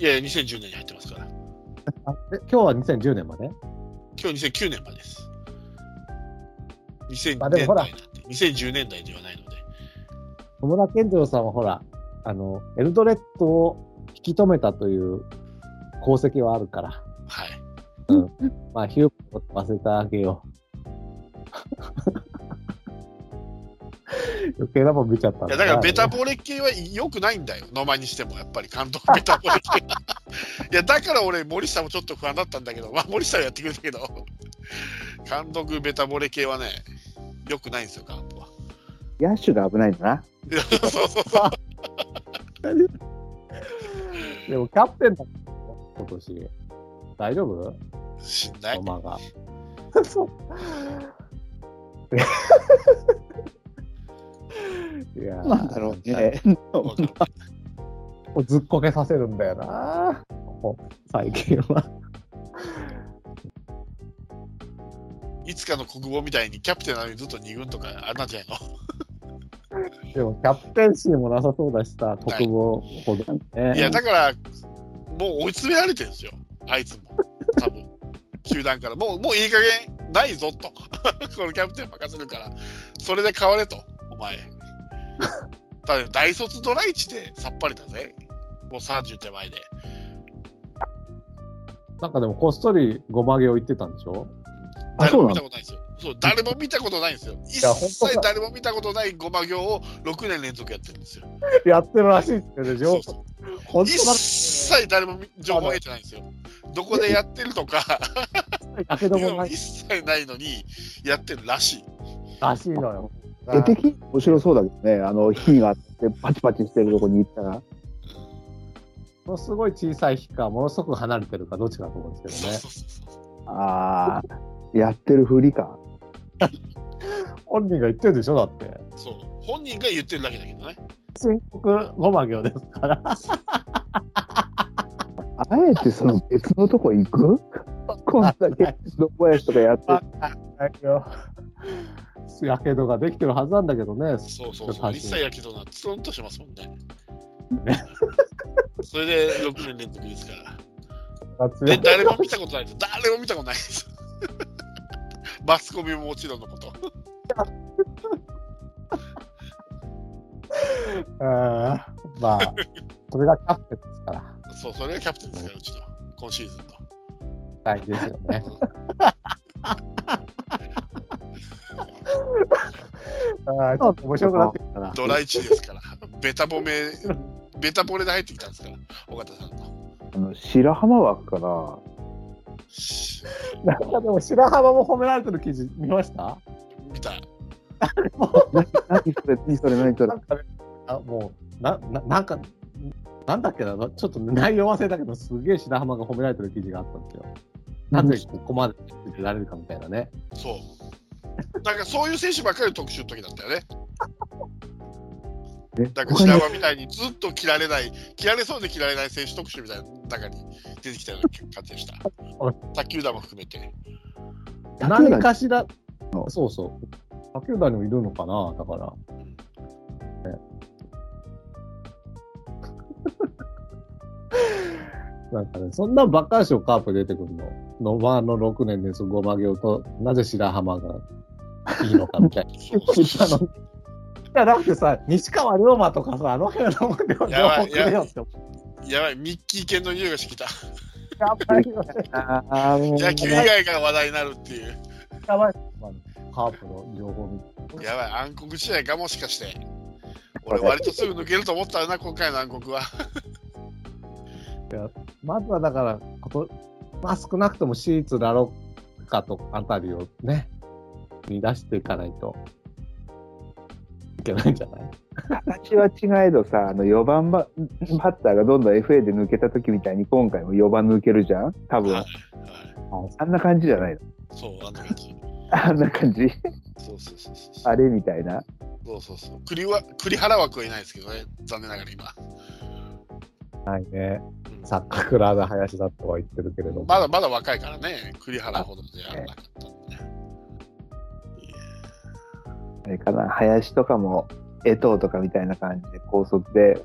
B: いやいや、2010年に入ってますから。
C: あで今日は2010年まで？
B: 今日2009年までです。2000
C: あでもほら
B: 年代なんで、2010年代ではないので。
C: 野村健二郎さんはほら、あの、エルドレッドを引き止めたという功績はあるから、
B: はい。
C: まあ、ヒュー忘れてあげよう。余計なもん見ちゃったん
B: いやだからベタ
C: ボ
B: ボレ系は良くないんだよ、野間にしても、やっぱり監督 ベタボレ系は。いや、だから俺、森下もちょっと不安だったんだけど、まあ、森下はやってくれたけど、監督ベタボレ系はね、良くないんですよ、カープは。
D: 野手が危ないんだな。
B: そうそうそう
C: でも、キャプテンだ今年。大丈夫？
B: しんない
C: 野。間が。そう。いやー
D: なんだろうね。
C: ずっこけさせるんだよな。ここ最近は。
B: いつかの国防みたいにキャプテンなのにずっと2軍とか、あんなんじゃないの
C: でも、キャプテンシーもなさそうだしさ、国防ほどね。
B: いや、だから、もう追い詰められてるんですよ、あいつも。多分球団から。もう、もういい加減ないぞと。このキャプテン任せるから、それで変われと、お前。ただ、大卒ドライチでさっぱりだぜ。もう30手前で。
C: なんかでも、こっそりごまげを言ってたんでしょ？
B: 誰も
D: あそうなの
B: 見たことないんですよ。そう、誰も見たことないんですよ。一
C: や本当か
B: 切誰も見たことないごま行を6年連続やってるんですよ。
C: やってるらしいですけど、情
B: そうそう
C: 本
B: 一切誰も情報を得てないんですよ。どこでやってるとか、
C: だけどもない
B: 一切ないのにやってるらしい。
C: らしいのよ。
D: 絵的に面白そうだけどね。あの、火があってパチパチしてるとこに行ったら。
C: ものすごい小さい日か、ものすごく離れてるか、どっちかと思うんですけどね。
B: そうそうそうそう
D: ああ、やってるふりか。
C: 本人が言ってるでしょ、だって。
B: そう本人が言ってるだけだけどね。
C: 申告ごま行ですから。
D: あえてその別のとこ行く？こんだけどもやしとかやって。
C: やけどができてるはずなんだけどね。
B: そうそうそう。一切やけどな、ツンとしますもんね。
C: ね
B: それで6年連続ですから。
C: 夏
B: で、誰も見たことないです。誰も見たことないです。マスコミももちろんのこと。
C: あーまあ、それがキャプテンですから。
B: そう、それがキャプテンですから、うちの。今シーズンの。
C: 大事ですよね。あーちょっと面白くなってきたな。
B: ドライチですから。ベタ褒め、ベタボレで入ってきたんですから、尾形さんの。
D: あの白浜枠から、
B: し
C: なんかでも白浜も褒められてる記事見ました？
B: 見た。
D: 何それ、何それ、何それ
C: あもうなな、なんか、なんだっけな、ちょっと内容忘れたけど、すげえ白浜が褒められてる記事があったんですよ。なぜここまで出られるかみたいなね。
B: そう。なんかそういう選手ばっかり特集の時だったよね。
D: え？
B: だから白浜みたいにずっと切られない、切られそうで切られない選手特集みたいな中に出てきたような感じでした。卓球団も含めて。
C: 何かしら、そうそう。他球団にもいるのかな、だから。ねなんかね、そんなばっかりでしょ、カープ出てくるの？ノバーの6年です、ごまげをと、なぜ白浜がいいのかみたいな。いや、だってさ、西川龍馬とかさ、あの辺の情報くれよって。
B: やばい、ミッキー犬の匂いがしてきた。
C: やばいよね。
B: 野球以外が話題になるっていう。
C: やばい。まあカープの情報
B: やばい、暗黒時代かもしかして。俺、割とすぐ抜けると思ったよな、今回の暗黒は。
C: まずはだから、ことまあ、少なくともシーツ、ラロッカとあたりをね、見出していかないといけないんじゃない？
D: 形は違えどさ、あの4番ババッターがどんどん FA で抜けた時みたいに今回も4番抜けるじゃん？多分。
B: はいはい
D: あんな感じじゃないの？
B: そう、あんな感じ。
D: あんな感じ？
B: そうそうそうそう。
D: あれみたいな？
B: そうそうそう。栗は、栗原枠はいないですけどね、残念ながら今。
C: はいね。
B: うん
C: サッカークラーが林だとは言ってるけれども。
B: まだまだ若いからね、栗原ほどではなかったんでね。
D: あれかな、林とかも、江藤とかみたいな感じで高速で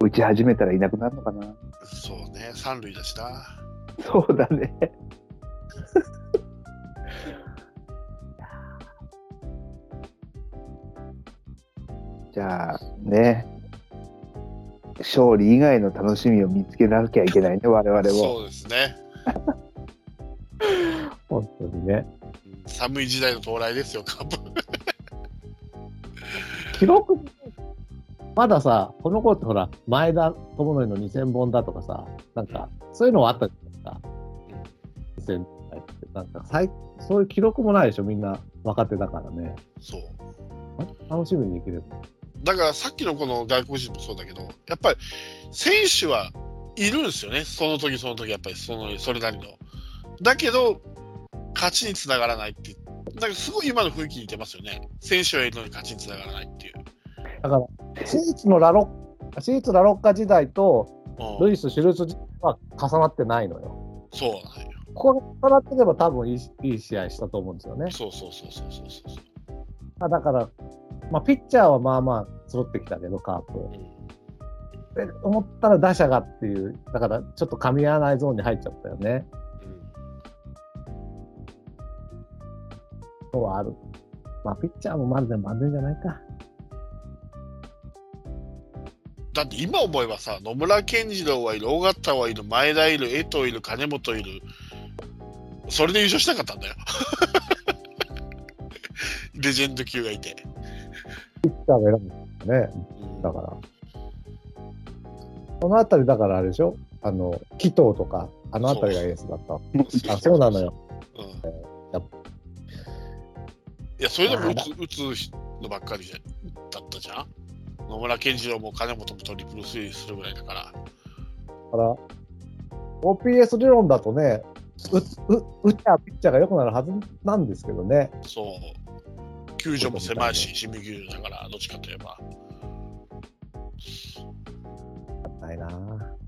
D: 打ち始めたらいなくなるのかな。
B: そうね、三塁だしな。
D: そうだね。じゃあね、勝利以外の楽しみを見つけなきゃいけないね、我々も。
B: そうですね。
C: 本当にね。
B: うん寒い時代の到来ですよ、カープ。
C: 記録、まださ、この頃ってほら、前田智則の2000本だとかさ、なんか、そういうのはあったじゃないですか。2000代って。なんか最、そういう記録もないでしょ、みんな若手だからね。
B: そう。
C: 楽しみにできる。
B: だからさっきのこの外国人もそうだけど、やっぱり選手はいるんですよね、その時その時やっぱりそのそれなりの。だけど、勝ちにつながらないって、なんかすごい今の雰囲気に似てますよね。選手はいるのに勝ちにつながらないっていう。
C: だから、シーツのラロッ、シーツラロッカ時代と、
B: うん
C: ルイス・シュルツ時代は重なってないのよ。
B: そうなんよ。
C: ここが重なってれば多分いいいい試合したと思うんですよね。
B: そうそうそうそうそうそうそう。
C: まあ、だから、まあ、ピッチャーはまあまあ揃ってきたけど、カープ。
B: うん
C: で思ったら打者がっていう、だからちょっと噛み合わないゾーンに入っちゃったよね。のはある。まあ、ピッチャーもまるでまずいんじゃないか。
B: だって今思えばさ、野村健次郎はいる、尾形はいる、前田いる、江藤いる、金本いる、それで優勝したかったんだよ。レジェンド級がいて。
C: ピッチャーが選ぶんですよね。
B: うん
C: だから。このあたりだからあれでしょ？あの、紀藤とか、あのあたりがエースだった。あ、そうなのよ。
B: うんいや、それでも打つ打つのばっかりじゃだったじゃん野村健次郎も金本もトリプルスリーするぐらいだから。
C: だから、OPS 理論だとね、う、う、打っちゃピッチャーが良くなるはずなんですけどね。
B: そう。球場も狭いし、清水球場だから、どっちかといえば。
C: ないなぁ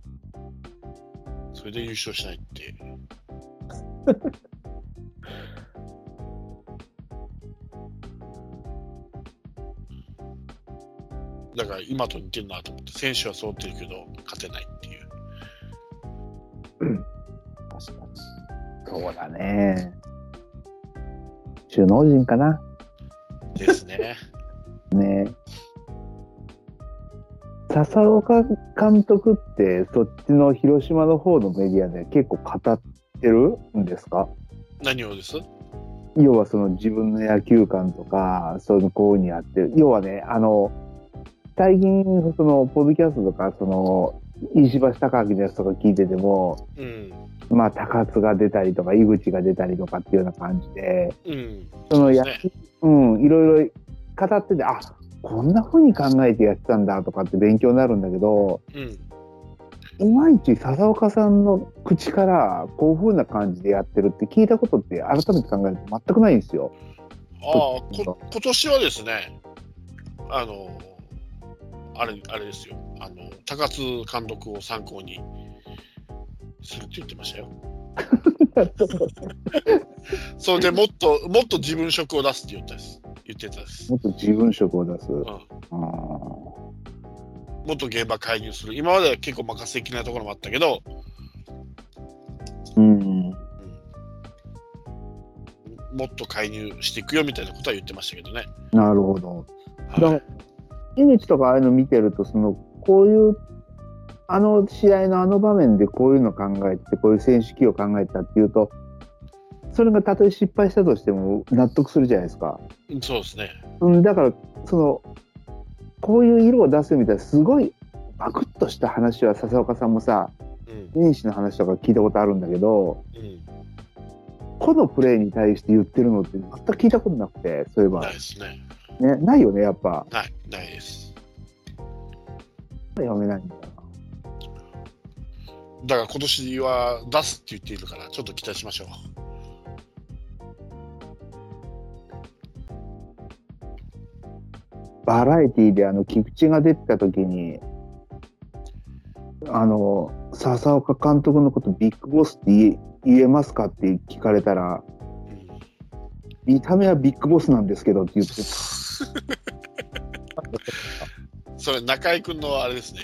B: それで優勝しないって。だから今と似てるなと思って、選手は揃ってるけど、勝てないっていう。
C: 確かに。
D: そうだね。首脳陣かな。
B: ですね。
D: ね笹岡監督って、そっちの広島の方のメディアで結構語ってるんですか？
B: 何をです？
D: 要はその自分の野球観とか、そういうこうにあって、要はね、あの、最近、その、ポッドキャストとか、その、石橋貴明のやつとか聞いてても、
B: うん。
D: まあ、高津が出たりとか、井口が出たりとかっていうような感じで、
B: うん。
D: そのや
B: ね
D: うん、いろいろ語ってて、あこんな風に考えてやってたんだとかって勉強になるんだけど、
B: うん。
D: いまいち笹岡さんの口からこういう風な感じでやってるって聞いたことって改めて考えると全くないんですよ。
B: ああ、こ今年はですね、あの、あれ、あれですよ、あの、高津監督を参考にするって言ってましたよ。それでもっと、もっと自分色を出すって言ったです。言ってたです。
D: もっと自分色を出す。
B: ん
D: あー
B: もっと現場介入する。今までは結構任せ的なところもあったけど、
D: うん。
B: うんもっと介入していくよみたいなことは言ってましたけどね。
D: なるほど。だ
B: はい
D: 井口とかああいうの見てると、その、こういう、あの試合のあの場面でこういうの考えて、こういう選手起用考えたっていうと、それがたとえ失敗したとしても納得するじゃないですか。
B: そうですね。
D: うん、だから、その、こういう色を出すみたいな、すごい、バクッとした話は笹岡さんもさ、
B: うん。
D: 年始の話とか聞いたことあるんだけど、
B: うん。
D: 個のプレーに対して言ってるのって全く聞いたことなくて、そういえば。
B: ないですね。
D: ね、ないよね、やっぱ。
B: ない、ないです。
D: 読めないんだよ
B: だから今年は出すって言っているから、ちょっと期待しましょう。
D: バラエティーであの菊池が出てた時にあの笹岡監督のことビッグボスって言えますかって聞かれたら
B: うん
D: 見た目はビッグボスなんですけどって言って
B: それ、中居君のあれですね。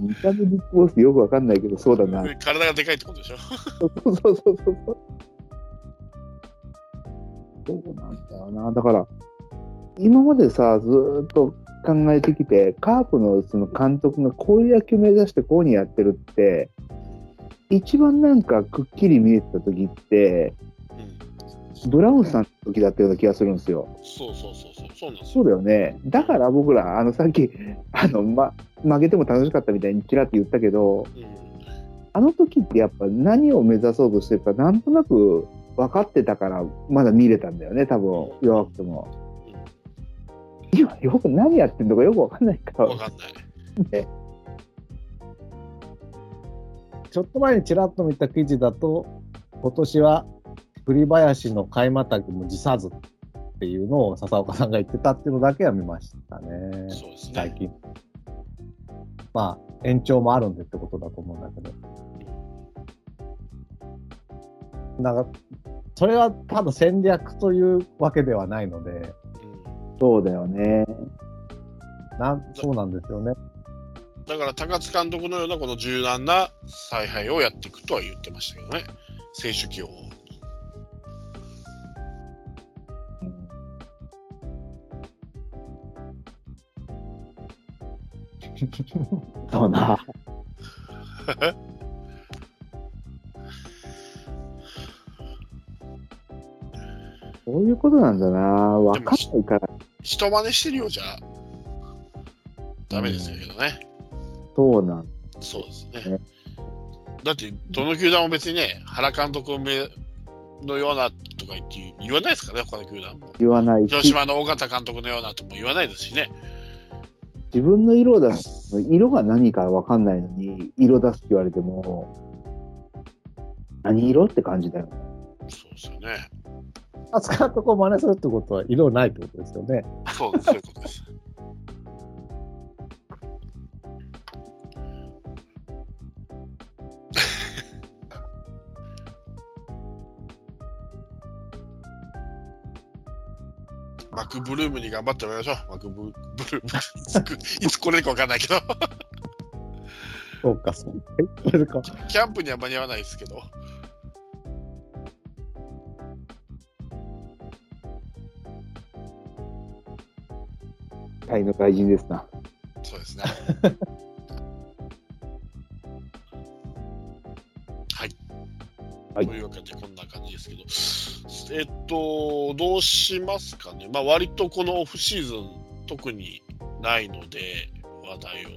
D: 見た目ビッグボスよくわかんないけどそうだな
B: 体がでかいってことでしょ。
D: そうそうそうそうそうなんだよなだから今までさずーっと考えてきてカープのその監督がこういう野球目指してこういうふうにやってるって一番なんかくっきり見えてた時って
B: うん。
D: ブラウンさんの時だったような気がするんですよ。
B: そうそうそうそう。そうなんですよ。
D: そうだよね。だから僕ら、あのさっき、あの、ま、負けても楽しかったみたいにちらって言ったけど、
B: うん。
D: あの時ってやっぱ何を目指そうとしてるか、なんとなく分かってたから、まだ見れたんだよね、多分弱くても。今、よく何やってんのかよく分かんないから。
B: わかんない。
D: ね
C: ちょっと前にちらっと見た記事だと、今年は栗林の買いまたぎも辞さずっていうのを笹岡さんが言ってたっていうのだけは見ましたね。
B: そうですね。
C: 最近。まあ、延長もあるんでってことだと思うんだけど。なんか、それはただ戦略というわけではないので、
B: うん
D: そうだよね。
C: なんそうなんですよね。
B: だから高津監督のようなこの柔軟な采配をやっていくとは言ってましたけどね、選手起用を。
D: そうな。そういうことなんだな。わかんないから。
B: 人真似してるようじゃダメですけどね。
D: そうなん。
B: そうです
D: ね
B: ね。だって、どの球団も別にね、原監督めのようなとか言って言わないですからね、他の球団も。
D: 言わないし、
B: 広島の尾形監督のようなとも言わないですしね。
D: 自分の色を出す、色が何かわかんないのに、色出すって言われても、何色って感じだよね。
B: そうですよね。
C: 扱うとこを真似するってことは色ないってことですよね。
B: そうです、そういうことです。マクブルームに頑張ってもらいましょう。マクブブルーム。いつ来れるか分かんないけど。
C: そうか、そうか。
B: キャンプには間に合わないですけど。
D: タイの外人ですな。
B: そうですね。はいというわけで、こんな感じですけど、えっと、どうしますかね。まあ、割とこのオフシーズン、特にないので、話題を。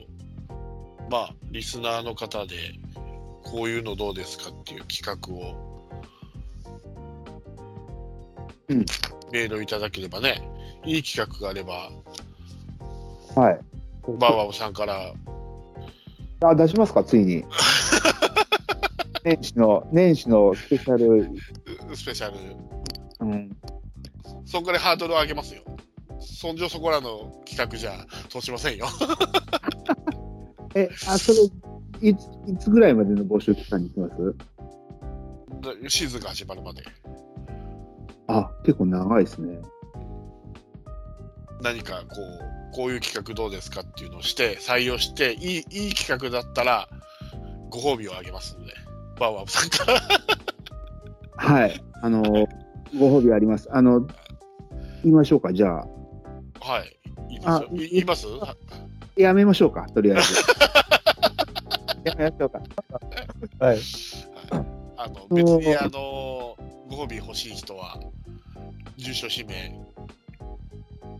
B: まあ、リスナーの方で、こういうのどうですかっていう企画を、
D: うん
B: メールをいただければね、いい企画があれば、
D: はい。
B: バーバブさんから
D: あ、出しますか、ついに。年始の、年始のスペシャル、
B: スペシャル、
D: うん、
B: そんくらいハードルを上げますよ。そんじょそこらの企画じゃ通しませんよ。
D: え、あ、それ、いつ、いつぐらいまでの募集期間に行きます？
B: シーズンが始まるまで。
D: あ、結構長いですね。
B: 何かこう、こういう企画どうですかっていうのをして、採用して、いいいい企画だったら、ご褒美をあげますので、バーバブさんから。
D: はい。あの、ご褒美あります。あの、言いましょうか、じゃあ。
B: はい。いいです言います？
D: やめましょうか、とりあえず。やめましょうか。
C: はい。
B: ああの別にあのご褒美欲しい人は、住所、氏名、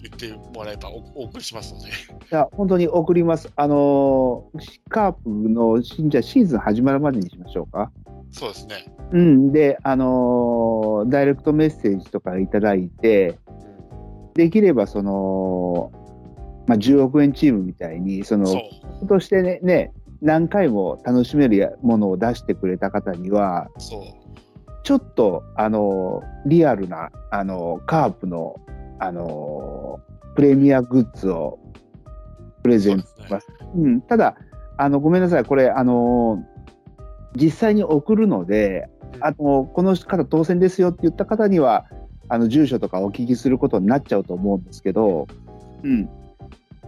B: 言ってもらえばおお送りしますので。
D: いや、本当に送ります。あのーカープの、じゃあシーズン始まるまでにしましょうか。
B: そうですね。
D: うん。で、あのーダイレクトメッセージとかいただいて、できればその、まあ、10億円チームみたいに、その、
B: そう、
D: としてねね、何回も楽しめるやものを出してくれた方には、
B: そう。
D: ちょっと、あの、リアルな、あの、カープの、あの、プレミアグッズをプレゼントします。うん、ただ、あの、ごめんなさい、これ、あの、実際に送るので、あの、この方当選ですよって言った方には、あの、住所とかお聞きすることになっちゃうと思うんですけど、うん。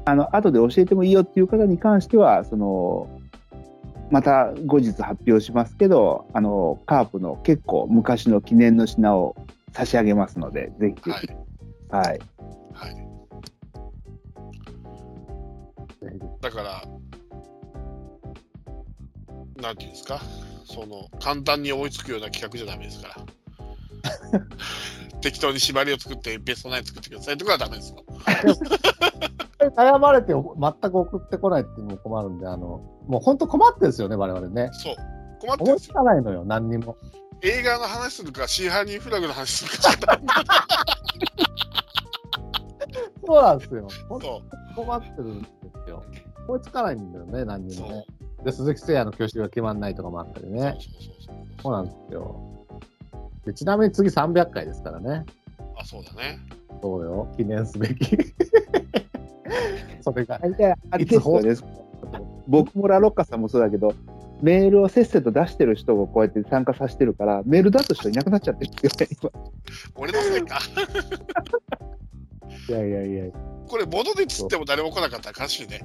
D: あの、後で教えてもいいよっていう方に関しては、その、また後日発表しますけど、あの、カープの結構昔の記念の品を差し上げますので、ぜひぜ
B: はい
D: ひ。。はい。
B: はい。だから、なんていうんですか、その、簡単に追いつくような企画じゃダメですから。適当に縛りを作って、ベストナイン作ってくださいとかはダメですよ。
C: 悩まれて全く送ってこないっていうのも困るんで、あの、もう本当困ってるんですよね、我々ね。
B: そう。困ってるん
C: 思いつ
B: ですよ。
C: かないのよ、何にも。
B: 映画の話するか、シーハニーフラグの話するか。
C: そうなんですよ。本
B: そ
C: 当困ってるんですよ。思いつかないんだよね、何。にもね。で、鈴木誠也の挙手が決まんないとかもあったりね。
B: そう
C: なんですよ。でちなみに次300回ですからね。
B: あ、そうだね。
C: そうよ。記念すべき。それが。
D: 大体あれですよね。僕もラロッカさんもそうだけど、メールをせっせと出してる人をこうやって参加させてるから、メール出す人いなくなっちゃってるんですよね、
B: 俺のせいか。
C: いやいやいや。
B: これ、物で釣っても誰も来なかったら悲しいね。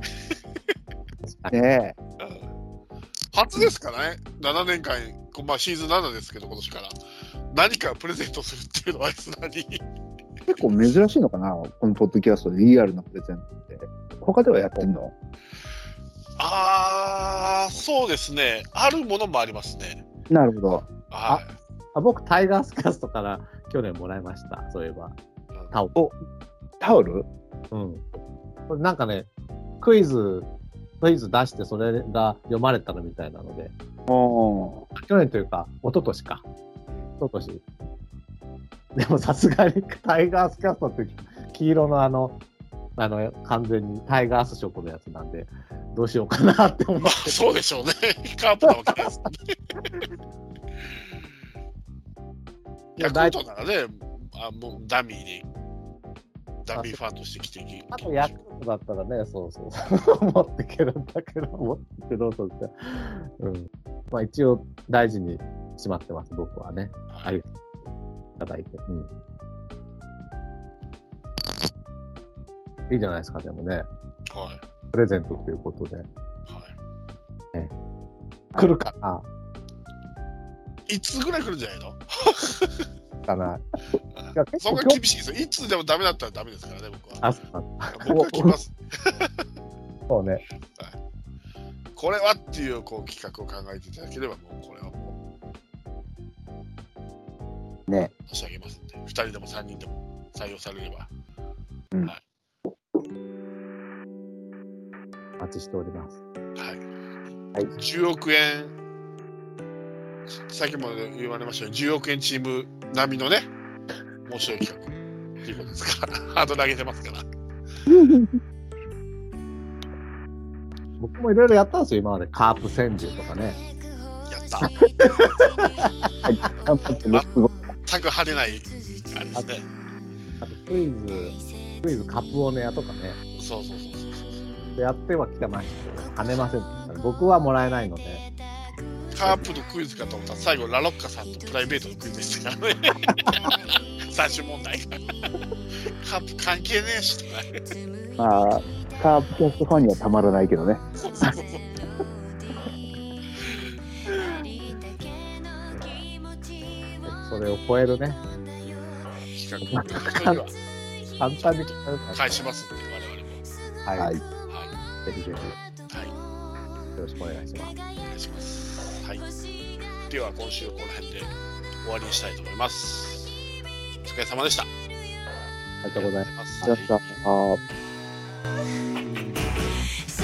D: 今。ね
B: うん初ですからね、7年間、こまあ、シーズン7ですけど、今年から。何かプレゼントするっていうのはつなに。
D: え結構珍しいのかな、このポッドキャストでリアルなプレゼントって。他ではやってんの？
B: あー、そうですね。あるものもありますね。
D: なるほど。
B: は
C: あ僕、タイガースキャストから去年もらいました。そういえば。タオル。
D: タオル？
C: うん。これなんかね、クイズ、クイズ出してそれが読まれたのみたいなので、
D: お
C: 去年というか、一昨年か。一昨年。でもさすがにタイガースキャストって黄色のあの、あの、完全にタイガース色のやつなんで、どうしようかなって思っ
B: まあ、
C: て。
B: そうでしょうね。カープなわけです。ヤクルトならね、あもうダミーで、ダミーファンとして来ていき
C: あとヤクルトだったらね、そうそうそう。持ってけるんだけど、持ってけど、そうって。うん。まあ一応大事にしまってます、僕はね。ありがとういただいて。うん。いいじゃないですか、でもね。
B: はい。
C: プレゼントということで。
B: は
C: 来るかな、
B: い。いつぐらい来るんじゃないの？
C: かな。いや、結
B: そん
C: 構
B: な厳しいですよ。いつでもダメだったらダメですからね、僕は。
C: あ、そう
B: 僕は来ます。
C: そうね。
B: これはっていうこう企画を考えていただければ、もうこれはも
D: ね。
B: う差し上げますんで、2人でも3人でも採用されれば。
C: お待ちしております。
B: はい。
C: はい
B: 10億円、さっきも言われましたように、10億円チーム並みのね、面白い企画っていうことですから、ハードル上げてますから。
C: 僕もいろいろやったんですよ、今まで。カープ川柳とかね。
B: やった。全く派手ない、あれですね。
C: あとクイズ、クイズカプオネアとかね。
B: そうそうそう。
C: やってはきてましたけど、跳ねません。僕はもらえないので。
B: カープのクイズかと思ったら、最後、ラロッカさんとプライベートのクイズでしたからね。最終問題が。カープ関係ねえしと。
D: まあ、カープキャストファンにはたまらないけどね。
B: そうそうそう。
C: それを超えるね。
B: 企画
C: 簡単に超えるから。
B: 返しますんで、我々も。
C: はい。
D: はい
C: ぜひぜひ、よ
B: はい。
C: ろしくお願いします。
B: お願いします。はい。では今週この辺で終わりにしたいと思います。お疲れ様でした。あ
C: ありがとうございます。
B: りがとうございます。
D: じゃあ、あー「